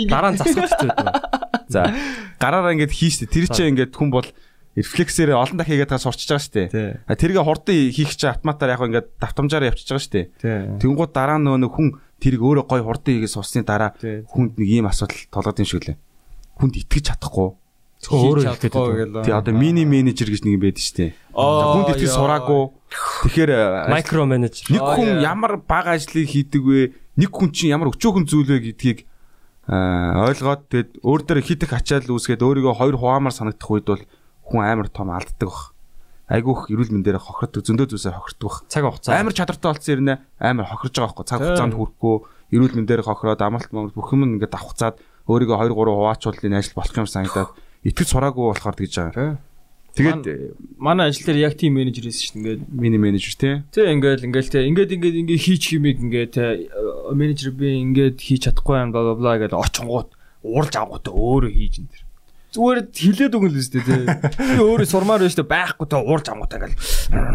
Дараа нь засах хэрэгтэй байдаг. за гараараа ингээд хийшээ тэр чинь ингээд хүн бол рефлексээр олон дахин хийгээд байгаа сурчиж байгаа шүү дээ. Тэргээ хурдан хийх чинь автоматар яг ингээд давтамжаар явчихж байгаа шүү дээ. Тэнгууд дараа нь нөгөө хүн тэрийг өөрөө гой хурдан хийгээд суссны дараа хүнд нэг ийм асуудал толгод юм шиг лээ. Хүнд итгэж чадахгүй. Өөрөө гэлээ. Тий одоо мини менежер гэж нэг юм байдаг шүү дээ. Хүнд итгэж сураагүй. Тэгэхээр э, Микро менежер. Нэг хүн ямар бага ажлыг хийдэг вэ? Нэг хүн чинь ямар өчөөхөн зүйл вэ гэдгийг аа ойлгоод тэгэд өөр дээр хитэх ачаал үүсгээд өөрийгөө хоёр хуваамаар санагдах үед бол хүн амар том алддаг баг. Айгүйх эрүүл мэндээр хохирдог, зөндөө зүйлсээ хохирдог баг. Цаг хугацаа. Амар чадвартай болсон юм нэ амар хохирж байгаа байхгүй. Цаг хугацаанд хүрэхгүй, эрүүл мэндээр хохироод амралт момралт бүх юм ингээд давхцаад өөрийгөө 2 3 хуваачвал энэ ажил болох юм санагдаад итгэж сураагүй болохоор тэгж байгаа. Тэгээд манай ажил дээр яг тийм менежер байсан шүү дээ. Ингээд мини менежер тий. Тэ ингээл ингээл тэ ингээд ингээд ингээд хийч химиг ингээд менежер би ингээд хийж чадахгүй юм бла бла гэдэг очонгууд уурж авгууд өөрөө хийж энэ. Зүгээр хилээд өгөн л үстэй тэ. [LAUGHS] Би өөрөө сурмаар шүү дээ байхгүй тэ уурж авгууд ингээл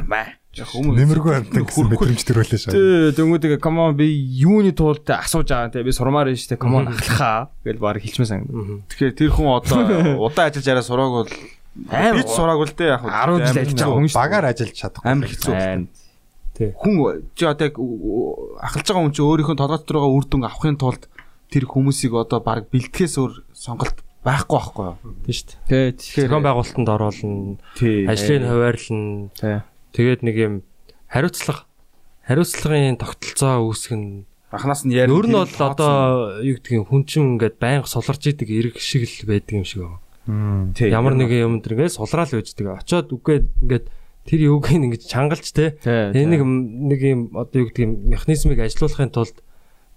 бай. Яг хүмүүс Нэмэргүй амтан гэсэн мэдрэмж төрүүлээ шээ. Тэ дөнгөдөг камон би юуны тулд асууж байгаа тэ би сурмаар байна шүү дээ камон ахлахаа гэж баг хэлчмээ сан. Тэгэхээр тэр хүн одоо удаан ажиллаж арай сураагүй бол би ч сураагүй л дээ яг 10 жил ажиллаж байгаа хүн шүү. багаар ажиллаж чадахгүй. амар хэцүү. Айн. Хүн чи одоо яг ахалж байгаа хүн чи өөрийнхөө толгой дотор байгаа үр дүн авахын тулд тэр хүмүүсийг одоо баг бэлтгэхээс өөр сонголт байхгүй байхгүй юу? Тийм шүү дээ. Тэ тэгэхээр Зохион байгуулалтанд оруулна, Тий. ажлыг хуваарлна. Тэ. Тэгээд нэг юм хариуцлага хариуцлагын тогтолцоо үүсгэх нь Анханаас нь яар. Өөр нь бол одоо юу юм хүн чинь ингээд байнга суларч идэг эрг шиг л байдаг юм шиг байна. Ямар нэг юм дэр ингээд сулраал байждаг. Очоод үгээд ингээд тэр юуг ингэж чангалж те. Тэ. Энэ нэг нэг юм одоо юу юм механизмыг ажилуулахын тулд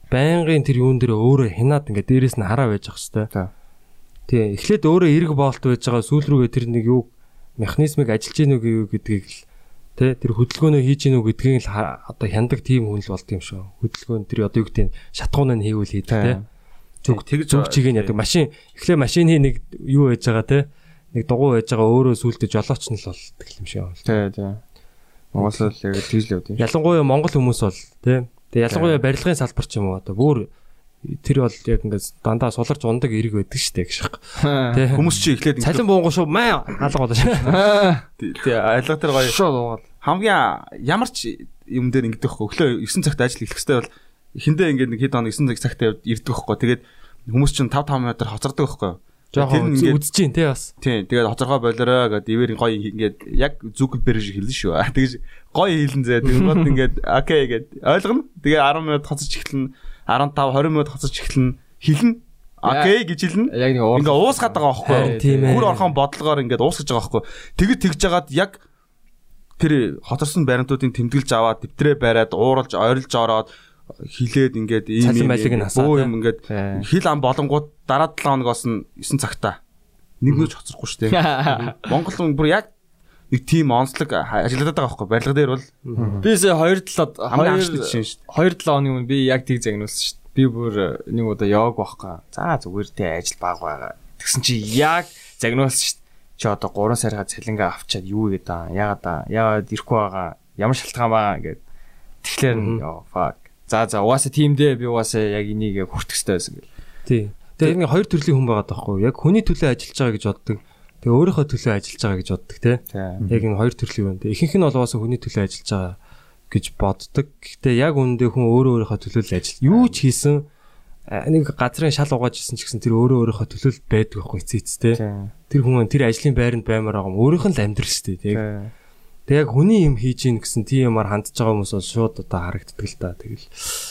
байнгын тэр юун дээр өөрөө хянаад ингээд дээрэс нь хараа байж ах хэвээр. Тий. Эхлээд өөрөө эрг боолт байж байгаа сүүл рүүгээ тэр нэг юу механизмыг ажиллаж гинүү гэдгийг л тэ тэр хөдөлгөөнөө хийж гинүү гэдгийг л одоо хяндаг тийм хүн л болд юм шүү. Хөдөлгөөн тэр одоо юу гэдэг нь шатгуунаа нь хийвэл хийдэг тэ. Зүг тэгж Зүг чиг нь ядаг. Машин эхлээ машины нэг юу байж байгаа тэ. Нэг дугуй байж байгаа өөрөө сүултээ жолооч нь л болдог юм шиг байна. Тэ тэ. Монгол л яг тийж л явд юм. Ялангуяа монгол хүмүүс бол тэ. Тэгээ ялангуяа барилгын салбар ч юм уу одоо бүр тэр бол яг ингээд дандаа суларч ундаг эрг байдаг штэ гэж шах. Тэ. Хүмүүс чи эхлээд Цалин буунгу шүү маа алга болоо шүү. тий айлга тэр гоё Шоо дуугаад. хамгийн ямар ч юм дээр байхгүй. Өглөө 9 цагт ажил эхлэх хэвээр бол эхэндээ ингээд нэг хэд хоног 9 цаг цагт ирдэг байхгүй. Тэгээд хүмүүс чинь 5 5 метр хоцордог байхгүй. Жохон ингээд- үзэж чинь тэ бас. тий тэгээд хоцоргоо болороо гэдэг ивэр гоё ингээд яг зүг бэр шиг хэлнэ шүү. [LAUGHS] Тэгэж гоё хэлэн зэ. Тэгээд ингээд окей гэд ойлгоно. Тэгээ 10 минут хоцорч эхэлнэ. 15 20 минут хоцорч эхэлнэ. Хэлнэ. Окей гэж хэлнэ. Яг нэг уур. Ингээ уусгаад байгаа байхгүй тийм ээ. Бүр орхон бодлогоор ингээд уусгаж байгаа байхгүй. Тэгэд тэгж жагаад яг тэр хоторсон баримтуудын тэмдэглэж аваад дэвтрээ бариад ууралж ойрлж ороод хилээд ингээд ийм бөө тий. юм ингээд Тий. хил ам болонгууд дараа 7 хоногоос нь 9 цагтаа нэг нөөч хоцрохгүй шүү дээ. [LAUGHS] Монгол хүн бүр яг нэг тийм онцлог ажилладаг байгаа байхгүй барилга дээр бол Би сая 2 7 хамгийн анхны жишээ шүү дээ. 2 7 оны өмнө би яг тийг загнуулсан шүү дээ. Би бүр э, нэг удаа яваг байхгүй. За зүгээр тэ ажил баг байгаа. Тэгсэн чи яг загнуулсан шүү дээ. Чи одоо 3 сарга цалингаа авчаад юу гэдэг аа? Ягаад аа? Ягаад ирэхгүй байгаа? Ямар шалтгаан баа гэд. Тэгэхээр ёо fuck. За за угаасаа тийм дээ би угаасаа яг энийг хүртэх хэрэгтэй байсан гэл. Тий. Тэгээ нэг хоёр төрлийн хүн байгаа даахгүй. Яг хүний төлөө ажиллаж байгаа гэж боддог. Тэгээ өөрийнхөө төлөө ажиллаж байгаа гэж боддог те. Тий. Яг энэ хоёр төрлийн. Тэгээ ихэнх нь бол угаасаа хүний төлөө ажиллаж байгаа гэж боддог. Гэхдээ яг үүндээ хүн өөрөө өөрийнхөө төлөө л ажил. Юу ч хийсэн нэг газрын шал угааж исэн ч гэсэн тэр өөрөө өөрийнхөө төлөө л байдаг байхгүй эцээ эцтэй. Тий. Тэр хүн тэр ажлын байранд баймаар байгаа юм. Өөрийнх нь л амьдрал шүү дээ. Тэг яг хүний юм хийж ийн гэсэн тийм юмар хандж байгаа хүмүүс бол шууд одоо харагддаг л та. Тэгэл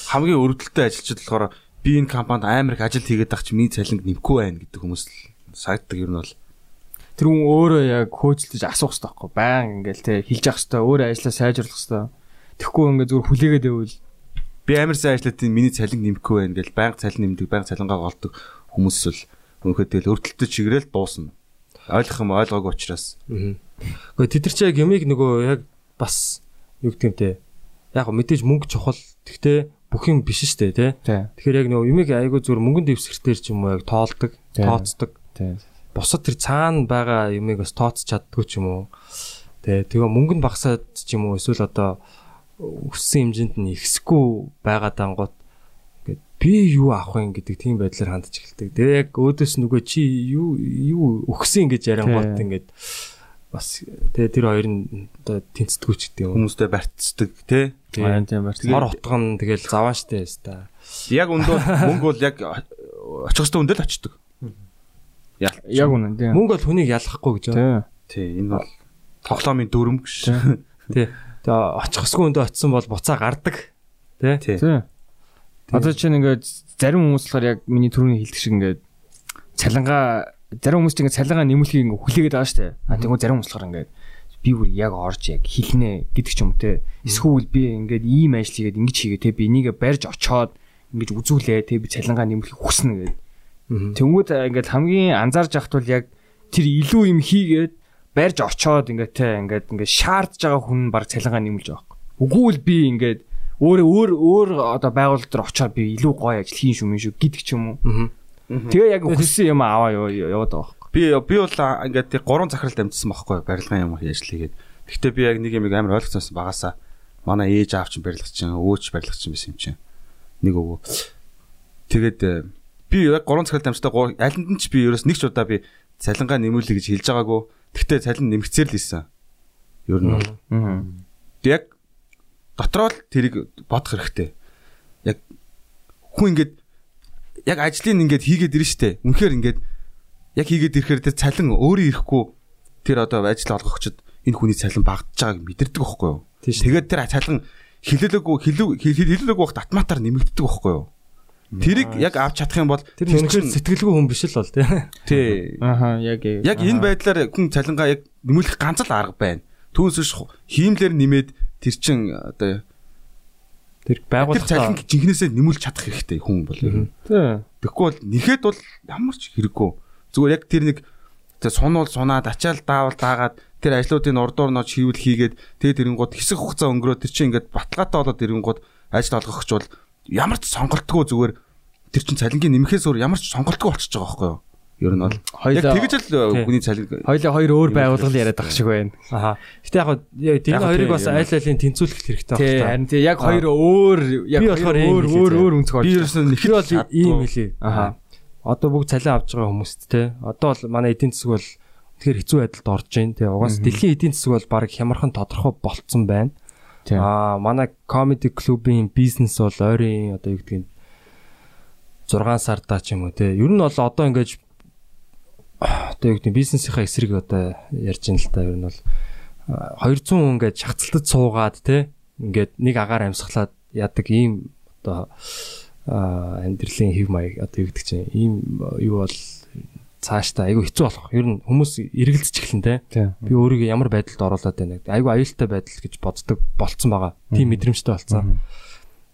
хамгийн өргөдөлтөй ажилчид болохоор би энэ компанид амар их ажил хийгээд байгаа чи миний цалинг нэмэхгүй байна гэдэг хүмүүс л сагддаг юм бол Тэр хүн өөрөө яг хөөцөлдөж асуух хэрэгтэй байхгүй. Баян ингээл те хэлж явах хэрэгтэй. Өөрөө ажиллаа сайжруулах хэрэгтэй. Тэгэхгүй ингээ зүгээр хүлээгээд байвал би амар сайн ажиллаад тийм миний цалинг нэмэхгүй байна гэж байнга цалин нэмдэг байнга цалингаа голдог хүмүүс л өнөхөд тэгэл өртөлтөд чигрээл дуусна. Ойлгох юм ойлгоогүй учраас. Гэхдээ тэд нар чи яг юмыг нөгөө яг бас юу гэдэг юм те. Яг мэдээж мөнгө чухал. Гэхдээ бүх юм биш шүү дээ те. тий. Тэгэхээр яг нөгөө юмыг айгүй зүгээр мөнгөн дэвсгэртээр ч юм уу яг тоолдог, Тий. тооцдог. Бусад тэр цаана байгаа юмыг бас тооцож чаддгүй ч юм уу. Тэ тэгээ мөнгө нь багасаад ч юм уу эсвэл одоо өссөн хэмжээнд нь ихсэхгүй байгаа дангууд ингээд би юу авах вэ гэдэг тийм байдлаар хандж эхэлдэг. Тэгээ яг өөдөөс нөгөө чи юу юу өгсөн гэж яриангууд Тий. ингээд бас тэгээ тэр хоёр нь одоо тэнцдэггүй ч гэдэг юм. Хүмүүстэй барьцдаг тий. Баян тийм барь. Хор утга нь тэгэл заваа штэ хэвээр. Яг өндөө [LAUGHS] мөнгө бол яг очих хөстө өндөл очдөг. Яг үнэн тийм. Мөнгө бол хүнийг ялахгүй гэж байна. Тий. Энэ бол тоглоомын дүрм гэж. Тий. [LAUGHS] Тэгээ очихсгүй өндөө очисон бол буцаа гардаг. Тий. Тий. Одоо чинь ингээд зарим хүмүүс болохоор яг миний түрүүний хэлдэг шиг ингээд цалингаа зарим хүмүүс чинь ингээд цалингаа нэмүүлэхийг ингээд хүлээгээд байгаа шүү дээ. А тэгвэл зарим хүмүүс болохоор ингээд би бүр яг орж яг хэлнэ гэдэг ч юм те. Эсвэл би ингээд ийм ажил хийгээд ингэж хийгээ те би энийг барьж очоод ингэж үзүүлээ те би цалингаа нэмүүлэхийг хүснэ гэдэг. Тэнгүүд ингээд хамгийн анзаарж явахт бол яг тэр илүү юм хийгээд барьж очоод ингээд те ингээд ингээд шаардж байгаа хүн баг цалингаа нэмүүлж байгаа юм. Үгүй л би ингээд өөр өөр өөр одоо байгууллага дээр очоод би илүү гоё ажил хийн шүү мэн шүү гэдэг ч юм уу. Тэгээ яг хүссэн юм аваа яваад байгаа юм. Би би бол ингээд тий гурван захиралд амьдсан байхгүй барилгын юм ажил хийгээд. Гэхдээ би яг нэг юм амар ойлгоцсон багасаа манай ээж аав чинь барилгач чинь өөч барилгач чинь байсан юм чинь. Нэг өвөө. Тэгээд э, би яг гурван захиралд амьдстай аль нь ч би ерөөс нэг ч удаа би цалингаа нэмүүлээ гэж хэлж байгаагүй. Тэгтээ цалин нэмэгцээр л исэн. Ер нь бол. Яг дотроо л тэрийг бодох хэрэгтэй. Яг хүн ингээд яг ажлыг ингээд хийгээд ирэн штэ. Үнэхээр ингээд яг хийгээд ирэхээр тэр цалин өөрөө ирэхгүй тэр одоо ажил олгогчд энэ хүний цалин багтж байгааг мэдэрдэг байхгүй юу? Тэгээд тэр цалин хилэлэггүй хилэлэггүй багт автоматар нэмэгддэг байхгүй юу? Тэрийг яг авч чадах юм бол Тэр үнэхээр сэтгэлгүй хүн биш л бол тий. тий. Аха яг Яг энэ байдлаар хүн цалингаа яг нэмүүлэх ганц л арга байна. Түүнээс биш хиймлэр нэмээд тэр чин одоо Тэр байгууллага цалин жинхнээсээ нэмүүлж чадах хэрэгтэй хүн бол. Тэгэхгүй бол нэхэд бол ямар ч хэрэггүй. Зүгээр яг тэр нэг сунуул сунаад ачаал даавал даагаад тэр ажлуудын урдуур нож хийвэл хийгээд тэгээ тэрэнгууд хэсэг хугацаа өнгөрөө тэр чинь ингээд баталгаатай болоод тэрэнгууд ажил олгогч бол ямар ч сонголтгүй зүгээр тэр чин цалингийн нэмэхээс өөр ямар ч сонголтгүй болчихж байгаа байхгүй юу? Ер нь бол яг тэгж л хүний цалин Хоёлаа хоёр өөр байгуулгал яриад байгаа шиг байна. Аха. Гэтэ яг тэр хоёрыг бас яг. айл айлын тэнцвүүлэх хэрэгтэй байна. харин тий яг хоёр өөр яг Би болохоор ийм өөр өөр өөр өнцөг би орж. ерөөсөө нэг бол ийм хэлээ. Аха. Одоо бүгд цалин авч байгаа хүмүүст те. Одоо бол манай эдийн засаг бол тэгэхээр хэцүү байдалд орж байна те. Угаас дэлхийн эдийн засаг бол баг хямархан тодорхой болцсон байна. Аа манай comedy club-ийн бизнес бол ойрын одоо юу гэдгийг 6 сардаа ч юм уу те. Ер нь бол одоо ингэж одоо юу гэдэг бизнесийнхаа эсрэг одоо ярьж ин л та ер нь бол аа, 200 хүн ингээд шахацлалтад суугаад те ингээд нэг агаар амьсгалаад яадаг ийм одоо амьдралын хэв маяг одоо юу гэдэг чинь ийм юу бол цаашдаа айгүй хэцүү болох. Ер нь хүмүүс эргэлзэж эхлэн те. Би өөрийгөө ямар байдалд оруулаад байна. Айгүй аюултай байдал гэж боддог болцсон байгаа. Тийм мэдрэмжтэй болцсон.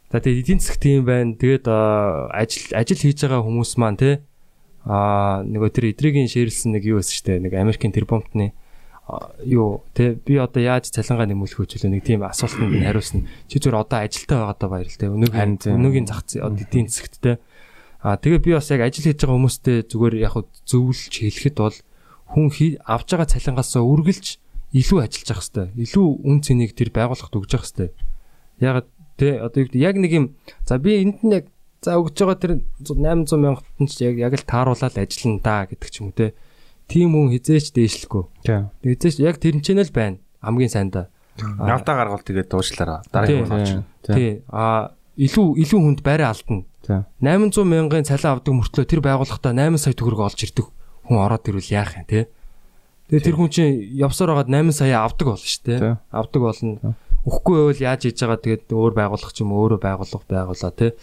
За тэгээд эдийн засаг тийм байна. Тэгээд ажил ажил хийж байгаа хүмүүс маань те аа нөгөө тэр эдрийн ширэлсэн нэг юу байсан шүү дээ. Нэг Америкийн тэр бомбтны юу те би одоо яаж цалингаа нэмүүлэх вэ нэг тийм асуултанд нь хариулсан. Чи зүгээр одоо ажилтаа байгаадаа баяр л те. Харин Өнөөгийн өнөөгийн зах эдийн засагт те. Аа тэгээ би бас яг ажил хийж байгаа хүмүүстэй зүгээр яг зөвлөж хэлэхэд бол хүн авж байгаа цалингаасаа үргэлж илүү ажиллаж явах хэвээр. Илүү үн цэнийг тэр байгууллагт өгж явах хэвээр. Яг тэ одоо яг нэг юм за би энд нь яг за өгж байгаа тэр 800 мянгад нь ч яг яг л тааруулаад ажиллана да гэдэг ч юм уу те. Тим хүн хизээч дээшлэхгүй. Хизээч яг тэр нь л байна. Хамгийн сайндаа. Навтаа гаргуул тэгээд дуушлаараа дараагийн хүн олж. Тий. А илүү илүү хүнд байраа алдна. Тий. 800 мянган цалин авдаг мөртлөө тэр байгууллагатаа 8 сая төгрөг олж ирдэг хүн ороод ирвэл яах юм те. Тэгээ тэр хүн чинь явсаар байгаад 8 сая авдаг болно шүү дээ. Авдаг болно. Өгөхгүй байвал яаж хийж байгаа тэгээд өөр байгууллага ч юм өөрөө байгууллага байгуулаа те.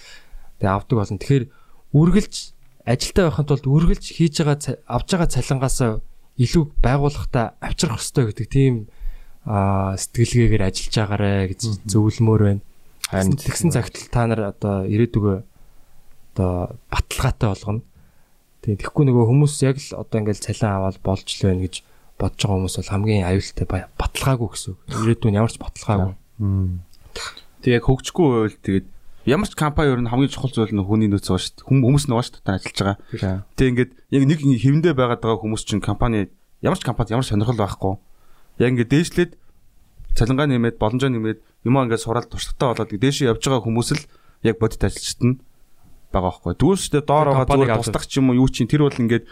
Тэгээ авдаг болно. Тэгэхээр үргэлж ажилтаа байхын тулд үргэлж хийж байгаа авж байгаа цалингаасаа илүү байгууллагатаа авчрах хэрэгтэй гэдэг тийм сэтгэлгээгээр ажиллаж байгаарэ гэж зөвлөмөр байна. Тэгсэн цагт та нар одоо ирээдүгөө одоо баталгаатай болгоно. Тэгээ тэгэхгүй нөгөө хүмүүс яг л одоо ингээл цалин аваад болж л байна гэж бодож байгаа хүмүүс бол хамгийн аюултай ба- баталгаагүй гэсэн. үг. Ирээдүйн ямар ч баталгаагүй. Тэг яг хөгжихгүй байвал тэгээд ямар ч компани ер нь хамгийн чухал зүйл нь хүний нөөц байгаа шүү дээ. Хүм- Хүмүүс нөгөө шүү дээ ажиллаж байгаа. Тэг ингээд яг нэг хэвэндээ байгаад байгаа хүмүүс чинь компани ямар ч компанид ямар ч сонирхол байхгүй. Яг ингээд дээшлээд цалингаа нэмээд боломжоо нэмээд юм ингээд сураад туршлагатай болоод дээшээ явж байгаа хүмүүс л яг бодит ажилчид нь байгаа байхгүй. Дүүсдээ доор байгаа зүгээр тусдах ч юм уу юу чинь тэр бол ингээд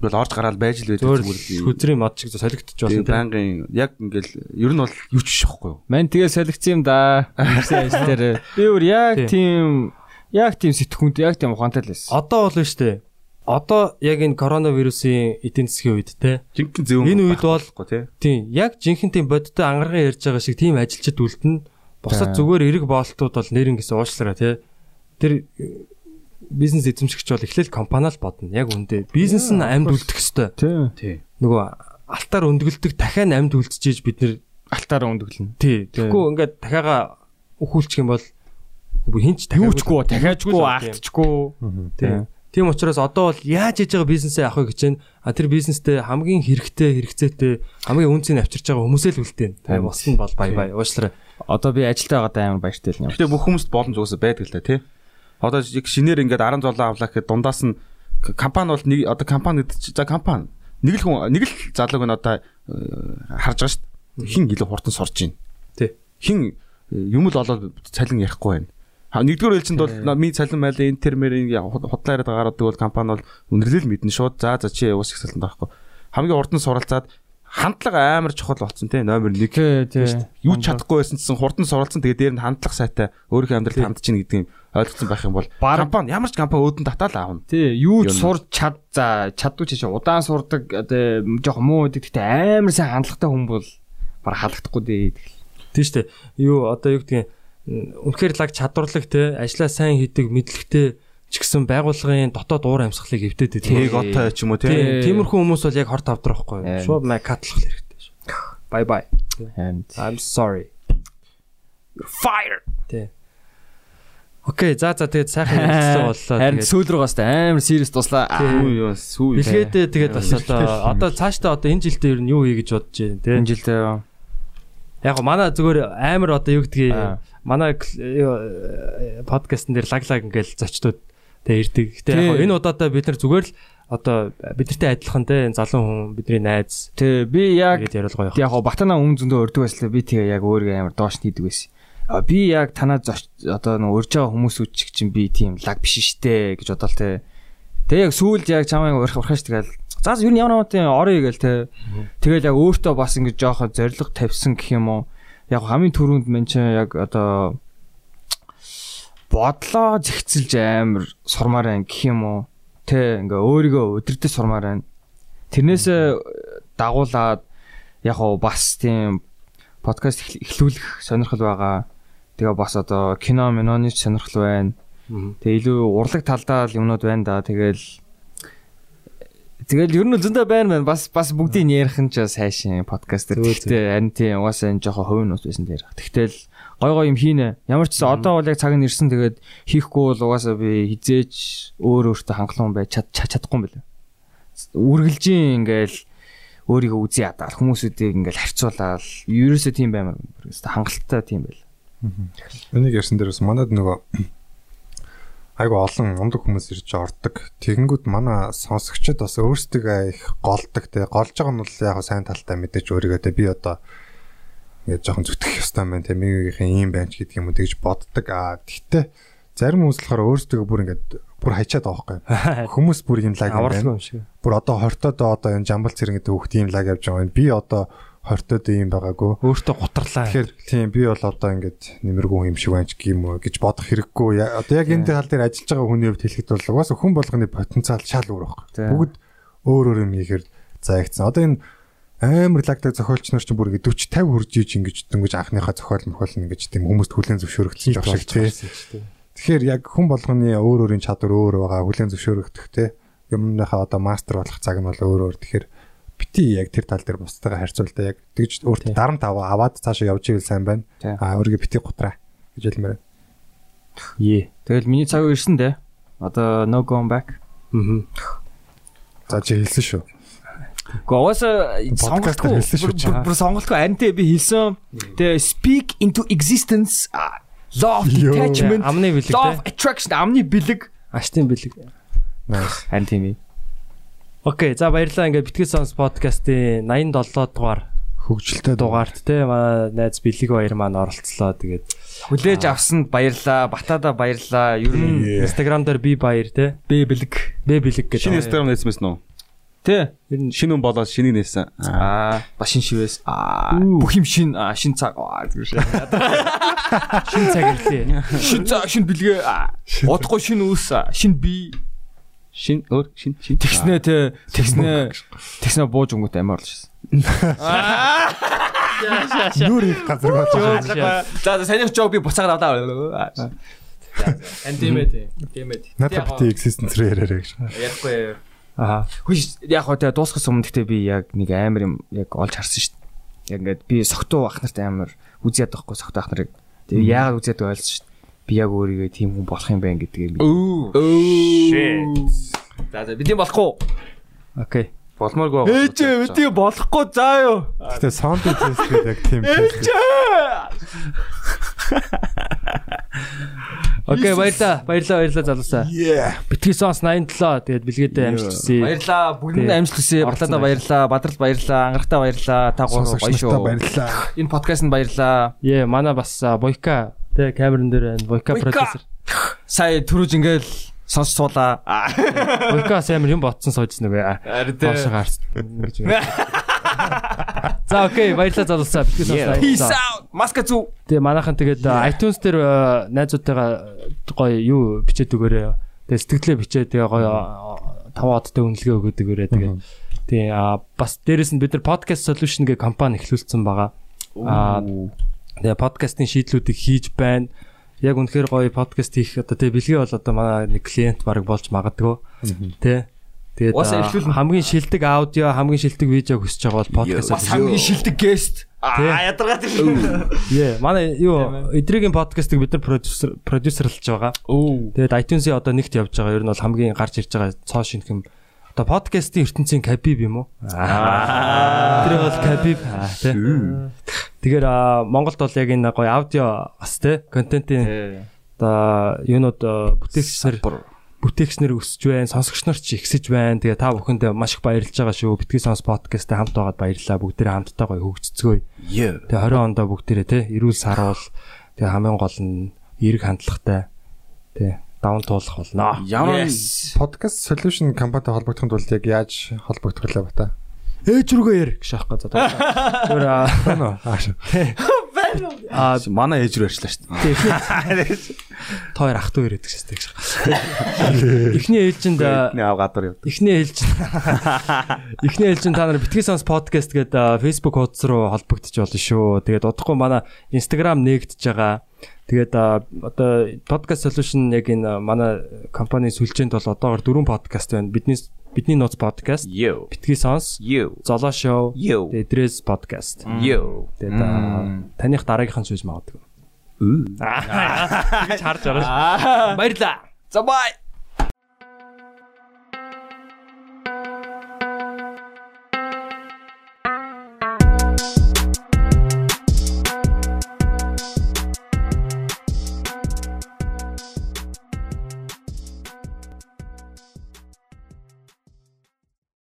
ингээд орж гараад байж л байдаг зүгээр. хүзрийн мод шиг солигдчих болно тийм. байнгын яг ингээд ер нь бол юу ч биш байхгүй юу. Мэн тэгээ солигдсон юм да. Ирсэн ажил дээр. Би өөр яг Тий. тийм яг тийм сэтгхүнд яг тийм ухаантай л байсан. Одоо бол нь штэ. Одоо яг энэ коронавирусын эдийн засгийн үед те. Жинхэнэ зөв Энэ үед бол-. Тийм яг жинхэнэ тийм бодиттой ангарган ярьж байгаа шиг тийм ажилчид үлдэнэ. Босод За. зүгээр эрэг боолтууд бол нэрэн гэсэн уушлараа те. Тэр бизнес эзэмшигч бол эхлээл компаниал бодно. Яг үндэ бизнес нь амьд үлдэх хэвээр. Тий. Тий. Нөгөө алтаар өндгөлдөг дахиад амьд үлдчихэж бид нэр Алтаар өндөглөн. тий. Тэгэхгүй ингээд дахиагаа өхүүлчих юм бол хинч Юучгүй, дахиажгүй, Тийм. алтчгүй. Тийм. Тийм учраас одоо бол яаж хийж байгаа бизнесээ авахыг гэж байна. А тэр бизнестэй хамгийн хэрэгтэй хэрэгцээтэй хамгийн үнцийг авчирч байгаа хүмүүсээ л үлдээн. Бос нь бол бай бай уушлараа. Одоо би ажилтаа байгаадаа амар баяртай л юм. Гэтэ бүх хүмүүст боломж уусаа байдаг л да тий. Одоо яг шинээр ингээд 10 золоо авлаа гэхэд дундаас нь компани бол нэг одоо компани гэдэг за компани нэг л хүн нэг л залууг нь одоо э, харж байгаа шүү дээ. Хин илүү хурдан сорж байна. Тий. Хин э, юм л олоод цалин ярихгүй байна. Ha нэгдүгээр ээлжинд бол ми цалин майл энэ термэр худлаа яриад гаргадаг бол компани бол үнэрлэл мэднэ шууд за за чи уус их цалин таахгүй. Хамгийн урд нь суралцаад хандлага амар чухал болсон тий номер 1 Тий, тий. юу ч чадахгүй байсан гэсэн хурдан суралцсан. Тэгээ дээр нь хандлах сайтай өөрийнхөө амьдралд хандж чинь гэдэг юм ойлгоцсон байх юм бол компани ямар ч компани өөдөн татаал аавна Тий, юу ч сурч чад за чаддгүй ч чинь удаан сурдаг жоохон муу гэдэг гэхдээ амар сайн хандлагатай хүн бол баг халахдахгүй дээ. Тийм шүү дээ. Юу одоо юу гэдгийг үнэхээр лаг чадварлаг те ажиллаа сайн хийдэг мэдлэгтэй ч гэсэн байгууллагын дотоод уур амьсгалыг эвдээд байдаг. тэг отой ч юм уу тий Тийм тиймэрхүү хүмүүс бол яг хорт авдрахгүй. Аим. Шууд май катлах хэрэгтэй шүү. Bye bye. And I'm sorry. fire. Тий. Окей, за за тэгээд сайхан ярилцлага боллоо. [LAUGHS] Харин сүүл рүү баста амар serious туслаа. Сүү юу сүү Бэлгээдээ тэгээд бас одоо одоо цаашдаа одоо энэ жилдээ ер нь юу хий гэж бодож байна те. Энэ жилдээ Яг го манай зүгээр амар одоо юу гэдгийг манай э, подкастн дээр лаглаг ингээл зочдод тэ ирдэг. Гэтэ яг энэ удаадаа бид нар зүгээр л одоо бидэртэй адилхан те залуу хүн бидний найз Тэ би яг яг батана өмнө зөндөө өрдөг байслаа би тэгээ яг өөрийгөө амар доош хийдэг байсан. А би яг танаа одоо нэг урьж байгаа хүмүүс үчиг чинь би тийм лаг биш штэ гэж бодлоо те. Тэгээ яг сүүлд яг чамайг урах урахаш тэгэл за ер нь ямар нэг тийм орё гээл те. Тэгэл яг өөртөө бас ингэж жоохоо зориг тавьсан гэх юм уу. Яг хамгийн түрүүнд мен чинь яг одоо бодлоо зэгцэлж амар сурмаар байна гэх юм уу. Тэ ингээ өөрийгөө өдөртөө сурмаар байна. Тэрнээсээ дагуулад яг уу бас тийм подкаст эхл- эхлүүлэх сонирхол байгаа. Тэгээ бас одоо кино миноны сонирхол байна. Тэгээ илүү урлаг талдаа л юмнууд байна да. Тэгэл Тэгэл ер нь зөндөө байна байна. Бас бас бүгдийг ярих нь ч сайшин подкаст дээр. Гэхдээ харин тийм угаасаа энэ жоохон хувийн ус байсан дээр. Тэгтэл гой гой юм хийнэ. Ямар ч гэсэн одоо бол яг цаг нь ирсэн тэгээд хийхгүй бол угаасаа би хизээч өөр өөртөө хангалуун байж чад чад- чадахгүй юм байна. Үргэлжийн ингээл өөрийгөө үзий ядаал хүмүүсүүдийг ингээл харьцуулаад ерөөсөө тийм баймар. Хангалттай тийм байл. Энийг ярьсан дээр бас манад нөгөө [COUGHS] айгу олон ундаг хүмүүс ирж ордог. Тэгэнгүүт манай сонсогчид бас өөрсдөө их голдог те. Голж байгаа нь бол яг сайн талтай мэдээж өөрийгөө те би одоо ингээд жоохон зүтгэх ёстой юм байна те. Минийхэн ийм байна ч гэдэг юм уу тэгж боддог. Аа тэгтээ зарим хүмүүс болохоор өөрсдөө бүр ингээд бүр хайчаад байгаа байхгүй. [LAUGHS] Хүмүүс бүр лаг юм авралгүй байна. юм шиг. Бүр одоо хортоод одоо энэ жамбал цэрэг гэдэг хүүхд ийм лаг явж байгаа юм. Би одоо хортоод ийм байгаагүй. Өөртөө гутарлаа. Тэгэхээр тийм би бол одоо ингээд нэмэргүй юм шиг байна ч гэм үү гэж бодох хэрэггүй. Одоо яг энэ тал дээр ажиллаж байгаа хүний хувьд хэлэхэд бол угаасаа хүн болгоны потенциал шал өөр байхгүй. Бүгд өөр өөр юм хийхээр заягдсан. Одоо энэ амар лагдаг зохиолч нар ч бүр ингээд 40 50 хүрж иж ингэж дөнгөж анхныхаа зохиол мохол ингэж тийм хүмүүст хүлэн зөвшөөрөгдсөн жоо шиг тий. Тэгэхээр яг хүн болгоны өөр өөрийн чадвар өөр байгаа хүлэн зөвшөөрөгдөх тий. Юмныхаа одоо мастер болох цаг нь бол өөр өөр. Тэгэхээр бити яг тэр тал дээр бусдаагаа харьцуулдаа яг тэгж өөртөө дарамт аваа аваад цаашаа явж ивэл сайн байна. Аа өөрийгөө бити гутраа гэж хэлмээр. Е. Тэгэл миний цаг ирсэн дээ. Одоо no going back. Аа. За чи хэлсэн шүү. Гэхдээ угаасаа сонголтгүй. хэлсэн шүү Бүр- сонголтгүй антэй би хэлсэн. Тэгээ speak into existence. Law of detachment. Амны бэлэг Law of attraction амны бэлэг. Аштын бэлэг. Nice. Ань тийм ээ. Окей, за баярлалаа. Ингээ Битгэл сонс подкастын 87 дугаар Хөгжилтэй дугаарт те манай найз Бэлэг баяр маань оролцлоо. Тэгээд Хүлээж авсанд баярлаа. Батада баярлаа. Ер нь. Instagram дээр би баяр те. бэ бэлэг. Бэ бэлэг гэдэг. шинэ Instagram нээсэн мэс нөө Тэ. Ер нь шинэ хүн болоод шинийг нээсэн Аа, башин шивээс. Аа, бүх юм шин, шин цаг. Тийм [LAUGHS] шин цаг ирлээ. Шин цаг, шин бэлгээ. Удахгүй шин үс, шин би. шинэ өөр шинэ шинэ Тэгснэ тэ, тэгснэ. Тэгснэ бууж өнгөт амар болчихсон. Нүр их газар байгаа. За, за, санийх жог би буцаагаад авлаа. Антимэд. Тэмэд. Надад бити existence рүү яриараа гэж. Ярихгүй. Аа. Хөөе, яг хоо тэ дуусгах өмнө гэхдээ би яг нэг амар юм яг олж харсан шүү дээ. Яг ингээд би согтуу ах нарт амар үзээд байхгүй согтуу ах нарыг. Тэгээ яагаад үзээд байлсан шүү дээ. Би яг өөрийгөө тийм хүн болох юм байна гэдгийг би. Оо. Shit. За за бидний болохгүй. Окей. болмооргүй Ээжээ бидний болохгүй заа юу. Гэтэ test гэдэг яг тийм тест. [LAUGHS] [LAUGHS] Окей, баярлаа. Баярлаа, баярлаа залуусаа. Yeah. Битгэл сонс 87 тэгээд бэлгээдээ амжилт хүсье. Баярлаа. Бүгдэнд амжилт хүсье. Батлада баярлаа. Бадрал баярлаа. Ангарахтаа баярлаа. Та гурав гоё Сонсогчдаа шүү. баярлалаа. Энэ подкастт баярлаа. Е, манай бас Бойка те камерын дээр байна. Бойка продюсер. Сая түрүүж ингээл сонсч суулаа. Бойка амар юм ботсон сууж нэг. Харин Хоошоо гарч. Ингэж ингэ. [LAUGHS] За окей, баярлалаа залуусаа. Битгий сонслоо. Peace out. Маска зүү. Тэгээ манайхан тэгээд э, iTunes дээр э, найзуудтайгаа гоё юу бичээд өгөөрэй. Тэгээ сэтгэлээ бичээд тэгээ гоё 5 одтой үнэлгээ өгөөд өгөөрэй. Тэгээ тий а бас дээрэс нь бид нар podcast solution гэх компани эхлүүлсэн байгаа. Аа тэгээ подкастын шийдлүүдийг хийж байна. Яг үнэхээр гоё подкаст хийх одоо тэгээ бэлгээ бол одоо манай нэг клиент баг болж магадгүй. Тэ. Тэгээд хамгийн шилдэг аудио, хамгийн шилдэг видео хүсэж байгаа бол подкаст. Бас хамгийн шилдэг гест. Аа ядаргаад тийм. Яа, манай юу эдригийн подкастыг бид нар продюсер продюсерлж байгаа. Оо. Тэгээд iTunes-ийн одоо нэгт явж байгаа. Ер нь бол хамгийн гарч ирж байгаа цоо шинх юм. Одоо подкастын ертөнцийн Кабиб юм уу? Аа. Тэр бол Кабиб. Аа, тий. Тэгэхээр Монголд бол яг энэ гоё аудио бас тий контентын одоо юунууд аа, бүтээгчнэр өсөж байна, сонсогч нар ч ихсэж байна. Тэгээ та бүхэнд маш их баярлж байгаа шүү. Битгий сонс подкасттай хамт байгаад баярлалаа. Бүгдээрээ хамтдаа гоё хөгжцгөөе. Йоо. Тэгээ 20 ондоо бүгдээрээ те эрүүл саруул тэгээ хамгийн гол нь эерэг хандлагатай те даван туулах болно. Ямар. Podcast solution компанитай холбогдохын тулд яг яаж холбогдох вэ бата? Ээж рүүгээ яар гэж аахгүй за. [LAUGHS] Зүгээр аа. [LAUGHS] аа манай ээж рүү ярьчлаа шүү дээ. тоор ах トゥ ирээд хэлдэг шээ. Эхний ээлжинд аа, Эхний аав гадар явд. эхний ээлжинд эхний ээлжинд та нар битгий сонс подкаст гэдэг Facebook хуудас руу холбогдож болно шүү. Тэгээд удахгүй манай Instagram нээгдэж байгаа. Тэгээд одоо podcast solution яг энэ манай компани сүлжээнд бол одоогор дөрвөн подкаст байна. Бидний бидний нууц подкаст, битгий сонс, золоо шоу, Дрес подкаст. Тэгээд таних дараагийнхан шүүж магадгүй. Аа. Гэж харж шүү. Баярлаа. За бай.